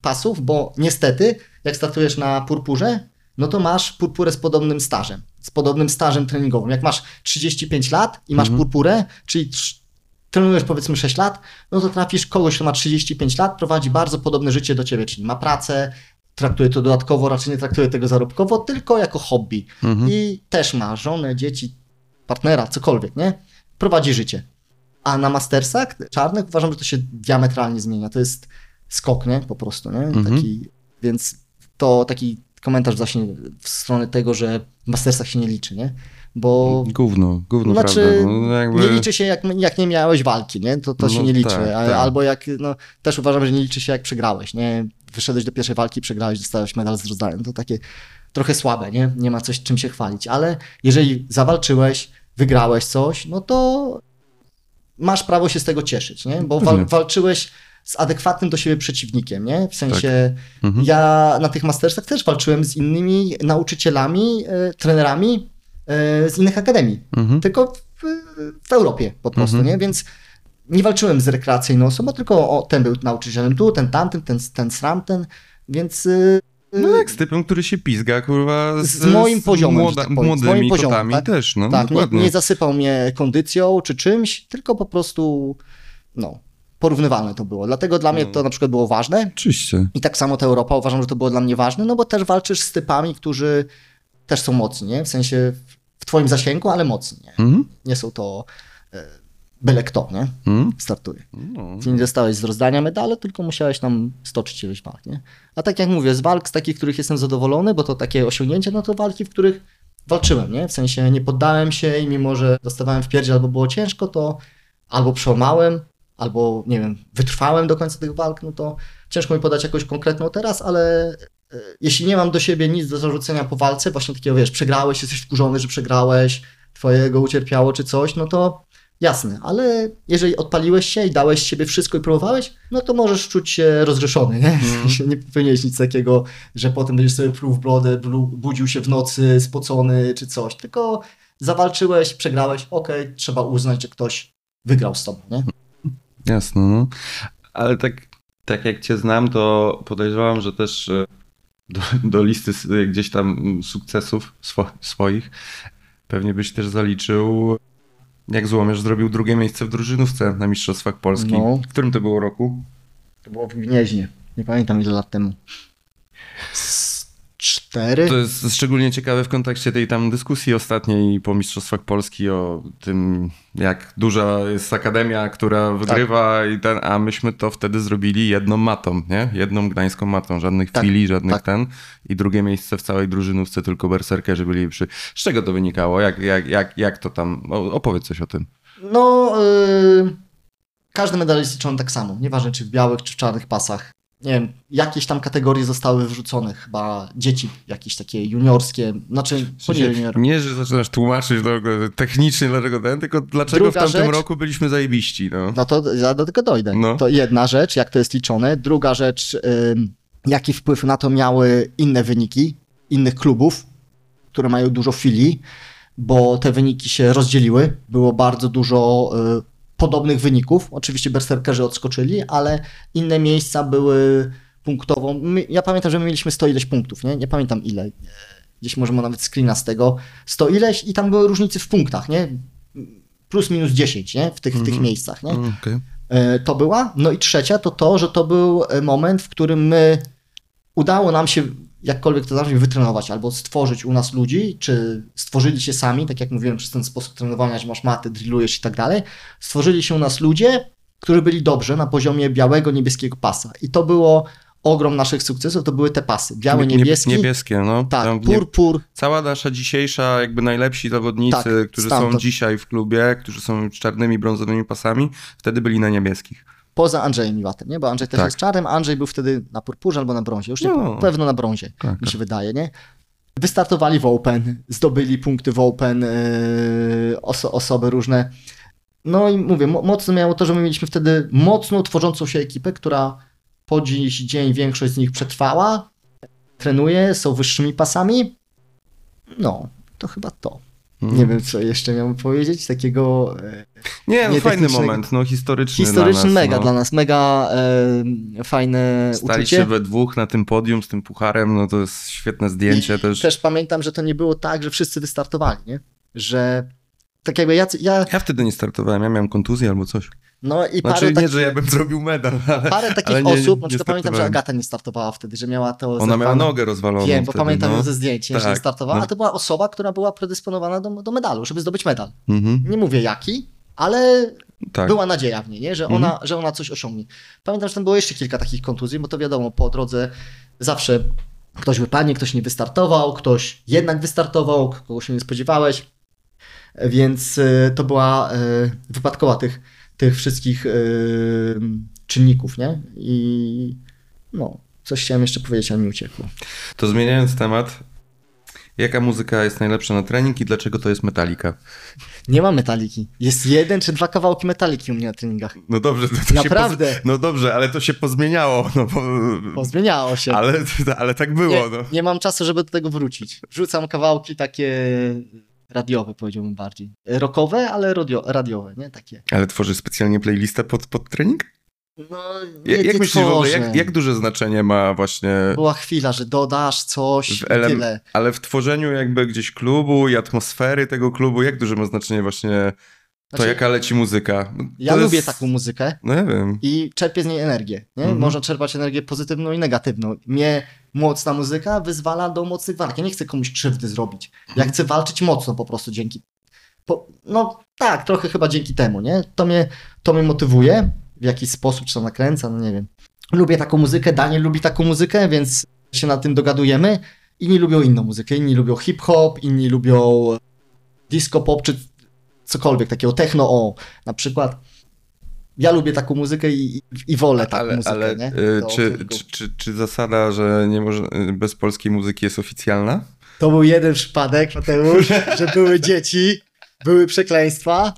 pasów, bo niestety, jak startujesz na purpurze, no to masz purpurę z podobnym stażem, z podobnym stażem treningowym. Jak masz 35 lat i masz purpurę, czyli trenujesz powiedzmy 6 lat, no to trafisz kogoś, kto ma 35 lat, prowadzi bardzo podobne życie do ciebie, czyli ma pracę, traktuje to dodatkowo, raczej nie traktuje tego zarobkowo, tylko jako hobby. I też ma żonę, dzieci, partnera, cokolwiek, nie? Prowadzi życie. A na mastersach czarnych uważam, że to się diametralnie zmienia. To jest skok, nie? Po prostu, nie? Taki, więc to taki komentarz właśnie w stronę tego, że w mastersach się nie liczy, nie? Bo Gówno, gówno znaczy, prawda. No, jakby... nie liczy się jak, jak nie miałeś walki, nie? To, to się No nie liczy. tak, tak. Albo jak, no, też uważam, że nie liczy się jak przegrałeś, nie? Wyszedłeś do pierwszej walki, przegrałeś, dostałeś medal z rozdaniem. To takie trochę słabe, nie? Nie ma coś czym się chwalić. Ale jeżeli zawalczyłeś, wygrałeś coś, no to masz prawo się z tego cieszyć, nie? Bo wal, Pewnie. walczyłeś z adekwatnym do siebie przeciwnikiem, nie? W sensie Mhm. ja na tych mastersach też walczyłem z innymi nauczycielami, e, trenerami e, z innych akademii, Mhm. tylko w, w Europie po prostu, Mhm. nie? Więc nie walczyłem z rekreacyjną osobą, tylko o, ten był nauczycielem tu, ten tamten, ten, ten sramten, więc y, No jak z typem, który się pizga, kurwa, z, Z moim poziomem, młoda, tak powiem, z młodymi moim poziomem, kotami tak? też, no tak, nie, dokładnie. nie zasypał mnie kondycją czy czymś, tylko po prostu, no, porównywalne to było. Dlatego dla mnie No. to na przykład było ważne, Oczywiście. I tak samo ta Europa uważam, że to było dla mnie ważne, no bo też walczysz z typami, którzy też są mocni, nie? W sensie w- twoim zasięgu, ale mocni, nie? Mhm. Nie są to e, byle kto, nie? Mhm. Startuje. No. Ty nie dostałeś z rozdania medalu, tylko musiałeś tam stoczyć ileś walk, nie? A tak jak mówię, z walk z takich, których jestem zadowolony, bo to takie osiągnięcie, no to walki, w których walczyłem, nie? W sensie nie poddałem się i mimo, że dostawałem w pierdzie albo było ciężko, to albo przełamałem, albo nie wiem, wytrwałem do końca tych walk, no to ciężko mi podać jakąś konkretną teraz, ale e, jeśli nie mam do siebie nic do zarzucenia po walce, właśnie takiego, wiesz, przegrałeś, jesteś wkurzony, że przegrałeś, twojego ucierpiało czy coś, no to jasne, ale jeżeli odpaliłeś się i dałeś z siebie wszystko i próbowałeś, no to możesz czuć się rozgrzeszony, nie? Sensie nie powinieneś nic takiego, że potem będziesz sobie pluł w brodę, blu- budził się w nocy spocony czy coś, tylko zawalczyłeś, przegrałeś, okej, trzeba uznać, że ktoś wygrał z tobą, nie? Jasno, no. Ale tak, tak jak cię znam, to podejrzewam, że też e, do, do listy s- gdzieś tam sukcesów swo, swoich pewnie byś też zaliczył, jak Złomierz zrobił drugie miejsce w drużynówce na Mistrzostwach Polski. No. W którym to było roku? To było w Gnieźnie, nie pamiętam ile lat temu. To jest szczególnie ciekawe w kontekście tej tam dyskusji ostatniej po Mistrzostwach Polski o tym, jak duża jest akademia, która wygrywa, i ten, a myśmy to wtedy zrobili jedną matą, nie? Jedną gdańską matą, żadnych Tak, chwili, żadnych tak. ten. I drugie miejsce w całej drużynówce, tylko berserkerzy byli przy. Z czego to wynikało? Jak, jak, jak, jak to tam? Opowiedz coś o tym. No, yy, każdy medal jest liczony tak samo, nieważne czy w białych, czy w czarnych pasach. Nie wiem, jakieś tam kategorie zostały wrzucone, chyba dzieci jakieś takie juniorskie, znaczy, junior. Nie, że zaczynasz tłumaczyć do, technicznie dlaczego ten, tylko dlaczego Druga w tamtym rzecz- roku byliśmy zajebiści, no. No to ja do tego dojdę. No. To jedna rzecz, jak to jest liczone. Druga rzecz, ym, jaki wpływ na to miały inne wyniki innych klubów, które mają dużo filii, bo te wyniki się rozdzieliły. Było bardzo dużo y, podobnych wyników. Oczywiście berserkerzy odskoczyli, ale inne miejsca były punktowo. My, ja pamiętam, że my mieliśmy 100 ileś punktów, nie? Nie pamiętam ile. Gdzieś może mam nawet screena z tego. 100 ileś i tam były różnice w punktach, nie? Plus minus 10, nie? W tych, w tych miejscach, nie? Mm, okej. E, to była. No i trzecia to to, że to był e, moment, w którym my udało nam się jakkolwiek to nazwać, wytrenować albo stworzyć u nas ludzi, czy stworzyli się sami, tak jak mówiłem, przez ten sposób trenowania, że masz maty, drillujesz i tak dalej. Stworzyli się u nas ludzie, którzy byli dobrze na poziomie białego, niebieskiego pasa. I to było ogrom naszych sukcesów, to były te pasy. Biały, Nie- niebieski. Niebieskie, no. Tak, purpur. Cała nasza dzisiejsza, jakby najlepsi zawodnicy, Tak, którzy stamtąd. są dzisiaj w klubie, którzy są czarnymi, brązowymi pasami, wtedy byli na niebieskich. Poza Andrzejem Miłatem, nie? Bo Andrzej też Tak. jest czarem, Andrzej był wtedy na purpurze albo na brązie. Już nie No. pewno na brązie, Tak, mi się wydaje, nie? Wystartowali w Open, zdobyli punkty w Open, yy, oso osoby różne. No i mówię, mo mocno miało to, że my mieliśmy wtedy mocno tworzącą się ekipę, która po dziś dzień większość z nich przetrwała, trenuje, są wyższymi pasami. No, to chyba to. Nie wiem, co jeszcze miałbym powiedzieć, takiego... e, Nie, no fajny moment, no historyczny Historyczny dla nas, mega no. dla nas, mega e, fajne Staliście uczucie. we dwóch na tym podium z tym pucharem, no to jest świetne zdjęcie I też. też pamiętam, że to nie było tak, że wszyscy wystartowali, nie? Że tak jakby ja, ja Ja wtedy nie startowałem, ja miałem kontuzję albo coś. No i Znaczy parę, nie, takich, że ja bym zrobił medal, *laughs* ale, parę takich nie, osób, na przykład pamiętam, że. Agata nie startowała wtedy, że miała to Ona miała zerwane- nogę rozwaloną Wiem, bo wtedy, pamiętam no. ze zdjęciem, że nie Tak, startowała, no. a to była osoba, która była predysponowana do, do medalu, żeby zdobyć medal. Mhm, Nie mówię jaki, ale tak. była nadzieja w niej, nie? Że, Mhm. ona, że ona coś osiągnie. Pamiętam, że tam było jeszcze kilka takich kontuzji, bo to wiadomo, po drodze zawsze ktoś wypadnie, ktoś nie wystartował, ktoś jednak wystartował, kogo się nie spodziewałeś, więc y, to była y, wypadkowa tych, tych wszystkich y, czynników, nie? I no, coś chciałem jeszcze powiedzieć, ale mi uciekło. To zmieniając temat, jaka muzyka jest najlepsza na trening i dlaczego to jest Metallica? Nie ma metaliki. Jest jeden czy dwa kawałki metaliki u mnie na treningach. No dobrze, to, to Naprawdę. Się. No dobrze, ale to się pozmieniało, no bo... Pozmieniało się. Ale, ale tak było, nie, no. nie mam czasu, żeby do tego wrócić. Wrzucam kawałki takie radiowe, powiedziałbym bardziej. Rockowe, ale radio, radiowe, nie? Takie. Ale tworzysz specjalnie playlistę pod, pod trening? No, nie, jak nie myślisz ogóle, jak, jak duże znaczenie ma właśnie... Była chwila, że dodasz coś elem- tyle. Ale w tworzeniu jakby gdzieś klubu i atmosfery tego klubu, jak duże ma znaczenie właśnie to, Znaczy, jaka leci muzyka? No, Ja to lubię jest- taką muzykę No ja wiem. i czerpię z niej energię. Nie? Mhm. Można czerpać energię pozytywną i negatywną. Mnie mocna muzyka wyzwala do mocnych walk. Ja nie chcę komuś krzywdy zrobić. Ja Mhm. chcę walczyć mocno po prostu dzięki. Po, no tak, trochę chyba dzięki temu, nie? To mnie, to mnie motywuje w jakiś sposób, czy to nakręca, no nie wiem. Lubię taką muzykę, Daniel lubi taką muzykę, więc się na tym dogadujemy. Inni lubią inną muzykę, inni lubią hip-hop, inni lubią disco pop, czy cokolwiek takiego, techno, o, na przykład. Ja lubię taką muzykę i, i wolę taką Ale, muzykę, ale nie? y, czy, czy, czy, czy zasada, że nie może, bez polskiej muzyki jest oficjalna? To był jeden przypadek, Mateusz, że były dzieci, były przekleństwa.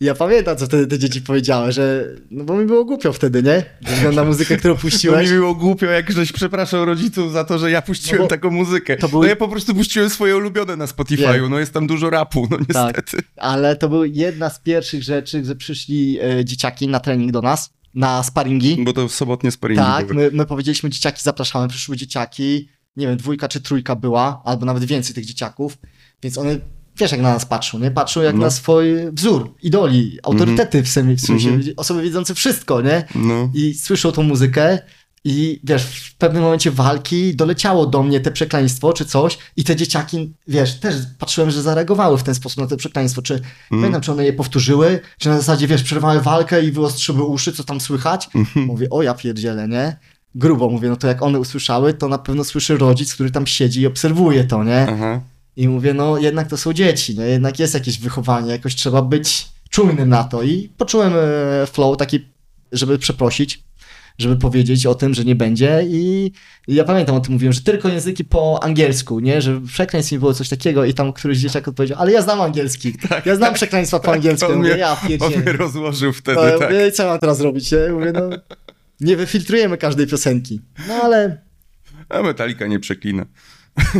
Ja pamiętam, co wtedy te dzieci powiedziały, że. No bo mi było głupio wtedy, nie? Na muzykę, którą *laughs* Bo puściłeś. mi było głupio, jak żeś przepraszał rodziców za to, że ja puściłem No bo taką muzykę. to był- No ja po prostu puściłem swoje ulubione na Spotify'u, Wiem. no jest tam dużo rapu, no Tak. niestety. Ale to była jedna z pierwszych rzeczy, że przyszli e, dzieciaki na trening do nas, na sparingi. Bo to sobotnie sparingi Tak, my, my powiedzieliśmy dzieciaki, zapraszamy, przyszły dzieciaki, nie wiem, dwójka czy trójka była, albo nawet więcej tych dzieciaków, więc one, wiesz jak na nas patrzą, nie? Patrzą jak No. na swój wzór, idoli, autorytety w sensie, w sensie Mhm. osoby widzące wszystko, nie? No. I słyszą tą muzykę i wiesz, w pewnym momencie walki doleciało do mnie te przekleństwo czy coś i te dzieciaki, wiesz, też patrzyłem, że zareagowały w ten sposób na to przekleństwo, czy Mhm. pamiętam, czy one je powtórzyły, czy na zasadzie, wiesz, przerwały walkę i wyostrzyły uszy, co tam słychać. Mhm. Mówię, o ja pierdzielę, nie? Grubo mówię, no to jak one usłyszały, to na pewno słyszy rodzic, który tam siedzi i obserwuje to, nie? Aha. I mówię, no jednak to są dzieci, nie? Jednak jest jakieś wychowanie, jakoś trzeba być czujnym na to. I poczułem e, flow taki, żeby przeprosić. żeby powiedzieć o tym, że nie będzie i ja pamiętam o tym mówiłem, że tylko języki po angielsku, nie, że w przekleństwie było coś takiego i tam któryś dzieciak odpowiedział, ale ja znam angielski, *laughs* ja znam przekleństwa po angielsku, Tak, on mówię, mnie- ja On mnie pierdzielę. rozłożył wtedy, No, tak. mówię, co mam teraz robić, nie? Mówię, no, nie wyfiltrujemy każdej piosenki, no ale A Metallica nie przeklina.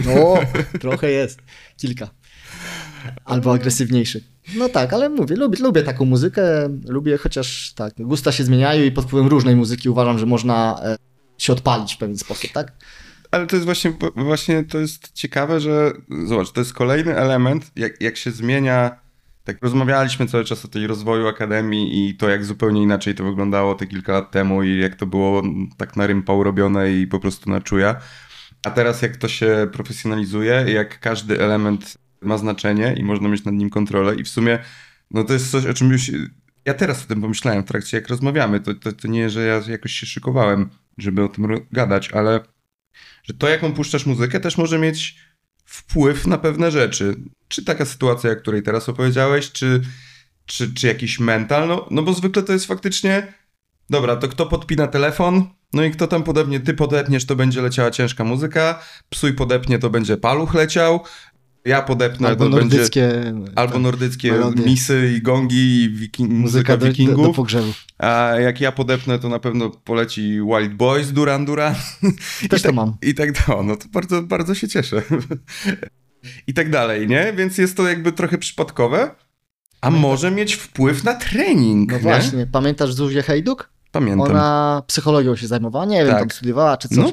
No, *laughs* trochę jest, kilka. Albo agresywniejszy. No tak, ale mówię, lubię, lubię taką muzykę, lubię, chociaż tak, gusta się zmieniają i pod wpływem różnej muzyki uważam, że można e, się odpalić w pewien sposób, tak? Ale to jest właśnie, właśnie to jest ciekawe, że zobacz, to jest kolejny element, jak, jak się zmienia, tak rozmawialiśmy cały czas o tej rozwoju akademii i to jak zupełnie inaczej to wyglądało te kilka lat temu i jak to było tak na rympał robione i po prostu na czuja. A teraz jak to się profesjonalizuje jak każdy element ma znaczenie i można mieć nad nim kontrolę i w sumie no to jest coś, o czym już ja teraz o tym pomyślałem w trakcie jak rozmawiamy. To, to, to nie, że ja jakoś się szykowałem, żeby o tym gadać, ale że to, jaką puszczasz muzykę, też może mieć wpływ na pewne rzeczy. Czy taka sytuacja, o której teraz opowiedziałeś, czy, czy, czy jakiś mental, no, no bo zwykle to jest faktycznie, dobra, to kto podpina telefon, no i kto tam podepnie, ty podepniesz, to będzie leciała ciężka muzyka, psuj podepnie, to będzie paluch leciał, ja podepnę, Albo to będzie nordyckie... albo tak, nordyckie melodie. misy i gongi i wiki- muzyka, do, do, wikingów. do pogrzebu. A jak ja podepnę, to na pewno poleci Wild Boys, Duran Duran. Też I to tak, mam. I tak dalej. No to bardzo, bardzo się cieszę. I tak dalej, nie? Więc jest to jakby trochę przypadkowe, a może mieć wpływ na trening, No nie? właśnie, pamiętasz Zuzię Hejduk? Pamiętam. Ona psychologią się zajmowała, nie wiem, Tak. tam studiowała czy coś. No.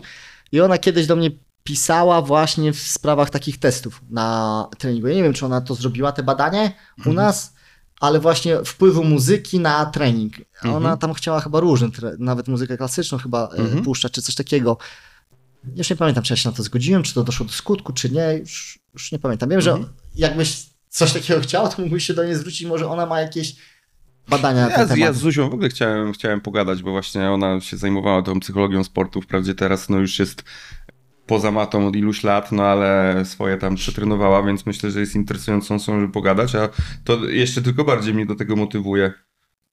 I ona kiedyś do mnie pisała właśnie w sprawach takich testów na treningu. Ja nie wiem, czy ona to zrobiła, te badanie u Mhm. nas, ale właśnie wpływu muzyki na trening. Ona Mhm. tam chciała chyba różne, nawet muzykę klasyczną chyba e, Mhm. puszczać, czy coś takiego. Już nie pamiętam, czy ja się na to zgodziłem, czy to doszło do skutku, czy nie, już, już nie pamiętam. Wiem, Mhm. że jakbyś coś takiego chciał, to mógłbyś się do niej zwrócić, może ona ma jakieś badania na Ja, ten z- ja z Zuzią w ogóle chciałem, chciałem pogadać, bo właśnie ona się zajmowała tą psychologią sportu. Wprawdzie teraz no już jest poza matą od iluś lat, no ale swoje tam przetrenowała, więc myślę, że jest interesującą osobą, żeby pogadać, a to jeszcze tylko bardziej mnie do tego motywuje.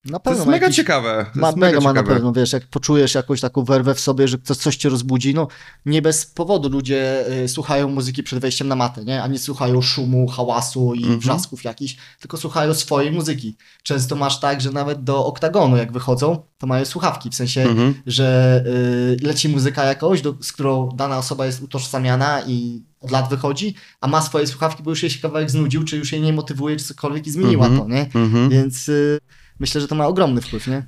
Na To pewno jest ma mega jakiś- ciekawe. To Ma, jest mega ma na ciekawe. pewno, wiesz, jak poczujesz jakąś taką werwę w sobie, że coś, coś cię rozbudzi, no nie bez powodu ludzie y, słuchają muzyki przed wejściem na matę, nie? A nie słuchają szumu, hałasu i Mhm. wrzasków jakichś, tylko słuchają swojej muzyki. Często masz tak, że nawet do oktagonu jak wychodzą, to mają słuchawki, w sensie, Mhm. że y, leci muzyka jakaś, do, z którą dana osoba jest utożsamiana i od lat wychodzi, a ma swoje słuchawki, bo już jej się kawałek znudził, czy już jej nie motywuje, czy cokolwiek i zmieniła Mhm. to, nie? Mhm. Więc y, myślę, że to ma ogromny wpływ, nie?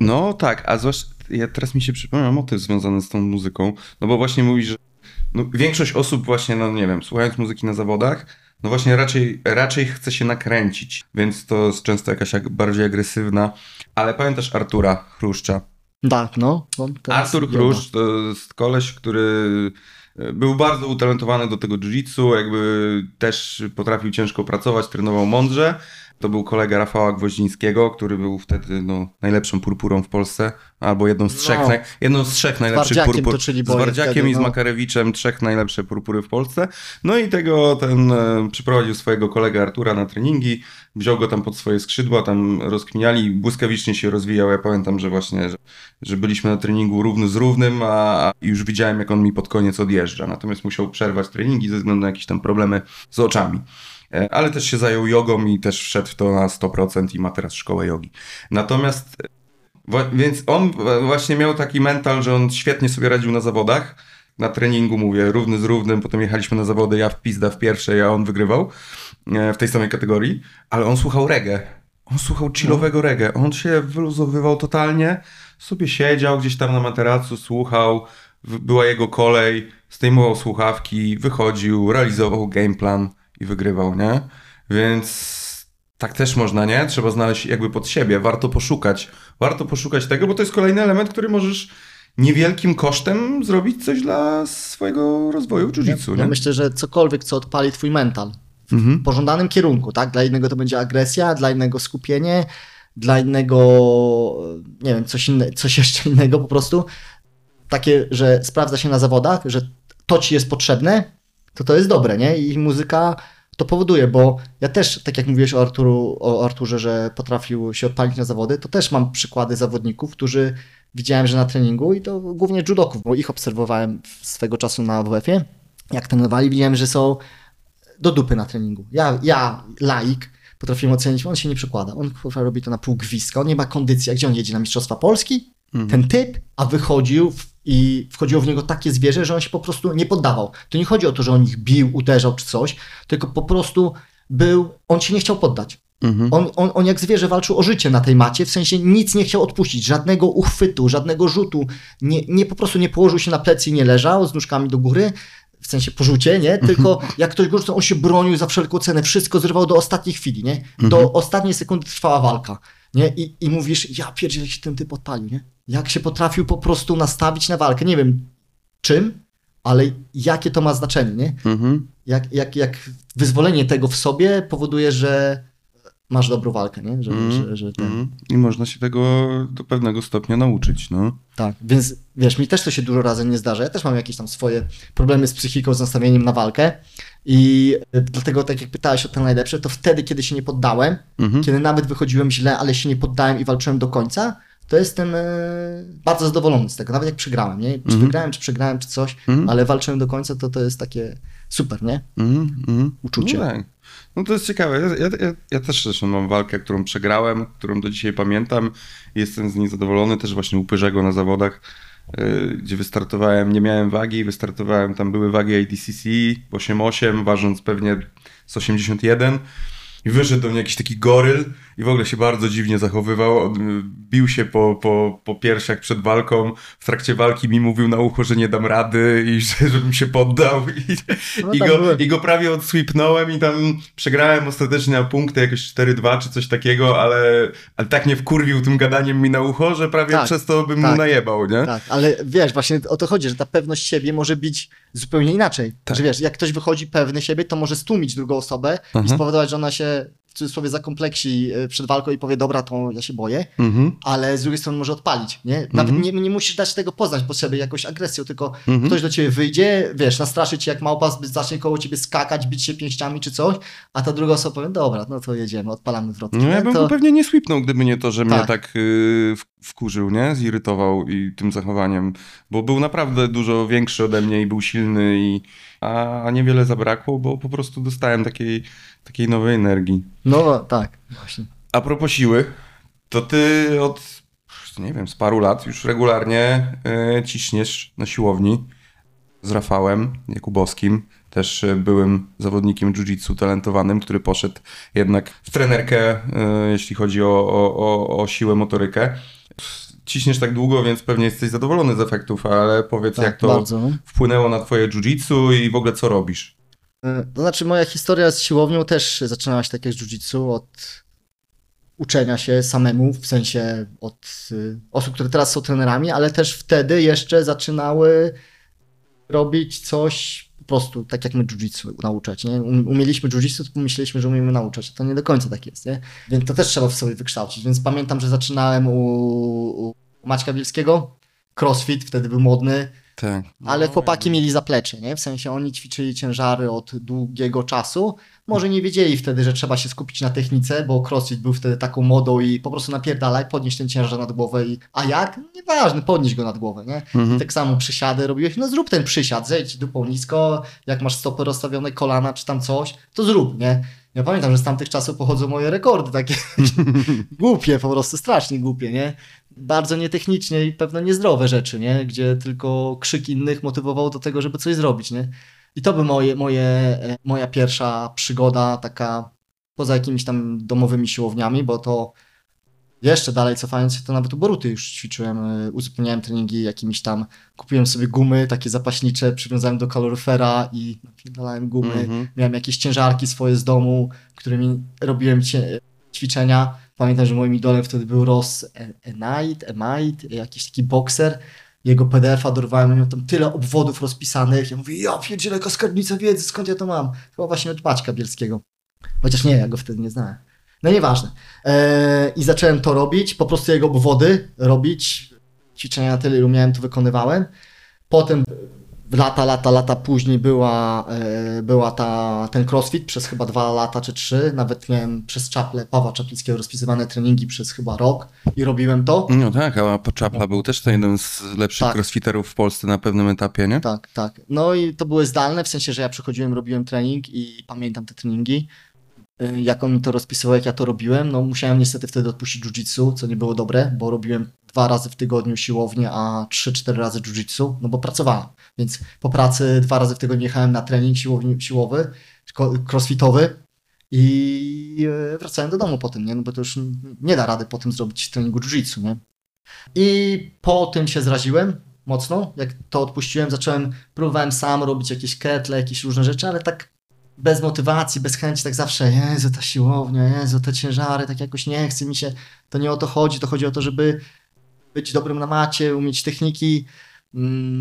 No tak, a zwłaszcza ja teraz mi się przypomina motyw związany z tą muzyką, no bo właśnie mówisz, że no, większość osób właśnie, no nie wiem, słuchając muzyki na zawodach, no właśnie raczej, raczej chce się nakręcić, więc to jest często jakaś ag- bardziej agresywna, ale pamiętasz Artura Chruszcza? Tak, no. teraz Artur. Chruszcz to jest koleś, który e, był bardzo utalentowany do tego jiu-jitsu, jakby też potrafił ciężko pracować, trenował mądrze. To był kolega Rafała Gwoździńskiego, który był wtedy no, najlepszą purpurą w Polsce, albo jedną z trzech, No. naj, jedną z trzech najlepszych purpur. Z boje Wardziakiem wtedy, i z no. Makarewiczem, trzech najlepsze purpury w Polsce. No i tego ten e, przyprowadził swojego kolegę Artura na treningi, wziął go tam pod swoje skrzydła, tam rozkminiali, błyskawicznie się rozwijał. Ja pamiętam, że właśnie, że, że byliśmy na treningu równy z równym, a, a już widziałem, jak on mi pod koniec odjeżdża. Natomiast musiał przerwać treningi ze względu na jakieś tam problemy z oczami. E, Ale też się zajął jogą i też wszedł w to na 100% i ma teraz szkołę jogi. Natomiast e, Więc on właśnie miał taki mental, że on świetnie sobie radził na zawodach. Na treningu mówię, równy z równym, potem jechaliśmy na zawody, ja w pizda w pierwszej, a on wygrywał e, w tej samej kategorii, ale on słuchał reggae. On słuchał chillowego reggae. On się wyluzowywał totalnie, sobie siedział gdzieś tam na materacu, słuchał, była jego kolej, zdejmował słuchawki, wychodził, realizował gameplan i wygrywał, nie? Więc tak też można, nie? Trzeba znaleźć jakby pod siebie, warto poszukać. Warto poszukać tego, bo to jest kolejny element, który możesz niewielkim kosztem zrobić coś dla swojego rozwoju w jiu-jitsu, Ja nie? myślę, że cokolwiek, co odpali twój mental Mhm. w pożądanym kierunku, tak? Dla innego to będzie agresja, dla innego skupienie, dla innego, nie wiem, coś, inne, coś jeszcze innego po prostu. Takie, że sprawdza się na zawodach, że to ci jest potrzebne, to to jest dobre, nie? I muzyka to powoduje, bo ja też, tak jak mówiłeś o, Arturu, o Arturze, że potrafił się odpalić na zawody, to też mam przykłady zawodników, którzy widziałem, że na treningu i to głównie judoków, bo ich obserwowałem swego czasu na WF-ie, jak trenowali, widziałem, że są do dupy na treningu. Ja, ja laik, potrafiłem ocenić, on się nie przykłada. On robi to na pół gwizdka, on nie ma kondycji. A gdzie on jedzie? Na Mistrzostwa Polski? Ten typ, a wychodził w, i wchodziło w niego takie zwierzę, że on się po prostu nie poddawał. To nie chodzi o to, że on ich bił, uderzał czy coś, tylko po prostu był, on się nie chciał poddać. On, on, on jak zwierzę walczył o życie na tej macie, w sensie nic nie chciał odpuścić, żadnego uchwytu, żadnego rzutu, nie, nie po prostu nie położył się na plecy i nie leżał z nóżkami do góry, w sensie porzucie, nie? Tylko jak ktoś go rzucał, on się bronił za wszelką cenę, wszystko zrywał do ostatniej chwili, nie? Do ostatniej sekundy trwała walka, nie? I, i mówisz, ja pierdzielę, się ten typ odpalił, nie? Jak się potrafił po prostu nastawić na walkę, nie wiem czym, ale jakie to ma znaczenie, nie? Mhm. Jak, jak, jak wyzwolenie tego w sobie powoduje, że masz dobrą walkę, nie? Że, Mhm. że, że ten... Mhm. I można się tego do pewnego stopnia nauczyć, no. Tak, więc wiesz, mi też to się dużo razy nie zdarza. Ja też mam jakieś tam swoje problemy z psychiką, z nastawieniem na walkę i y, dlatego tak jak pytałeś o ten najlepszy, to wtedy, kiedy się nie poddałem, Mhm. kiedy nawet wychodziłem źle, ale się nie poddałem i walczyłem do końca, to jestem e, bardzo zadowolony z tego, nawet jak przegrałem, nie? Czy Mhm. wygrałem, czy przegrałem, czy coś, Mhm. ale walczyłem do końca, to to jest takie super, nie? Mhm. Uczucie. No, tak. no to jest ciekawe. Ja, ja, ja, też zresztą mam walkę, którą przegrałem, którą do dzisiaj pamiętam. Jestem z niej zadowolony. Też właśnie u Pyrzego na zawodach, yy, gdzie wystartowałem, nie miałem wagi, wystartowałem, tam były wagi ADCC 8,8, ważąc pewnie z 81. I wyszedł do mnie jakiś taki goryl i w ogóle się bardzo dziwnie zachowywał. Bił się po, po, po piersiach przed walką. W trakcie walki mi mówił na ucho, że nie dam rady i *laughs* że, żebym się poddał. I, No i, tak go, byłem. I go prawie odsweepnąłem i tam przegrałem ostatecznie na punkty jakoś 4-2 czy coś takiego, ale, ale tak nie wkurwił tym gadaniem mi na ucho, że prawie Tak, przez to bym tak. mu najebał, nie? Tak, ale wiesz, właśnie o to chodzi, że ta pewność siebie może być zupełnie inaczej. Tak. Że wiesz, jak ktoś wychodzi pewny siebie, to może stłumić drugą osobę i Aha. spowodować, że ona się w cudzysłowie zakompleksi e, przed walką i powie, dobra, to ja się boję, Mhm. ale z drugiej strony może odpalić, nie? Nawet nie, nie musisz dać tego poznać po sobie jakąś agresją, tylko Mhm. ktoś do ciebie wyjdzie, wiesz, nastraszy cię jak małpa, zacznie koło ciebie skakać, bić się pięściami czy coś, a ta druga osoba powie, dobra, no to jedziemy, odpalamy wrotki. No ja bym to... pewnie nie sweepnął, gdyby nie to, że mnie Tak. tak yy, wkurzył, nie? Zirytował i tym zachowaniem, bo był naprawdę dużo większy ode mnie i był silny i a, a niewiele zabrakło, bo po prostu dostałem takiej, takiej nowej energii. No tak, właśnie. A propos siły, to ty od, nie wiem, z paru lat już regularnie e, ciśniesz na siłowni z Rafałem Jakubowskim, też e, byłym zawodnikiem jiu-jitsu talentowanym, który poszedł jednak w trenerkę, e, jeśli chodzi o, o, o, o siłę, motorykę. Ciśniesz tak długo, więc pewnie jesteś zadowolony z efektów, ale powiedz, Tak, jak to bardzo. wpłynęło na twoje jiu-jitsu i w ogóle co robisz? E, To znaczy, moja historia z siłownią też zaczynała się tak jak jiu-jitsu, od uczenia się samemu, w sensie od y, osób, które teraz są trenerami, ale też wtedy jeszcze zaczynały robić coś po prostu, tak jak my jiu-jitsu nauczać, nie? Um- Umieliśmy jiu-jitsu, to pomyśleliśmy, że umiemy nauczać, a to nie do końca tak jest, nie? Więc to też trzeba w sobie wykształcić, więc pamiętam, że zaczynałem u, u Maćka Bielskiego, crossfit, wtedy był modny, Tak. ale chłopaki mieli zaplecze, nie? W sensie oni ćwiczyli ciężary od długiego czasu. Może nie wiedzieli wtedy, że trzeba się skupić na technice, bo crossfit był wtedy taką modą i po prostu napierdalaj, podnieś ten ciężar nad głowę i... A jak? Nieważne, podnieś go nad głowę, nie? Mhm. Tak samo przysiady robiłeś, no zrób ten przysiad, zejdź dupą nisko, jak masz stopy rozstawione, kolana czy tam coś, to zrób, nie? Ja pamiętam, że z tamtych czasów pochodzą moje rekordy takie *laughs* głupie, po prostu strasznie głupie, nie? Bardzo nietechnicznie i pewno niezdrowe rzeczy, nie? Gdzie tylko krzyk innych motywował do tego, żeby coś zrobić, nie? I to by moje, moje, e, moja pierwsza przygoda taka poza jakimiś tam domowymi siłowniami, bo to jeszcze dalej cofając się, to nawet u Boruty już ćwiczyłem, e, uzupełniałem treningi jakimiś tam, kupiłem sobie gumy takie zapaśnicze, przywiązałem do kaloryfera i napierdalałem gumy. Mhm. Miałem jakieś ciężarki swoje z domu, którymi robiłem ćwiczenia. Pamiętam, że moim idolem wtedy był Ross Enite, Emite, jakiś taki bokser. Jego PDF-a dorwałem, miał tam tyle obwodów rozpisanych. Ja mówię, ja pierdzielę, jaka skarbnica wiedzy, skąd ja to mam? Chyba właśnie od Maćka Bielskiego. Chociaż nie, ja go wtedy nie znałem. No nieważne. Eee, I zacząłem to robić, po prostu jego obwody robić. Ćwiczenia na tyle, ilu miałem, to wykonywałem. Potem lata, lata, lata później była, e, była ta, ten crossfit przez chyba dwa lata czy trzy. Nawet miałem przez czaple Pawła Czaplickiego rozpisywane treningi przez chyba rok i robiłem to. No tak, a Czapla był też to jeden z lepszych Tak. crossfiterów w Polsce na pewnym etapie, nie? Tak, tak. No i to były zdalne, w sensie, że ja przychodziłem, robiłem trening i pamiętam te treningi. Y, Jak on mi to rozpisywał, jak ja to robiłem, no musiałem niestety wtedy odpuścić jiu-jitsu, co nie było dobre, bo robiłem dwa razy w tygodniu siłownię, a trzy, cztery razy jiu-jitsu, no bo pracowałem. Więc po pracy dwa razy w tygodniu jechałem na trening siłowy, ko- crossfitowy i e, wracałem do domu po tym, nie? No bo to już nie da rady po tym zrobić treningu jiu-jitsu, nie? I po tym się zraziłem mocno. Jak to odpuściłem, zacząłem, próbowałem sam robić jakieś ketle, jakieś różne rzeczy, ale tak bez motywacji, bez chęci, tak zawsze, Jezu, ta siłownia, Jezu, te ciężary, tak jakoś nie chce mi się, to nie o to chodzi, to chodzi o to, żeby być dobrym na macie, umieć techniki,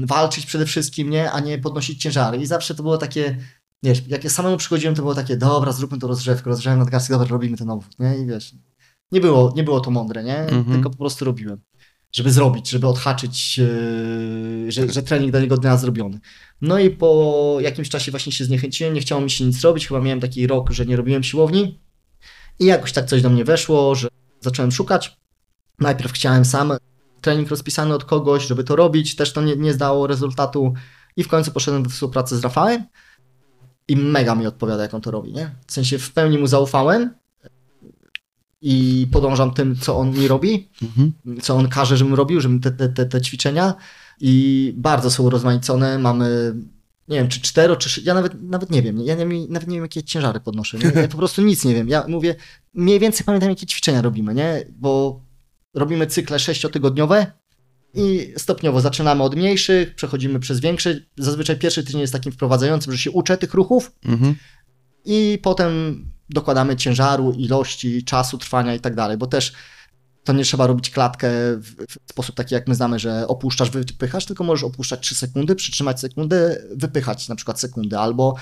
walczyć przede wszystkim, nie, a nie podnosić ciężary. I zawsze to było takie, wiesz, jak ja samemu przychodziłem, to było takie, dobra, zróbmy to rozgrzewkę, rozgrzewam nadgarstek, dobra, robimy ten obwód, nie, i wiesz, nie było, nie było to mądre, nie, Mhm. tylko po prostu robiłem żeby zrobić, żeby odhaczyć, yy, że, że trening danego dnia zrobiony. No i po jakimś czasie właśnie się zniechęciłem, nie chciało mi się nic robić, chyba miałem taki rok, że nie robiłem siłowni i jakoś tak coś do mnie weszło, że zacząłem szukać. Najpierw chciałem sam trening rozpisany od kogoś, żeby to robić, też to nie, nie zdało rezultatu i w końcu poszedłem we współpracę z Rafałem i mega mi odpowiada, jak on to robi, nie? W sensie w pełni mu zaufałem i podążam tym, co on mi robi Mhm. co on każe, żebym robił, żebym te, te, te, te ćwiczenia i bardzo są urozmaicone. Mamy, nie wiem, czy cztero, czy ja nawet, nawet nie wiem, ja nie, nawet nie wiem, jakie ciężary podnoszę. Nie? Ja po prostu nic nie wiem. Ja mówię, mniej więcej pamiętam, jakie ćwiczenia robimy, nie? Bo robimy cykle sześciotygodniowe i stopniowo zaczynamy od mniejszych, przechodzimy przez większe. Zazwyczaj pierwszy tydzień jest takim wprowadzającym, że się uczę tych ruchów, Mhm. i potem dokładamy ciężaru, ilości, czasu trwania i tak dalej, bo też to nie trzeba robić klatkę w, w sposób taki, jak my znamy, że opuszczasz, wypychasz, tylko możesz opuszczać 3 sekundy, przytrzymać sekundę, wypychać na przykład sekundę, albo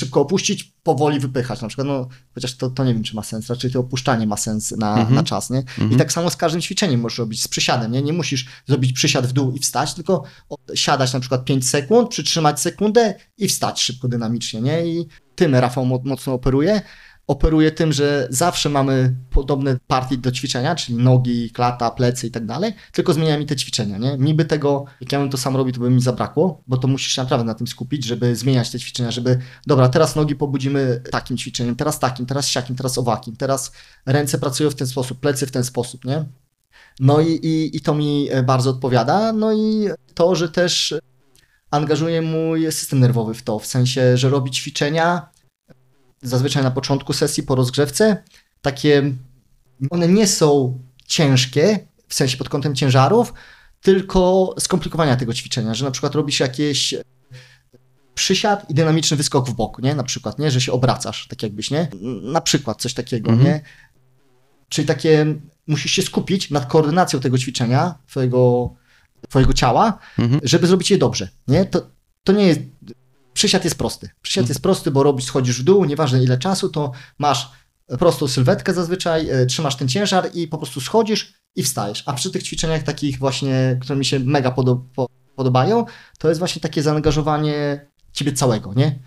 szybko opuścić, powoli wypychać na przykład, no chociaż to, to nie wiem, czy ma sens, raczej to opuszczanie ma sens na, Mhm. na czas, nie? Mhm. I tak samo z każdym ćwiczeniem możesz robić, z przysiadem, nie? Nie musisz zrobić przysiad w dół i wstać, tylko siadać na przykład 5 sekund, przytrzymać sekundę i wstać szybko, dynamicznie, nie? I tym Rafał mo- mocno operuje. Operuje tym, że zawsze mamy podobne partie do ćwiczenia, czyli nogi, klata, plecy i tak dalej, tylko zmienia mi te ćwiczenia, nie? Mi by tego, jak ja bym to sam robił, to by mi zabrakło, bo to musisz się naprawdę na tym skupić, żeby zmieniać te ćwiczenia, żeby, dobra, teraz nogi pobudzimy takim ćwiczeniem, teraz takim, teraz siakim, teraz owakim, teraz ręce pracują w ten sposób, plecy w ten sposób, nie? No i, i, i to mi e, bardzo odpowiada. No i to, że też angażuje mój system nerwowy w to, w sensie, że robi ćwiczenia zazwyczaj na początku sesji po rozgrzewce, takie, one nie są ciężkie, w sensie pod kątem ciężarów, tylko skomplikowania tego ćwiczenia, że na przykład robisz jakieś przysiad i dynamiczny wyskok w bok, nie? Na przykład, nie? Że się obracasz, tak jakbyś, nie? Na przykład coś takiego, Mhm. nie? Czyli takie, musisz się skupić nad koordynacją tego ćwiczenia, twojego, twojego ciała, Mhm. żeby zrobić je dobrze, nie? To, to nie jest, przysiad jest prosty. Przysiad Mhm. jest prosty, bo robisz, schodzisz w dół, nieważne ile czasu, to masz prostą sylwetkę zazwyczaj, e, trzymasz ten ciężar i po prostu schodzisz i wstajesz. A przy tych ćwiczeniach takich właśnie, które mi się mega podo- po- podobają, to jest właśnie takie zaangażowanie ciebie całego, nie?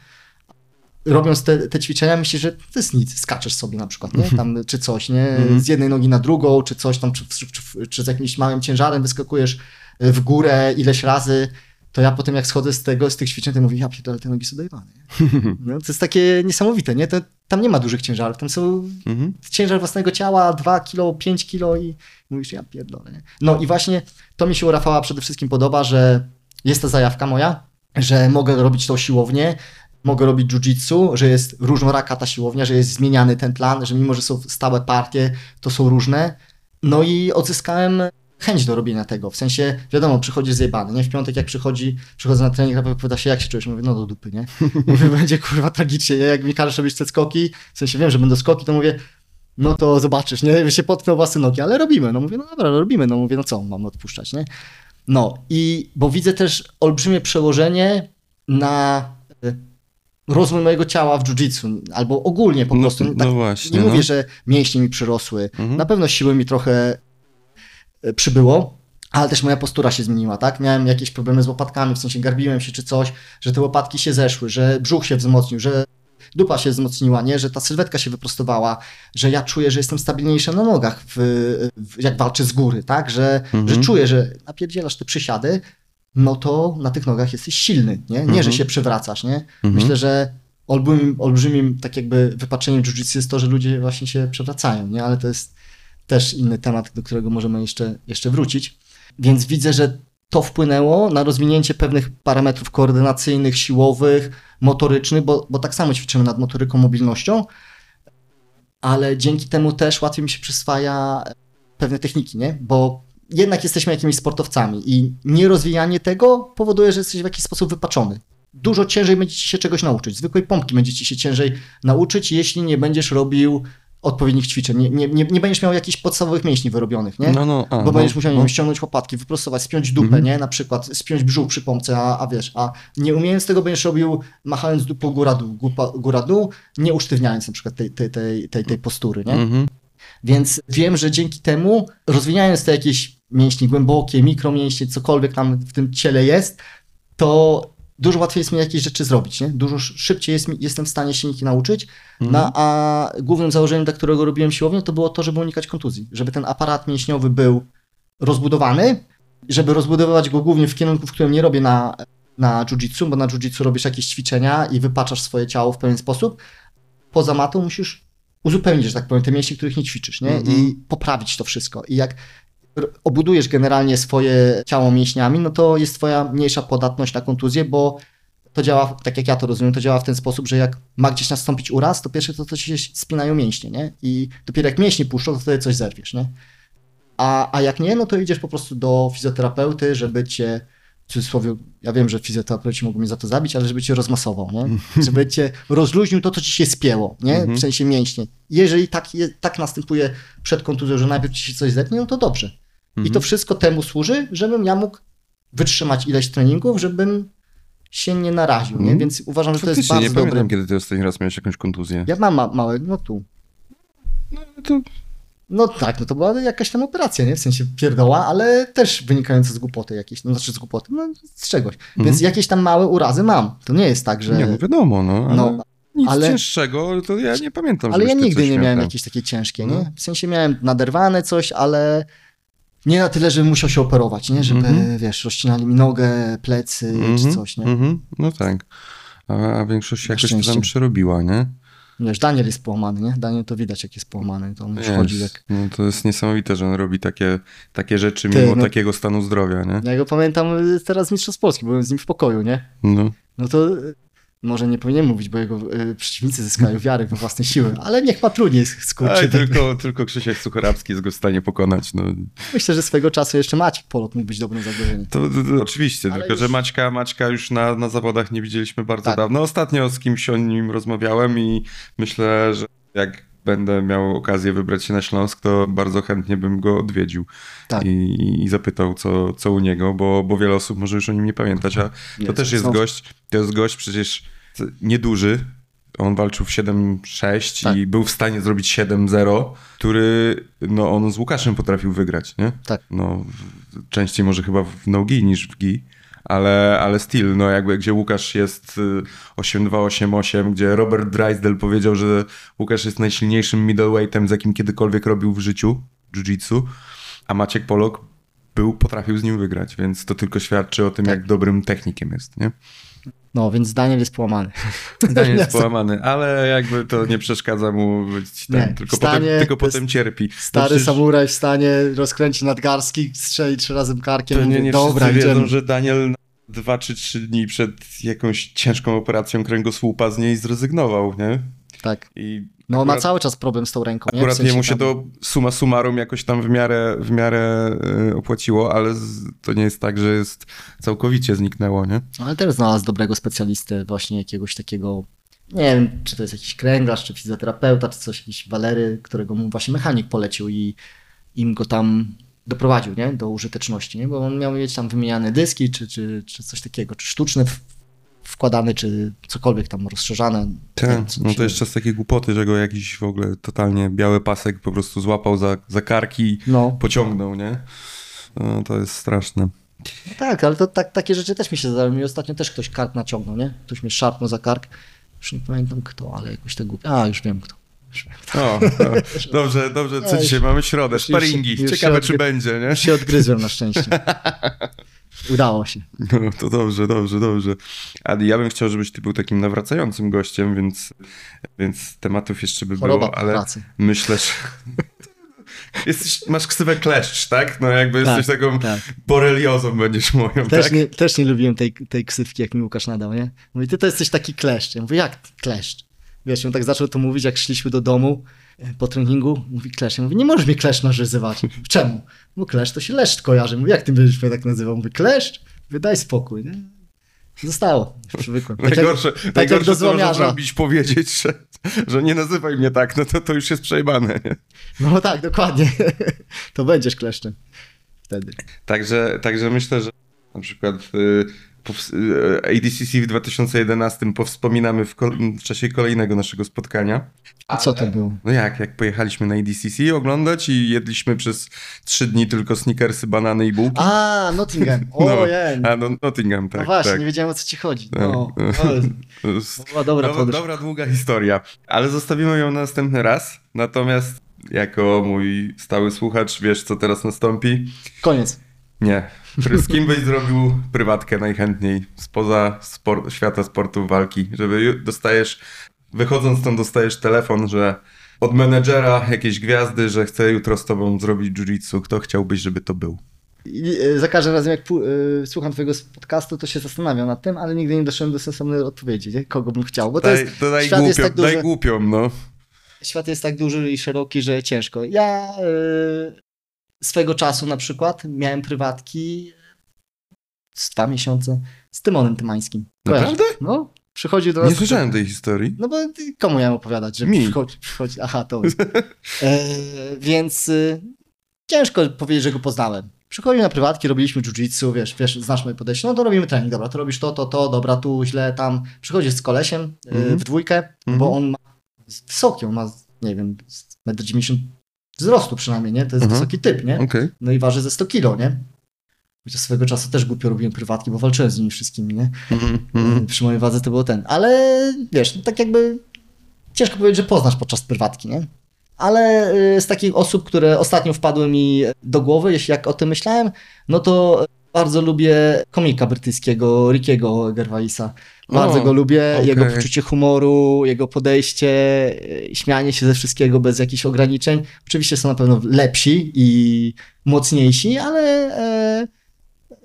Robiąc te, te ćwiczenia, myślisz, że to jest nic, skaczesz sobie na przykład, nie? Tam, czy coś, nie? Mhm. Z jednej nogi na drugą, czy coś tam, czy, czy, czy, czy z jakimś małym ciężarem wyskakujesz w górę ileś razy, to ja potem jak schodzę z tego, z tych ćwiczeń, to mówię, ja pierdolę, te nogi są dojebane. *laughs* No, to jest takie niesamowite, nie? To, tam nie ma dużych ciężarów, tam są Mhm. ciężar własnego ciała 2 kilo, 5 kilo i mówisz, ja pierdolę. Nie? No i właśnie to mi się u Rafała przede wszystkim podoba, że jest ta zajawka moja, że mogę robić tą siłownię, mogę robić jiu-jitsu, że jest różnoraka ta siłownia, że jest zmieniany ten plan, że mimo, że są stałe partie, to są różne. No i odzyskałem chęć do robienia tego. W sensie, wiadomo, przychodzi zjebany, nie? W piątek jak przychodzi, przychodzę na trening, Rafał pyta się, jak się czujesz? Mówię, no do dupy, nie? *laughs* Mówię, będzie kurwa tragicznie, nie? Jak mi każesz robić te skoki, w sensie wiem, że będą skoki, to mówię, no to zobaczysz, nie? Się potknął własne nogi, ale robimy. No mówię, no dobra, robimy. No mówię, no co, mamy odpuszczać, nie? No i, bo widzę też olbrzymie przełożenie na y, rozwój mojego ciała w jiu-jitsu, albo ogólnie po No, prostu. no tak, właśnie, nie mówię, no. że mięśnie mi przyrosły. Mhm. Na pewno siły mi trochę przybyło, ale też moja postura się zmieniła, tak? Miałem jakieś problemy z łopatkami, w sensie garbiłem się czy coś, że te łopatki się zeszły, że brzuch się wzmocnił, że dupa się wzmocniła, nie? Że ta sylwetka się wyprostowała, że ja czuję, że jestem stabilniejszy na nogach, w, w, jak walczę z góry, tak? Że, że czuję, że napierdzielasz te przysiady, no to na tych nogach jesteś silny, nie? Nie, że się przewracasz, nie? Myślę, że olbrzymim, olbrzymim tak jakby wypaczeniem jiu-jitsu jest to, że ludzie właśnie się przewracają, nie? Ale to jest też inny temat, do którego możemy jeszcze, jeszcze wrócić. Więc widzę, że to wpłynęło na rozwinięcie pewnych parametrów koordynacyjnych, siłowych, motorycznych, bo, bo tak samo ćwiczymy nad motoryką, mobilnością, ale dzięki temu też łatwiej mi się przyswaja pewne techniki, nie? Bo jednak jesteśmy jakimiś sportowcami i nierozwijanie tego powoduje, że jesteś w jakiś sposób wypaczony. Dużo ciężej będzie ci się czegoś nauczyć. Zwykłej pompki będzie ci się ciężej nauczyć, jeśli nie będziesz robił odpowiednich ćwiczeń. Nie, nie, nie, nie będziesz miał jakichś podstawowych mięśni wyrobionych, nie? No, no, a, Bo no, będziesz musiał nie no. ściągnąć łopatki, wyprostować, spiąć dupę, Mhm. nie? Na przykład spiąć brzuch przy pompce, a, a wiesz, a nie umiejąc tego będziesz robił machając dupą góra-dół, góra-dół, nie usztywniając na przykład tej, tej, tej, tej, tej postury, nie? Mhm. Więc wiem, że dzięki temu, rozwijając te jakieś mięśnie głębokie, mikromięśnie, cokolwiek tam w tym ciele jest, to dużo łatwiej jest mi jakieś rzeczy zrobić, nie? Dużo sz- szybciej jest mi, jestem w stanie się niki nauczyć, no, a głównym założeniem, dla którego robiłem siłownię, to było to, żeby unikać kontuzji, żeby ten aparat mięśniowy był rozbudowany, żeby rozbudowywać go głównie w kierunku, w którym nie robię na, na jiu-jitsu, bo na jiu-jitsu robisz jakieś ćwiczenia i wypaczasz swoje ciało w pewien sposób. Poza matą musisz uzupełnić, że tak powiem, te mięśnie, których nie ćwiczysz, nie? Mhm. I poprawić to wszystko. I jak obudujesz generalnie swoje ciało mięśniami, no to jest twoja mniejsza podatność na kontuzję, bo to działa, tak jak ja to rozumiem, to działa w ten sposób, że jak ma gdzieś nastąpić uraz, to pierwsze to, to się spinają mięśnie, nie? I dopiero jak mięśnie puszczą, to wtedy coś zerwiesz, nie? A, a jak nie, no to idziesz po prostu do fizjoterapeuty, żeby cię, w cudzysłowie, ja wiem, że fizjoterapeuci mogą mnie za to zabić, ale żeby cię rozmasował, nie? *laughs* Żeby cię rozluźnił to, co ci się spięło, nie? W sensie mięśnie. Jeżeli tak, je, tak następuje przed kontuzją, że najpierw ci się coś zetnie, no to dobrze. I to wszystko temu służy, żebym ja mógł wytrzymać ileś treningów, żebym się nie naraził, nie? Mhm. Więc uważam, że to jest bardzo nie dobre. pamiętam, kiedy ty ostatni raz miałeś jakąś kontuzję. Ja mam ma małe, no tu. No, to No tak, no to była jakaś tam operacja, nie? W sensie pierdoła, ale też wynikająca z głupoty jakiejś, no znaczy z głupoty, no z czegoś. Więc jakieś tam małe urazy mam. To nie jest tak, że... Mhm. nie, no wiadomo, no, ale No, nic ale- cięższego, to ja nie pamiętam, ale ja nigdy nie miał miałem jakieś takie ciężkie, No. nie? W sensie miałem naderwane coś, ale nie na tyle, żebym musiał się operować, nie? Żeby, Mhm. wiesz, rozcinali mi nogę, plecy czy Mhm, coś, nie? mhm, no tak. A, a większość jakoś tam przerobiła, nie? Wiesz, Daniel jest połamany, nie? Daniel to widać, jak jest połamany. To on już chodzi jak... No to jest niesamowite, że on robi takie, takie rzeczy Ty, mimo no- takiego stanu zdrowia, nie? Ja go pamiętam y, teraz Mistrzostw Polski, byłem z nim w pokoju, nie? No. No to może nie powinien mówić, bo jego y, przeciwnicy zyskają wiarę we własne siły, ale niech ma trudniej skurczy. tylko, tylko Krzysiek Suchorabski jest go w stanie pokonać. No. Myślę, że swego czasu jeszcze Maciek Polok mógł być dobrym zagrożeniem. To, to, to oczywiście, Ale tylko już- że Maćka, Maćka już na, na zawodach nie widzieliśmy bardzo Tak. dawno. Ostatnio z kimś o nim rozmawiałem i myślę, że jak będę miał okazję wybrać się na Śląsk, to bardzo chętnie bym go odwiedził Tak. i, i zapytał, co, co u niego, bo, bo wiele osób może już o nim nie pamiętać, a to też jest są- gość, to jest gość przecież nieduży, on walczył w 7-6 Tak. i był w stanie zrobić 7-0, który, no on z Łukaszem potrafił wygrać, nie? Tak. No, częściej może chyba w no-gi niż w gi, ale, ale still, no jakby gdzie Łukasz jest y, 8-2-8-8, gdzie Robert Drysdale powiedział, że Łukasz jest najsilniejszym middleweightem, z jakim kiedykolwiek robił w życiu jiu-jitsu, a Maciek Polok był, potrafił z nim wygrać, więc to tylko świadczy o tym, Tak. jak dobrym technikiem jest, nie? No, więc Daniel jest połamany. *laughs* Daniel jest *laughs* połamany, ale jakby to nie przeszkadza mu być ten, Nie, tylko, wstanie, potem, tylko potem cierpi. Stary No przecież samuraj w stanie rozkręci nadgarstki, strzeli trzy razy karkiem mówi, nie dobra, wszyscy wiedzą, że Daniel dwa czy trzy dni przed jakąś ciężką operacją kręgosłupa z niej zrezygnował, nie? Tak. I No, ma akurat- cały czas problem z tą ręką. nie? W Akurat sensie jemu się tam- to suma summarum jakoś tam w miarę, w miarę y, opłaciło, ale to nie jest tak, że jest całkowicie zniknęło, nie? Ale też znalazł dobrego specjalistę, właśnie jakiegoś takiego, nie wiem, czy to jest jakiś kręglarz, czy fizjoterapeuta, czy coś, jakiś Walery, którego mu właśnie mechanik polecił i im go tam doprowadził, nie, do użyteczności, nie, bo on miał mieć tam wymieniane dyski, czy, czy, czy coś takiego, czy sztuczne wkładane, czy cokolwiek tam rozszerzane. Tak, no to jeszcze z takiej głupoty, że go jakiś w ogóle totalnie biały pasek po prostu złapał za, za karki i No, pociągnął, nie? To, to jest straszne. No tak, ale to tak, takie rzeczy też mi się zdarzają. Mi ostatnio też ktoś kark naciągnął, nie? Ktoś mnie szarpnął za kark. Już nie pamiętam kto, ale jakoś tak głupio. A, już wiem kto. O, o, dobrze, dobrze, co No, dzisiaj już- mamy środę, już- sparingi, już ciekawe czy będzie, nie? Się odgryzłem na szczęście. *laughs* Udało się. No, to dobrze, dobrze, dobrze. Adi, ja bym chciał, żebyś ty był takim nawracającym gościem, więc, więc tematów jeszcze by Choroba było, ale pracy. myślę, że... *laughs* Jesteś, masz ksywę kleszcz, tak? No jakby Tak, jesteś taką tak. boreliozą będziesz moją, Też, tak? nie, też nie lubiłem tej, tej ksywki, jak mi Łukasz nadał, nie? Mówi, ty to jesteś taki kleszcz. Ja mówię, jak kleszcz? Wiesz, on tak zaczął to mówić, jak szliśmy do domu e, po treningu. Mówi kleszcz. Ja mówię, nie możesz mnie kleszcz nazywać. *laughs* Czemu? Bo kleszcz to się leszcz kojarzy. Mówi, jak ty będziesz mnie tak nazywał? Mówię, kleszcz? Wydaj spokój, nie? Zostało. Już Przywykłem. Tak jak- Najgorsze, tak jak najgorsze do co można zrobić, powiedzieć, że, że nie nazywaj mnie tak, no to, to już jest przejebane, nie? No tak, dokładnie. *laughs* to będziesz kleszczem. Wtedy. Także, także myślę, że na przykład y, ADCC w 2011 powspominamy w, w czasie kolejnego naszego spotkania. A co to było? No jak, jak pojechaliśmy na ADCC oglądać i jedliśmy przez trzy dni tylko sneakersy, banany i bułki. A, Nottingham. *laughs* No, Ojej. A no, Nottingham, tak. no właśnie, tak. nie wiedziałem o co ci chodzi. Tak. No, no, *laughs* To była dobra dobra, podróż. dobra, długa historia, ale zostawimy ją na następny raz. Natomiast jako mój stały słuchacz, wiesz co teraz nastąpi? Koniec. Nie. Z kim byś zrobił prywatkę najchętniej spoza spor- świata sportu walki? Żeby dostajesz, wychodząc stąd dostajesz telefon, że od menedżera jakiejś gwiazdy, że chce jutro z tobą zrobić jiu-jitsu. Kto chciałbyś, żeby to był? I, e, za każdym razem, jak e, słucham twojego podcastu, to się zastanawiam nad tym, ale nigdy nie doszedłem do sensownej odpowiedzi, nie? kogo bym chciał. Bo to Daj, jest, to daj, świat, jest głupią, tak duży, daj głupią, no. świat jest tak duży i szeroki, że ciężko. Ja e, swego czasu na przykład miałem prywatki z dwa miesiące z Tymonem Tymańskim. Kojarzysz? Naprawdę? No, przychodził do nas. Nie słyszałem tej historii. No bo komu miałem opowiadać, że Mi. przychodzi, przychodzi. Aha, to. *laughs* e, więc y, ciężko powiedzieć, że go poznałem. Przychodził na prywatki, robiliśmy jiu-jitsu, wiesz, wiesz, znasz moje podejście, no to robimy trening, dobra, to robisz to, to, to, dobra, tu źle, tam. Przychodzi z kolesiem y, Mhm. w dwójkę, Mhm. bo on ma wysoki, on ma, nie wiem, 1,90 m wzrostu przynajmniej, nie? To jest Mhm. wysoki typ, nie? Okej. No i waży ze 100 kilo, nie? Chociaż swego czasu też głupio robiłem prywatki, bo walczyłem z nimi wszystkimi, nie? Mhm, mhm. Przy mojej wadze to było ten. Ale wiesz, no tak jakby ciężko powiedzieć, że poznasz podczas prywatki, nie? Ale y, z takich osób, które ostatnio wpadły mi do głowy, jeśli jak o tym myślałem, no to bardzo lubię komika brytyjskiego Rickiego Gervaisa. Bardzo O, go lubię, okej. jego poczucie humoru, jego podejście, y, śmianie się ze wszystkiego bez jakichś ograniczeń. Oczywiście są na pewno lepsi i mocniejsi, ale e,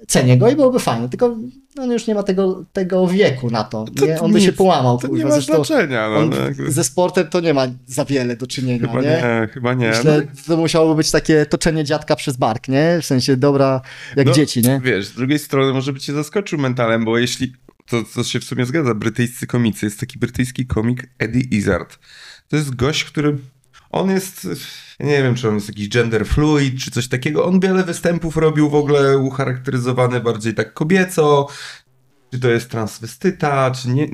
cenię go i byłoby fajnie, tylko on już nie ma tego, tego wieku na to. Nie? On by się połamał. To nie ma zresztą znaczenia. No, no, ze sportem to nie ma za wiele do czynienia, chyba nie? nie, chyba nie. Myślę, No, to musiałoby być takie toczenie dziadka przez bark, nie? W sensie dobra, jak No, dzieci, nie? Wiesz, z drugiej strony może by cię zaskoczył mentalem, bo jeśli, to, to się w sumie zgadza, brytyjscy komicy, jest taki brytyjski komik Eddie Izzard. To jest gość, który, on jest, nie wiem, czy on jest jakiś gender fluid, czy coś takiego, on wiele występów robił w ogóle ucharakteryzowane bardziej tak kobieco, czy to jest transwestyta, czy nie,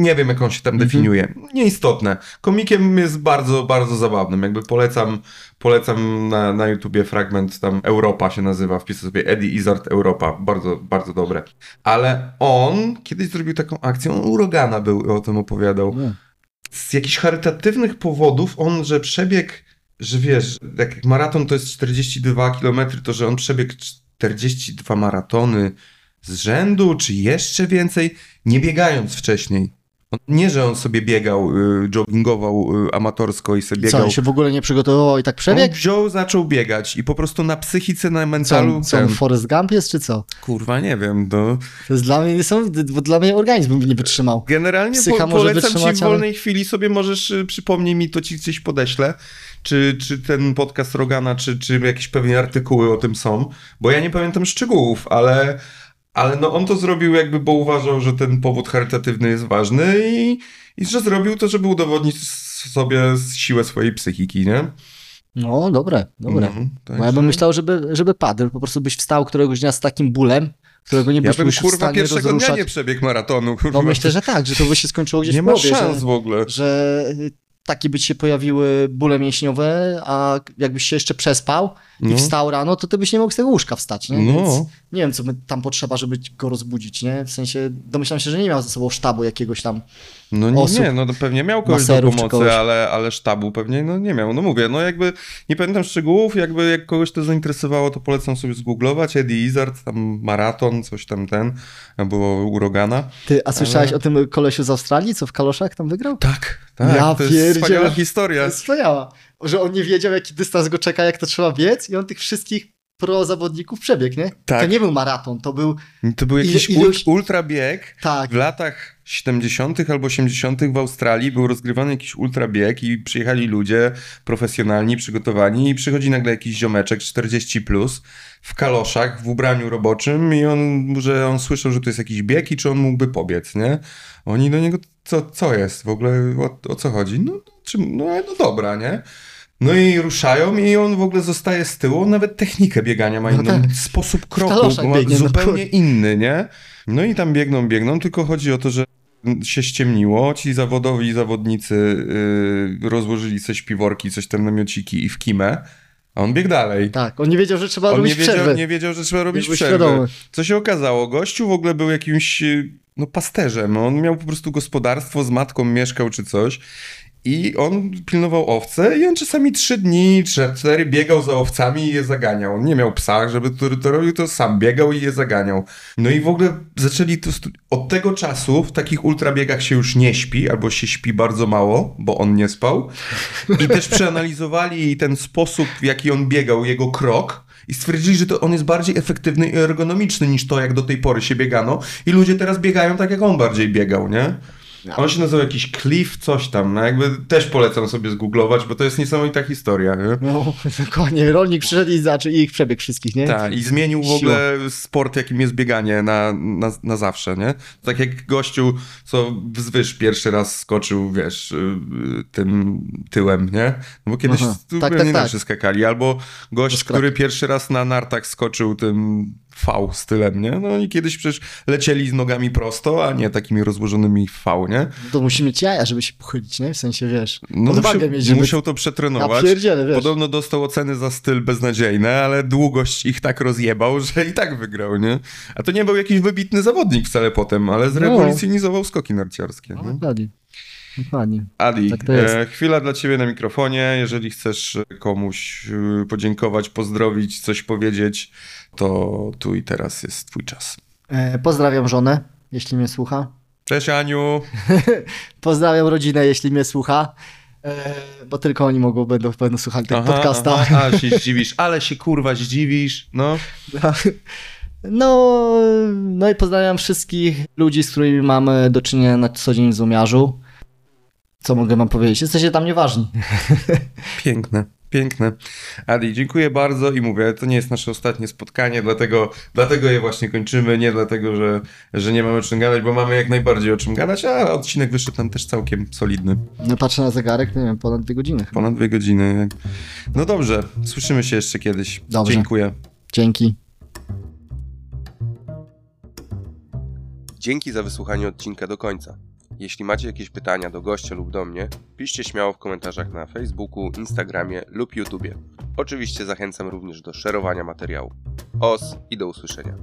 nie wiem, jak on się tam Mhm. definiuje. Nieistotne. Komikiem jest bardzo, bardzo zabawnym. Jakby polecam, polecam na, na YouTubie fragment, tam Europa się nazywa, wpisy sobie Eddie Izzard Europa. Bardzo, bardzo dobre. Ale on kiedyś zrobił taką akcję, on u Rogana był i o tym opowiadał. Nie. Z jakichś charytatywnych powodów on, że przebiegł, że wiesz, jak maraton to jest 42 km, to że on przebiegł 42 maratony z rzędu, czy jeszcze więcej, nie biegając wcześniej. On, nie, że on sobie biegał, y, joggingował y, amatorsko i sobie Co, biegał. on się w ogóle nie przygotowywał i tak On przebiegł? wziął, zaczął biegać i po prostu na psychice, na Co, mentalu. on, co on ten- Forrest Gump jest, czy co? Kurwa, nie wiem, to... To jest dla mnie niesamowite, bo dla mnie organizm by nie wytrzymał. Generalnie Psycha po, może polecam ci w ale- wolnej chwili sobie możesz, y, przypomnij mi, to ci gdzieś podeślę, czy, czy ten podcast Rogana, czy, czy jakieś pewnie artykuły o tym są, bo ja nie pamiętam szczegółów, ale, ale no on to zrobił jakby, bo uważał, że ten powód charytatywny jest ważny i, i że zrobił to, żeby udowodnić sobie siłę swojej psychiki, nie? No, dobre, dobre. Mhm, Bo ja bym myślał, żeby, żeby padł, po prostu byś wstał któregoś dnia z takim bólem, którego nie Ja byś bym już w kurwa stanie pierwszego dnia rozruszać. nie przebiegł maratonu. Kurwa. No myślę, że tak, że to by się skończyło gdzieś nie w ma głowie, szans że, w ogóle. że takie by się pojawiły bóle mięśniowe, a jakbyś się jeszcze przespał i No. wstał rano, to ty byś nie mógł z tego łóżka wstać, nie? No. Więc nie wiem, co tam potrzeba, żeby go rozbudzić, nie? W sensie domyślam się, że nie miał ze sobą sztabu jakiegoś tam. No nie, osób, nie, no to pewnie miał kogoś do pomocy, kogoś. ale, ale sztabu pewnie no nie miał. No mówię, no jakby nie pamiętam szczegółów, jakby jak kogoś to zainteresowało, to polecam sobie zgooglować. Eddie Izzard, tam maraton, coś tam ten, było urogana. Ty, a słyszałeś Ale- o tym kolesiu z Australii, co w kaloszach tam wygrał? Tak, tak, Ja to jest wspaniała To historia. jest wspaniała. Że on nie wiedział, jaki dystans go czeka, jak to trzeba biec i on tych wszystkich pro zawodników przebiegł, nie? Tak. To nie był maraton, to był, To był jakiś ilość- ult- ultrabieg. tak, W latach 70. albo 80. w Australii był rozgrywany jakiś ultrabieg i przyjechali ludzie profesjonalni, przygotowani i przychodzi nagle jakiś ziomeczek 40 plus w kaloszach, w ubraniu roboczym i on, że on słyszał, że to jest jakiś bieg i czy on mógłby pobiec, nie? Oni do niego, co, co jest w ogóle, o, o co chodzi? No, czy, no, no dobra, nie? No i ruszają i on w ogóle zostaje z tyłu, nawet technikę biegania ma No inną, tak. sposób kroku ma biegnie, no zupełnie kurde. inny, nie? No i tam biegną, biegną, tylko chodzi o to, że się ściemniło, ci zawodowi zawodnicy yy, rozłożyli sobie śpiworki, coś tam namiociki i w kimę, a on biegł dalej. tak. On nie wiedział, że trzeba On robić nie wiedział, przerwę. nie wiedział, że trzeba robić przerwę. świadomy. Co się okazało? Gościu w ogóle był jakimś yy, no, pasterzem. On miał po prostu gospodarstwo, z matką mieszkał czy coś. I on pilnował owce i on czasami trzy dni, cztery biegał za owcami i je zaganiał. On nie miał psa, żeby to, to robił, to sam biegał i je zaganiał. No i w ogóle zaczęli to... Od tego czasu w takich ultrabiegach się już nie śpi, albo się śpi bardzo mało, bo on nie spał. I też przeanalizowali ten sposób, w jaki on biegał, jego krok. I stwierdzili, że to on jest bardziej efektywny i ergonomiczny niż to, jak do tej pory się biegano. I ludzie teraz biegają tak, jak on bardziej biegał, nie? On się nazywał jakiś Cliff, coś tam. No jakby też polecam sobie zgooglować, bo to jest niesamowita historia, nie? No, *laughs* dokładnie. Rolnik przyszedł i zaczął i ich przebieg wszystkich, nie? Tak, i zmienił w Siła. ogóle sport, jakim jest bieganie na, na, na zawsze, nie? Tak jak gościu, co wzwyż pierwszy raz skoczył, wiesz, y, y, tym tyłem, nie? No bo kiedyś Aha. tu Tak, nie tak, tak. skakali. Albo gość, który pierwszy raz na nartach skoczył tym V stylem, nie? No i kiedyś przecież lecieli z nogami prosto, a nie takimi rozłożonymi w V, nie? To musi mieć jaja, żeby się pochylić, nie? W sensie, wiesz, No odwagę musiał, mieć, żeby... musiał to przetrenować. wiesz. Podobno dostał oceny za styl beznadziejne, ale długość ich tak rozjebał, że i tak wygrał, nie? A to nie był jakiś wybitny zawodnik wcale potem, ale zrewolucjonizował skoki narciarskie. No, nie? dokładnie. Dokładnie. Adi, Tak e, chwila dla ciebie na mikrofonie. Jeżeli chcesz komuś e, podziękować, pozdrowić, coś powiedzieć, to tu i teraz jest twój czas. E, pozdrawiam żonę, jeśli mnie słucha. Cześć Aniu! *laughs* Pozdrawiam rodzinę, jeśli mnie słucha. E, bo tylko oni mogą, będą, będą słuchali tego Aha, podcasta. aha, ale się *laughs* zdziwisz, ale się kurwa zdziwisz, no. *laughs* No, no i pozdrawiam wszystkich ludzi, z którymi mamy do czynienia na co dzień w Zumiarzu. Co mogę wam powiedzieć? Jesteście tam nieważni. Piękne, piękne. Adi, dziękuję bardzo i mówię, to nie jest nasze ostatnie spotkanie, dlatego, dlatego je właśnie kończymy, nie dlatego, że, że nie mamy o czym gadać, bo mamy jak najbardziej o czym gadać, a odcinek wyszedł nam też całkiem solidny. No, patrzę na zegarek, nie wiem, ponad dwie godziny. chyba. Ponad dwie godziny. No dobrze, słyszymy się jeszcze kiedyś. Dobrze. Dziękuję. Dzięki. Dzięki za wysłuchanie odcinka do końca. Jeśli macie jakieś pytania do gościa lub do mnie, piszcie śmiało w komentarzach na Facebooku, Instagramie lub YouTubie. Oczywiście zachęcam również do szerowania materiału. Os i do usłyszenia.